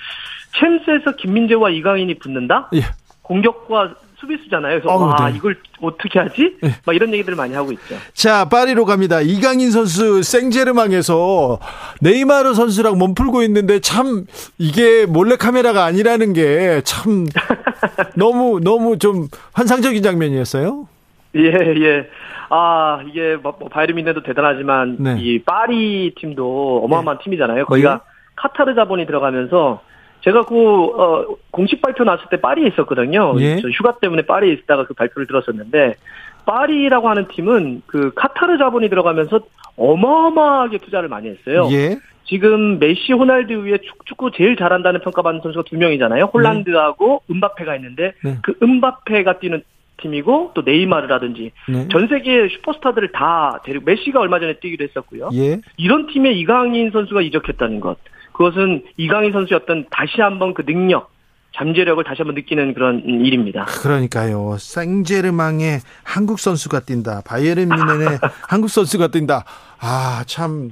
챔스에서 김민재와 이강인이 붙는다? 예. 공격과 수비수잖아요. 그래서 어, 와 네. 이걸 어떻게 하지? 네. 막 이런 얘기들을 많이 하고 있죠. 자 파리로 갑니다. 이강인 선수 생제르망에서 네이마르 선수랑 몸 풀고 있는데 참 이게 몰래 카메라가 아니라는 게 참 너무 너무 좀 환상적인 장면이었어요. 예 예. 아 이게 뭐, 뭐 바이에른 도 대단하지만 네. 이 파리 팀도 어마어마한 네. 팀이잖아요. 거기가 네. 카타르 자본이 들어가면서 제가 그 어, 공식 발표 났을 때 파리에 있었거든요. 예. 저 휴가 때문에 파리에 있다가 그 발표를 들었었는데 파리라고 하는 팀은 그 카타르 자본이 들어가면서 어마어마하게 투자를 많이 했어요. 예. 지금 메시, 호날두 위에 축구 제일 잘한다는 평가받는 선수가 두 명이잖아요. 홀란드하고 네. 음바페가 있는데 네. 그 음바페가 뛰는 팀이고 또 네이마르라든지 네. 전 세계 슈퍼스타들을 다 데리고 메시가 얼마 전에 뛰기도 했었고요. 예. 이런 팀에 이강인 선수가 이적했다는 것. 그것은 이강인 선수의 어떤 다시 한번 그 능력, 잠재력을 다시 한번 느끼는 그런 일입니다. 그러니까요. 생제르망의 한국 선수가 뛴다. 바이에른 미넨의 한국 선수가 뛴다. 아, 참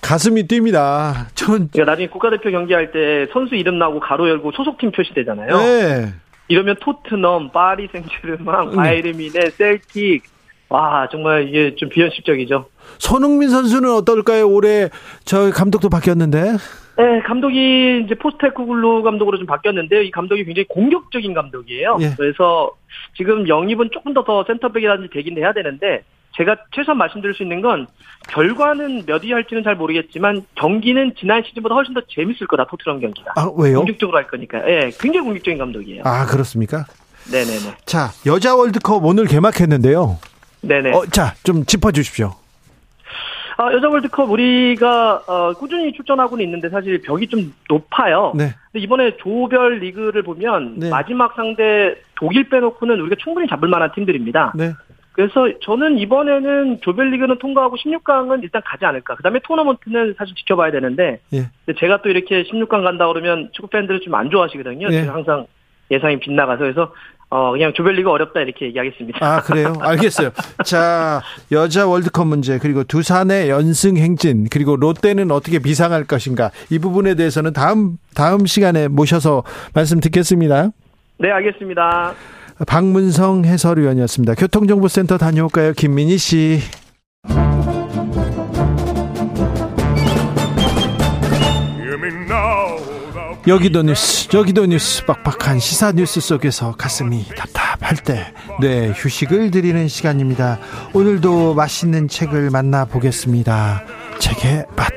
가슴이 뜁니다. 전 제가 나중에 국가대표 경기할 때 선수 이름 나오고 괄호 열고 소속팀 표시되잖아요. 네. 이러면 토트넘, 파리 생제르망, 네. 바이에른 뮌헨, 셀틱 와 정말 이게 좀 비현실적이죠. 손흥민 선수는 어떨까요? 올해 저 감독도 바뀌었는데. 네, 감독이 이제 포스테코글루 감독으로 좀 바뀌었는데요. 이 감독이 굉장히 공격적인 감독이에요. 예. 그래서 지금 영입은 조금 더 더 센터백이라든지 되긴 해야 되는데 제가 최소한 말씀드릴 수 있는 건 결과는 몇 위 할지는 잘 모르겠지만 경기는 지난 시즌보다 훨씬 더 재밌을 거다 토트넘 경기가. 아 왜요? 공격적으로 할 거니까. 예, 네, 굉장히 공격적인 감독이에요. 아 그렇습니까? 네네네. 자 여자 월드컵 오늘 개막했는데요. 네네. 어, 자, 좀 짚어주십시오. 아, 여자 월드컵 우리가 어, 꾸준히 출전하고는 있는데 사실 벽이 좀 높아요. 네. 근데 이번에 조별 리그를 보면 네. 마지막 상대 독일 빼놓고는 우리가 충분히 잡을 만한 팀들입니다. 네. 그래서 저는 이번에는 조별리그는 통과하고 16강은 일단 가지 않을까. 그 다음에 토너먼트는 사실 지켜봐야 되는데 예. 제가 또 이렇게 16강 간다 그러면 축구 팬들을 좀 안 좋아하시거든요. 예. 제가 항상 예상이 빗나가서 그래서 어, 그냥 조별리그 어렵다 이렇게 얘기하겠습니다. 아, 그래요? 알겠어요. 자, 여자 월드컵 문제, 그리고 두산의 연승 행진, 그리고 롯데는 어떻게 비상할 것인가. 이 부분에 대해서는 다음, 다음 시간에 모셔서 말씀 듣겠습니다. 네, 알겠습니다. 박문성 해설위원이었습니다. 교통정보센터 다녀올까요? 김민희 씨. 여기도 뉴스 저기도 뉴스 빡빡한 시사 뉴스 속에서 가슴이 답답할 때 네, 휴식을 드리는 시간입니다. 오늘도 맛있는 책을 만나보겠습니다. 책의 맛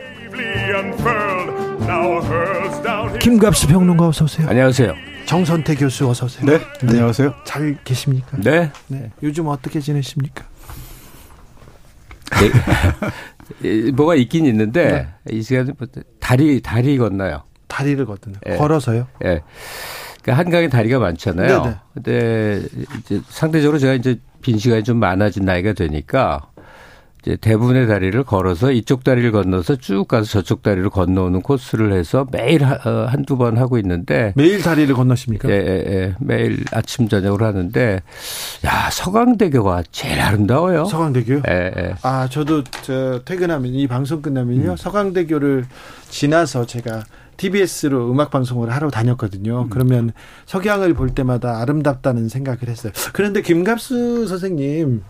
김갑수 평론가 어서 오세요. 안녕하세요. 정선태 교수 어서 오세요. 네, 네. 안녕하세요. 잘 계십니까? 네. 네. 요즘 어떻게 지내십니까? 네. 뭐가 있긴 있는데 네. 이 시간에 다리 다리 건너요. 다리를 걷는 예. 걸어서요? 예. 그러니까 한강에 다리가 많잖아요. 네네. 근데 이제 상대적으로 제가 이제 빈 시간이 좀 많아진 나이가 되니까 이제 대부분의 다리를 걸어서 이쪽 다리를 건너서 쭉 가서 저쪽 다리를 건너오는 코스를 해서 매일 어, 한두 번 하고 있는데 매일 다리를 건너십니까? 예, 예, 예. 매일 아침 저녁으로 하는데 야 서강대교가 제일 아름다워요. 서강대교요? 예, 예. 아 저도 저 퇴근하면 이 방송 끝나면요 음. 서강대교를 지나서 제가 TBS로 음악 방송을 하러 다녔거든요. 음. 그러면 석양을 볼 때마다 아름답다는 생각을 했어요. 그런데 김갑수 선생님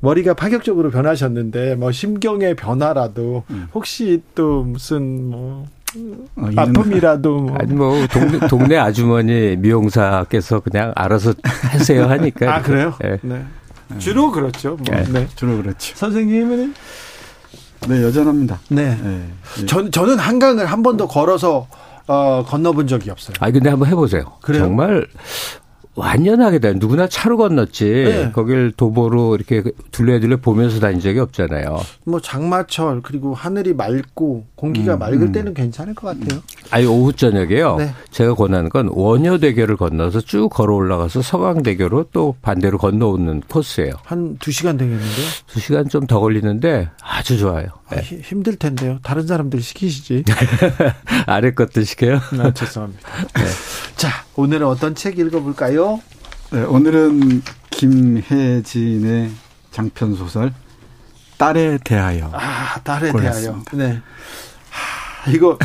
머리가 파격적으로 변하셨는데 뭐 심경의 변화라도 음. 혹시 또 무슨 뭐 어, 아픔이라도 뭐. 아니 뭐 동네, 동네 아주머니 미용사께서 그냥 알아서 하세요 하니까 아 그래요? 네. 네. 주로 그렇죠. 뭐. 네. 네. 주로 그렇죠. 선생님은 네, 여전합니다. 네. 네. 전, 저는 한강을 한 번도 걸어서 어, 건너본 적이 없어요. 아 근데 한번 해보세요. 그래요? 정말 완연하게 다 누구나 차로 건넜지 네. 거길 도보로 이렇게 둘레둘레 보면서 다닌 적이 없잖아요. 뭐 장마철 그리고 하늘이 맑고 공기가 음, 맑을 음. 때는 괜찮을 것 같아요. 아니 오후 저녁에요. 네. 제가 권하는 건 원효대교를 건너서 쭉 걸어 올라가서 서강대교로 또 반대로 건너오는 코스예요. 한두 시간 되겠는데요? 두 시간 좀 더 걸리는데 아주 좋아요. 아, 네. 힘들 텐데요. 다른 사람들 시키시지. 아래 것도 시켜요? 아, 죄송합니다. 네. 자, 오늘은 어떤 책 읽어볼까요? 네, 오늘은 김혜진의 장편 소설 딸에 대하여. 아, 딸에 골랐습니다. 대하여. 네. 하, 이거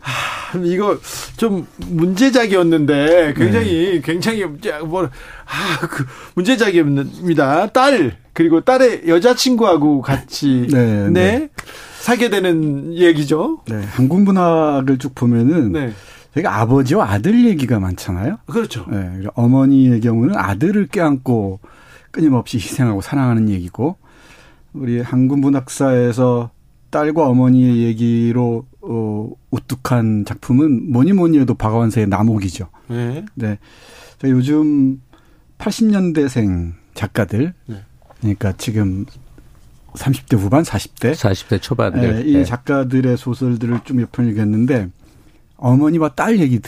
하, 이거 좀 문제작이었는데 굉장히 네. 굉장히 뭐 아, 그 문제작입니다. 딸 그리고 딸의 여자친구하고 같이 네, 네. 네. 사게 되는 얘기죠. 네. 한국 문학을 쭉 보면은 네. 저희가 아버지와 아들 얘기가 많잖아요. 그렇죠. 네. 어머니의 경우는 아들을 껴안고 끊임없이 희생하고 사랑하는 얘기고 우리 한국 문학사에서 딸과 어머니의 얘기로 어, 우뚝한 작품은 뭐니 뭐니 해도 박완서의 남옥이죠. 네. 네. 요즘 80년대생 작가들 네. 그러니까 지금 30대 후반, 40대, 40대 초반들 네, 이 네. 작가들의 소설들을 좀 몇 편 읽었는데 어머니와 딸 얘기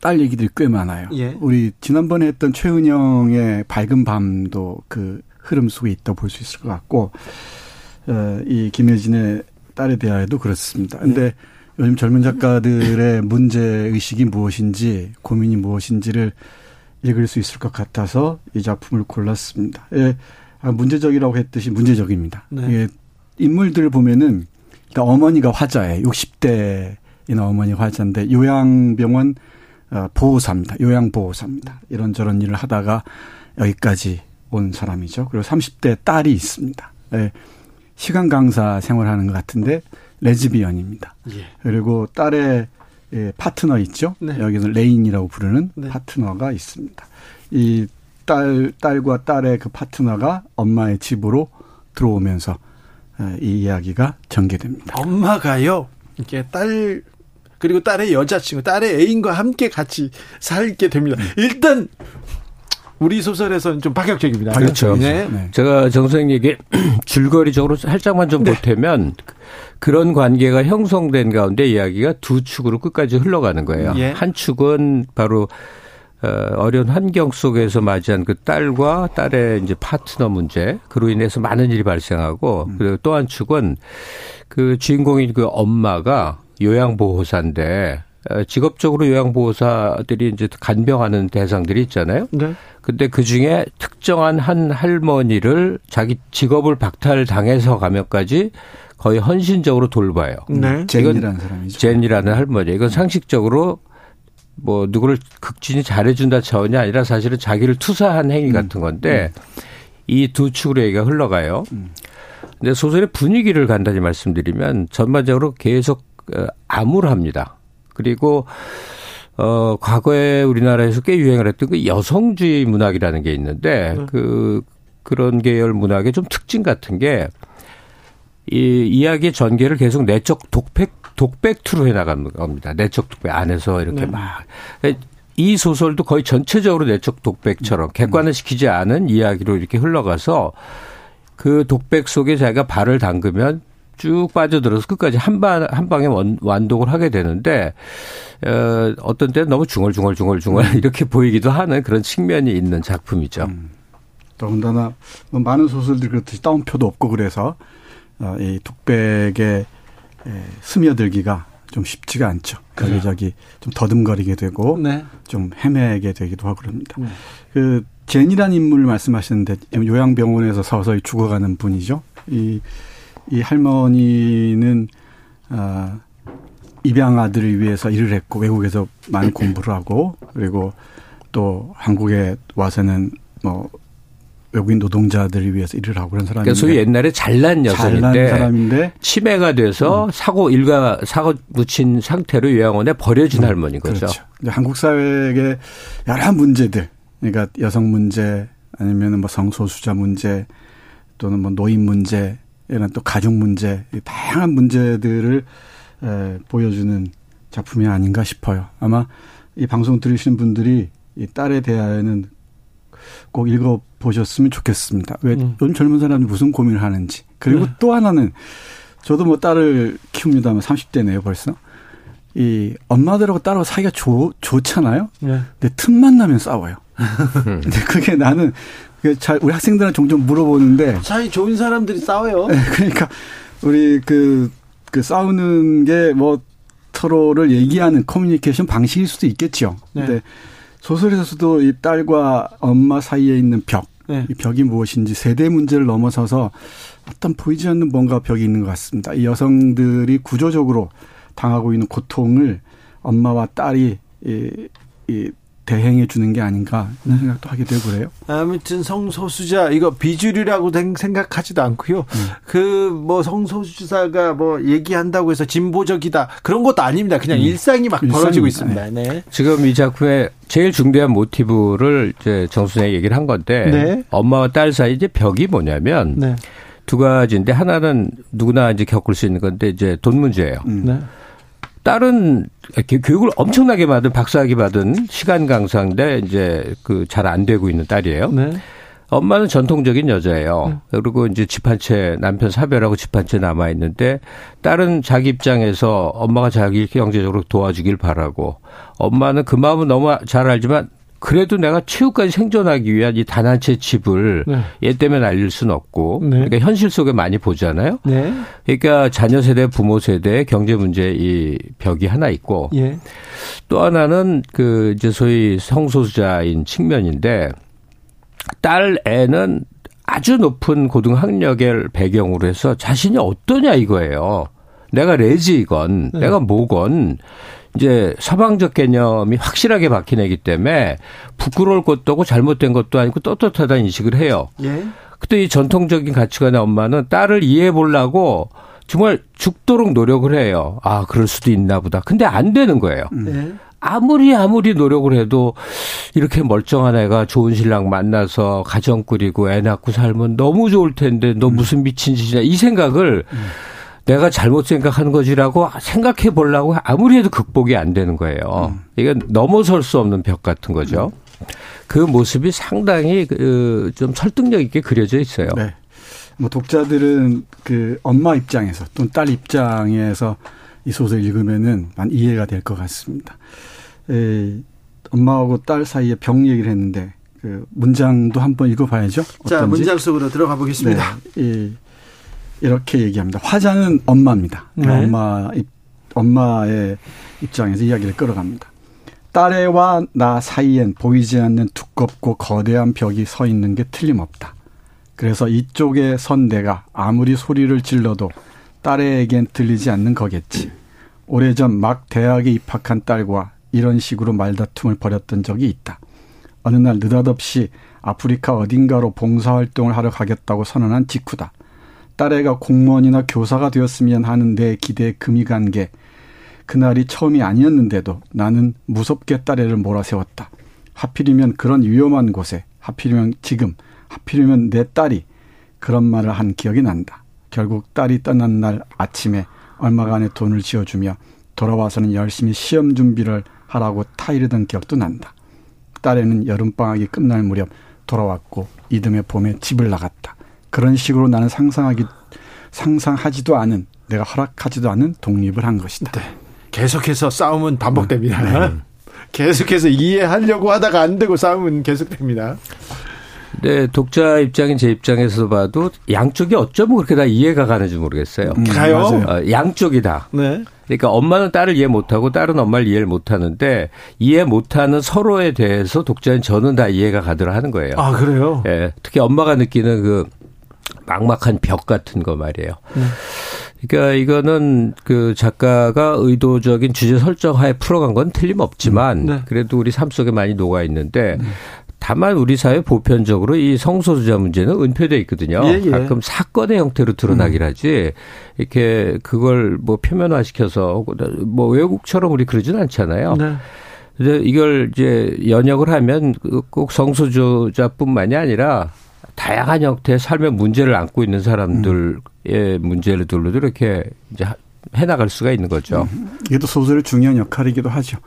딸 얘기들이 꽤 많아요. 예. 우리 지난번에 했던 최은영의 밝은 밤도 그 흐름 속에 있다 볼 수 있을 것 같고 어, 이 김혜진의 딸에 대하여도 그렇습니다. 근데 예. 요즘 젊은 작가들의 문제 의식이 무엇인지 고민이 무엇인지를 읽을 수 있을 것 같아서 이 작품을 골랐습니다. 예, 아, 문제적이라고 했듯이 문제적입니다. 네. 예, 인물들을 보면은 그러니까 어머니가 화자예요. 60대이나 어머니 화자인데 요양병원 어, 보호사입니다. 요양보호사입니다. 이런저런 일을 하다가 여기까지 온 사람이죠. 그리고 30대 딸이 있습니다. 예, 시간 강사 생활하는 것 같은데 레즈비언입니다. 예. 그리고 딸의 예, 파트너 있죠. 네. 여기는 레인이라고 부르는 네. 파트너가 있습니다. 이 딸, 딸과 딸의 그 파트너가 엄마의 집으로 들어오면서 이 이야기가 전개됩니다. 엄마가요, 이게 딸, 그리고 딸의 여자친구, 딸의 애인과 함께 같이 살게 됩니다. 일단, 우리 소설에서는 좀 파격적입니다. 그렇죠. 네. 네. 제가 정 선생에게 줄거리적으로 살짝만 좀 네. 보태면 그런 관계가 형성된 가운데 이야기가 두 축으로 끝까지 흘러가는 거예요. 예. 한 축은 바로 어, 어려운 환경 속에서 맞이한 그 딸과 딸의 이제 파트너 문제, 그로 인해서 많은 일이 발생하고, 음. 그리고 또 한 축은 그 주인공인 그 엄마가 요양보호사인데, 어, 직업적으로 요양보호사들이 이제 간병하는 대상들이 있잖아요. 네. 근데 그 중에 특정한 한 할머니를 자기 직업을 박탈당해서 가면까지 거의 헌신적으로 돌봐요. 네. 젠이라는 사람이죠. 젠이라는 할머니. 이건 상식적으로 뭐 누구를 극진히 잘해준다 차원이 아니라 사실은 자기를 투사한 행위 음. 같은 건데 음. 이두 축으로 얘기가 흘러가요. 음. 근데 소설의 분위기를 간단히 말씀드리면 전반적으로 계속 어, 암울합니다. 그리고 어 과거에 우리나라에서 꽤 유행을 했던 그 여성주의 문학이라는 게 있는데 네. 그 그런 계열 문학의 좀 특징 같은 게 이 이야기의 전개를 계속 내적 독백 독백투로 해나가는 겁니다. 내적 독백 안에서 이렇게 네. 막. 이 소설도 거의 전체적으로 내적 독백처럼 객관화 시키지 않은 이야기로 이렇게 흘러가서 그 독백 속에 자기가 발을 담그면 쭉 빠져들어서 끝까지 한 방, 한 방에 원, 완독을 하게 되는데, 어, 어떤 때는 너무 중얼중얼중얼중얼 음. 이렇게 보이기도 하는 그런 측면이 있는 작품이죠. 음. 더군다나 뭐 많은 소설들 그렇듯이 따옴표도 없고 그래서, 어, 이 독백의 예, 스며들기가 좀 쉽지가 않죠. 여기저기 좀 더듬거리게 되고 네. 좀 헤매게 되기도 하고 그럽니다. 네. 그 제니란 인물 말씀하셨는데 요양병원에서 서서히 죽어가는 분이죠. 이, 이 할머니는 아, 입양 아들을 위해서 일을 했고 외국에서 많은 공부를 하고 그리고 또 한국에 와서는 뭐 외국인 노동자들을 위해서 일을 하고 그런 사람인데. 그러니까 소위 옛날에 잘난 여성인데 사람인데 치매가 돼서 음. 사고 일가 사고 묻힌 상태로 요양원에 버려진 음. 할머니인 거죠. 그렇죠. 한국 사회의 여러 문제들, 그러니까 여성 문제 아니면 뭐 성소수자 문제 또는 뭐 노인 문제 이런 또 가족 문제 다양한 문제들을 에, 보여주는 작품이 아닌가 싶어요. 아마 이 방송 들으시는 분들이 이 딸에 대하여는 꼭 읽어 보셨으면 좋겠습니다. 왜 음. 요즘 젊은 사람이 무슨 고민을 하는지. 그리고 네. 또 하나는 저도 뭐 딸을 키웁니다만 30대네요 벌써. 이 엄마들하고 딸하고 사이가 좋, 좋잖아요. 네. 근데 틈만 나면 싸워요. 근데 그게 나는 잘 우리 학생들은 종종 물어보는데 사이 좋은 사람들이 싸워요. 네, 그러니까 우리 그, 그 싸우는 게 뭐 서로를 얘기하는 커뮤니케이션 방식일 수도 있겠죠. 네. 근데 소설에서도 이 딸과 엄마 사이에 있는 벽, 네. 이 벽이 무엇인지 세대 문제를 넘어서서 어떤 보이지 않는 뭔가 벽이 있는 것 같습니다. 이 여성들이 구조적으로 당하고 있는 고통을 엄마와 딸이 이, 이 대행해 주는 게 아닌가 이런 생각도 하게 되고 그래요. 아무튼 성소수자 이거 비주류라고 생각하지도 않고요. 음. 그뭐 성소수자가 뭐 얘기한다고 해서 진보적이다 그런 것도 아닙니다. 그냥 음. 일상이 막 벌어지고 있습니다. 네. 네. 지금 이 작품의 제일 중대한 모티브를 이제 정순이 얘기를 한 건데 네. 엄마와 딸 사이 이제 벽이 뭐냐면 네. 두 가지인데 하나는 누구나 이제 겪을 수 있는 건데 이제 돈 문제예요. 음. 네. 딸은 교육을 엄청나게 받은 박사학위 받은 시간 강사인데 이제 그 잘 안 되고 있는 딸이에요. 네. 엄마는 전통적인 여자예요. 네. 그리고 이제 집 한 채 남편 사별하고 집 한 채 남아 있는데 딸은 자기 입장에서 엄마가 자기 경제적으로 도와주길 바라고 엄마는 그 마음은 너무 잘 알지만 그래도 내가 최후까지 생존하기 위한 이 단한채 집을 네. 얘 때문에 날릴 수는 없고 네. 그러니까 현실 속에 많이 보잖아요. 네. 그러니까 자녀 세대, 부모 세대 경제 문제 이 벽이 하나 있고 예. 또 하나는 그 이제 소위 성소수자인 측면인데 딸 애는 아주 높은 고등학력을 배경으로 해서 자신이 어떠냐 이거예요. 내가 레지건, 네. 내가 뭐건 이제 서방적 개념이 확실하게 박힌 애기 때문에 부끄러울 것도 없고 잘못된 것도 아니고 떳떳하다는 인식을 해요. 예. 그때 이 전통적인 가치관의 엄마는 딸을 이해해 보려고 정말 죽도록 노력을 해요. 아, 그럴 수도 있나 보다. 근데 안 되는 거예요. 네. 아무리 아무리 노력을 해도 이렇게 멀쩡한 애가 좋은 신랑 만나서 가정 꾸리고 애 낳고 살면 너무 좋을 텐데 너 무슨 미친 짓이냐 이 생각을 음. 내가 잘못 생각하는 거지라고 생각해 보려고 아무리 해도 극복이 안 되는 거예요. 음. 이건 넘어설 수 없는 벽 같은 거죠. 그 모습이 상당히 그 좀 설득력 있게 그려져 있어요. 네. 뭐 독자들은 그 엄마 입장에서 또는 딸 입장에서 이 소설 읽으면은 만 이해가 될 것 같습니다. 에, 엄마하고 딸 사이에 병 얘기를 했는데 그 문장도 한번 읽어봐야죠. 어떤지. 자 문장 속으로 들어가 보겠습니다. 네. 이 이렇게 얘기합니다. 화자는 엄마입니다. 네. 엄마 엄마의 입장에서 이야기를 끌어갑니다. 딸애와 나 사이엔 보이지 않는 두껍고 거대한 벽이 서 있는 게 틀림없다. 그래서 이쪽에 선 내가 아무리 소리를 질러도 딸애에겐 들리지 않는 거겠지. 오래전 막 대학에 입학한 딸과 이런 식으로 말다툼을 벌였던 적이 있다. 어느 날 느닷없이 아프리카 어딘가로 봉사활동을 하러 가겠다고 선언한 직후다. 딸애가 공무원이나 교사가 되었으면 하는 내 기대에 금이 간 게 그날이 처음이 아니었는데도 나는 무섭게 딸애를 몰아세웠다. 하필이면 그런 위험한 곳에 하필이면 지금 하필이면 내 딸이 그런 말을 한 기억이 난다. 결국 딸이 떠난 날 아침에 얼마간의 돈을 지어주며 돌아와서는 열심히 시험 준비를 하라고 타이르던 기억도 난다. 딸애는 여름방학이 끝날 무렵 돌아왔고 이듬해 봄에 집을 나갔다. 그런 식으로 나는 상상하기 상상하지도 않은 내가 허락하지도 않은 독립을 한 것이다. 네. 계속해서 싸움은 반복됩니다. 네. 계속해서 이해하려고 하다가 안 되고 싸움은 계속됩니다. 네, 독자 입장인 제 입장에서 봐도 양쪽이 어쩌면 그렇게 다 이해가 가는지 모르겠어요. 음, 가요? 어, 양쪽이 다. 네. 그러니까 엄마는 딸을 이해 못하고 딸은 엄마를 이해를 못하는데 이해 못하는 서로에 대해서 독자인 저는 다 이해가 가더라 하는 거예요. 아 그래요? 예, 특히 엄마가 느끼는 그 막막한 벽 같은 거 말이에요. 네. 그러니까 이거는 그 작가가 의도적인 주제 설정하에 풀어간 건 틀림없지만 네. 그래도 우리 삶 속에 많이 녹아 있는데 네. 다만 우리 사회 보편적으로 이 성소수자 문제는 은폐돼 있거든요. 예, 예. 가끔 사건의 형태로 드러나긴 음. 하지 이렇게 그걸 뭐 표면화시켜서 뭐 외국처럼 우리 그러진 않잖아요. 네. 이걸 이제 연역을 하면 꼭 성소수자뿐만이 아니라 다양한 형태의 삶의 문제를 안고 있는 사람들의 음. 문제들로도 이렇게 이제 해나갈 수가 있는 거죠. 음. 이게 또 소설의 중요한 역할이기도 하죠.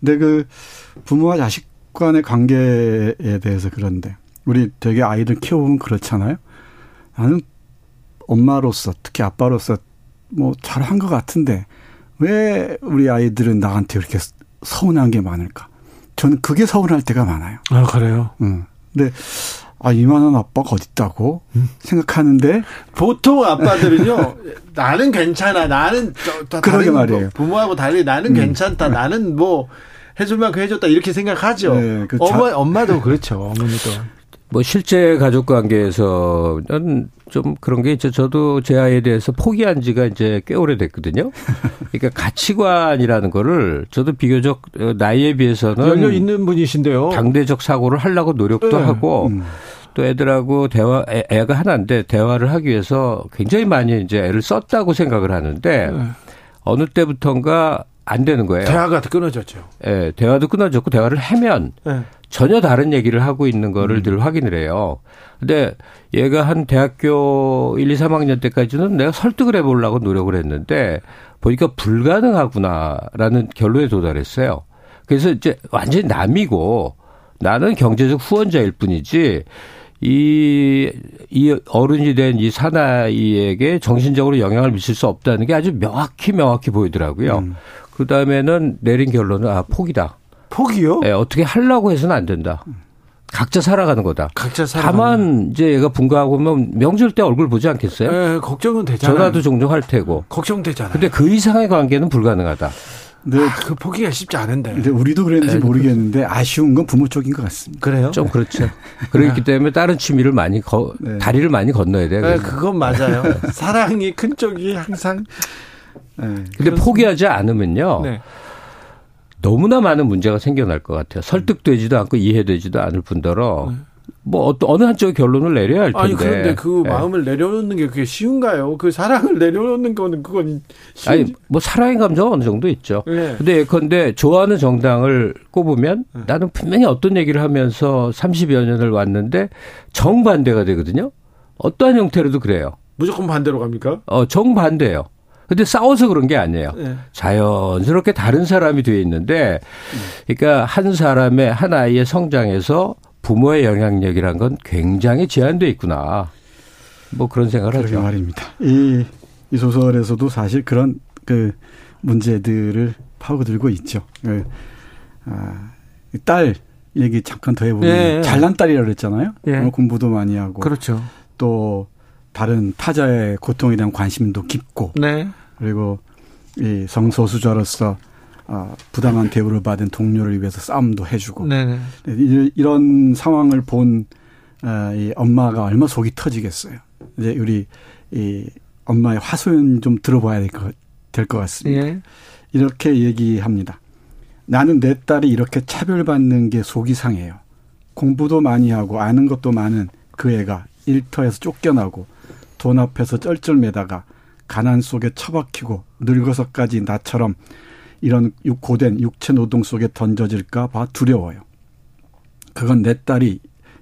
근데 그 부모와 자식 간의 관계에 대해서 그런데 우리 되게 아이들 키워보면 그렇잖아요. 나는 엄마로서 특히 아빠로서 뭐 잘한 것 같은데 왜 우리 아이들은 나한테 이렇게 서운한 게 많을까? 저는 그게 서운할 때가 많아요. 아 그래요? 응. 근데 아 이만한 아빠가 어딨다고 음. 생각하는데 보통 아빠들은요 나는 괜찮아 나는 저, 그러게 말이에요 부모하고 달리 나는 음. 괜찮다 나는 뭐 해줄 만큼 해줬다 이렇게 생각하죠 네, 그 엄마 자, 엄마도 그렇죠 어머니도 뭐 실제 가족 관계에서는 좀 그런 게 있죠. 저도 제 아이에 대해서 포기한 지가 이제 꽤 오래됐거든요. 그러니까 가치관이라는 거를 저도 비교적 나이에 비해서는 열려 있는 분이신데요. 당대적 사고를 하려고 노력도 네. 하고 음. 또 애들하고 대화 애, 가 하나인데 대화를 하기 위해서 굉장히 많이 이제 애를 썼다고 생각을 하는데 네. 어느 때부턴가 안 되는 거예요. 대화가 끊어졌죠. 예, 네, 대화도 끊어졌고 대화를 하면 네. 전혀 다른 얘기를 하고 있는 거를 음. 늘 확인을 해요. 근데 얘가 한 대학교 1, 2, 3학년 때까지는 내가 설득을 해 보려고 노력을 했는데 보니까 불가능하구나라는 결론에 도달했어요. 그래서 이제 완전히 남이고 나는 경제적 후원자일 뿐이지 이, 이 어른이 된 이 사나이에게 정신적으로 영향을 미칠 수 없다는 게 아주 명확히 명확히 보이더라고요. 음. 그 다음에는 내린 결론은 아, 포기다. 포기요? 네, 어떻게 하려고 해서는 안 된다. 각자 살아가는 거다. 각자 살아. 다만 이제 얘가 분가하고 면 명절 때 얼굴 보지 않겠어요? 네, 걱정은 되잖아요. 전화도 종종 할 테고. 걱정되잖아요. 근데 그 이상의 관계는 불가능하다. 네, 아, 그 포기가 쉽지 않은데. 근데 우리도 그랬는지 네, 모르겠는데 아쉬운 건 부모 쪽인 것 같습니다. 그래요? 좀 그렇죠. 그렇기 네. 때문에 다른 취미를 많이 거, 네. 다리를 많이 건너야 돼요. 네, 그건 맞아요. 사랑이 큰 쪽이 항상. 네, 근데 포기하지 않으면요. 네. 너무나 많은 문제가 생겨날 것 같아요. 설득되지도 않고 이해되지도 않을 뿐더러 네. 뭐 어떤 어느 한쪽의 결론을 내려야 할 텐데. 아니 그런데 그 네. 마음을 내려놓는 게 그게 쉬운가요? 그 사랑을 내려놓는 거는 그건 쉬운... 아니 뭐 사랑의 감정 어느 정도 있죠. 네. 근데 예컨대 좋아하는 정당을 꼽으면 네. 나는 분명히 어떤 얘기를 하면서 30여 년을 왔는데 정반대가 되거든요. 어떠한 형태로도 그래요. 무조건 반대로 갑니까? 어 정반대예요. 근데 싸워서 그런 게 아니에요. 네. 자연스럽게 다른 사람이 되어 있는데, 그러니까 한 사람의 한 아이의 성장에서 부모의 영향력이란 건 굉장히 제한돼 있구나. 뭐 그런 생각을 하죠. 말입니다. 이, 이 소설에서도 사실 그런 그 문제들을 파고들고 있죠. 그, 아, 딸 얘기 잠깐 더 해보면 네. 잘난 딸이라고 그랬잖아요. 네. 공부도 많이 하고. 그렇죠. 또 다른 타자의 고통에 대한 관심도 깊고. 네. 그리고 이 성소수자로서 어, 부당한 대우를 받은 동료를 위해서 싸움도 해주고 네네. 네, 이런 상황을 본 어, 이 엄마가 얼마 속이 터지겠어요. 이제 우리 이 엄마의 화소연 좀 들어봐야 될것 될것 같습니다. 예. 이렇게 얘기합니다. 나는 내 딸이 이렇게 차별받는 게 속이 상해요. 공부도 많이 하고 아는 것도 많은 그 애가 일터에서 쫓겨나고 돈 앞에서 쩔쩔매다가 가난 속에 처박히고 늙어서까지 나처럼 이런 고된 육체 노동 속에 던져질까 봐 두려워요. 그건 내 딸이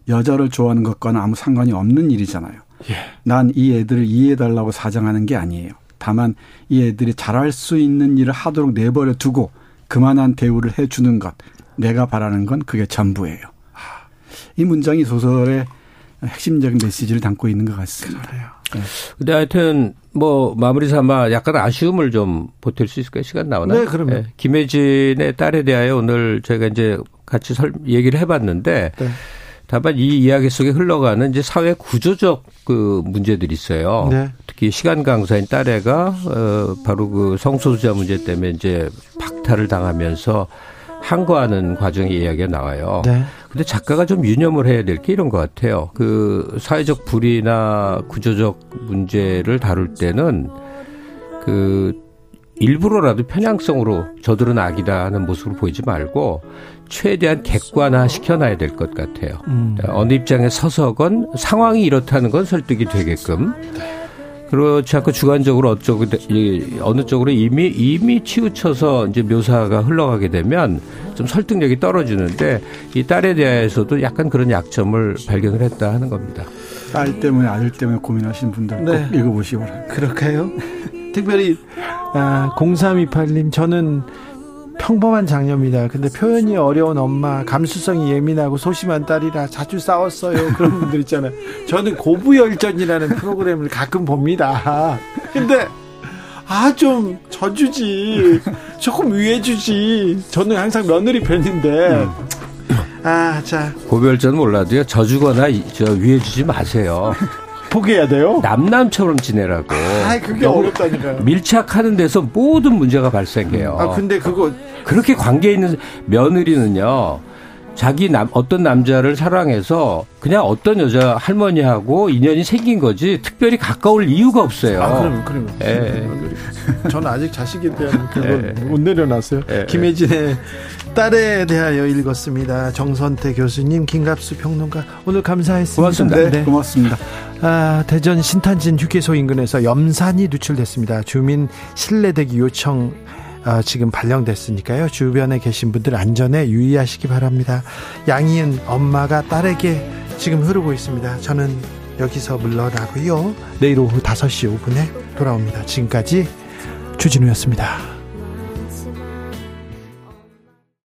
여자를 좋아하는 것과는 아무 상관이 없는 일이잖아요. 예. 난이 애들을 이해해달라고 사정하는 게 아니에요. 다만 이 애들이 잘할 수 있는 일을 하도록 내버려 두고 그만한 대우를 해주는 것. 내가 바라는 건 그게 전부예요. 이 문장이 소설의 핵심적인 메시지를 담고 있는 것 같습니다. 그래요. 네. 근데 하여튼 뭐 마무리 삼아 약간 아쉬움을 좀 보탤 수 있을까요? 시간 나오나? 네, 그러면 네. 김혜진의 딸에 대하여 오늘 저희가 이제 같이 설 얘기를 해봤는데 네. 다만 이 이야기 속에 흘러가는 이제 사회 구조적 그 문제들이 있어요. 네. 특히 시간 강사인 딸애가 어 바로 그 성소수자 문제 때문에 이제 박탈을 당하면서 항거하는 과정의 이야기가 나와요. 네. 근데 작가가 좀 유념을 해야 될 게 이런 것 같아요. 그 사회적 불이나 구조적 문제를 다룰 때는 그 일부러라도 편향성으로 저들은 악이다 하는 모습을 보이지 말고 최대한 객관화 시켜놔야 될 것 같아요. 음. 어느 입장에 서서건 상황이 이렇다는 건 설득이 되게끔 그렇지 않고 주관적으로 어쩌고 어느 쪽으로 이미 이미 치우쳐서 이제 묘사가 흘러가게 되면 좀 설득력이 떨어지는데 이 딸에 대해서도 약간 그런 약점을 발견을 했다 하는 겁니다. 딸 때문에 아들 때문에 고민하시는 분들 네. 꼭 읽어보시기 바랍니다. 그럴까요? 특별히 아, 0328님 저는 평범한 장녀입니다. 근데 표현이 어려운 엄마, 감수성이 예민하고 소심한 딸이라 자주 싸웠어요. 그런 분들 있잖아요. 저는 고부열전이라는 프로그램을 가끔 봅니다. 근데 아 좀 져주지 조금 위해주지 저는 항상 며느리 편인데 아 자 고별전 몰라도요 져주거나 저 위해주지 마세요 포기해야 돼요? 남남처럼 지내라고. 아, 그게 어렵다니까요. 밀착하는 데서 모든 문제가 발생해요. 아, 근데 그거 그렇게 관계 있는 며느리는요. 자기 남 어떤 남자를 사랑해서 그냥 어떤 여자 할머니하고 인연이 생긴 거지 특별히 가까울 이유가 없어요. 아, 그럼 그럼. 예. 저는 아직 자식에 대한 그걸 예. 못 내려놨어요. 예. 김혜진의 딸에 대하여 읽었습니다. 정선태 교수님, 김갑수 평론가 오늘 감사했습니다. 고맙습니다. 네. 네. 고맙습니다. 아, 대전 신탄진 휴게소 인근에서 염산이 누출됐습니다. 주민 실내대기 요청 어, 지금 발령됐으니까요. 주변에 계신 분들 안전에 유의하시기 바랍니다. 양이은 엄마가 딸에게 지금 흐르고 있습니다. 저는 여기서 물러나고요. 내일 오후 5시 5분에 돌아옵니다. 지금까지 주진우였습니다.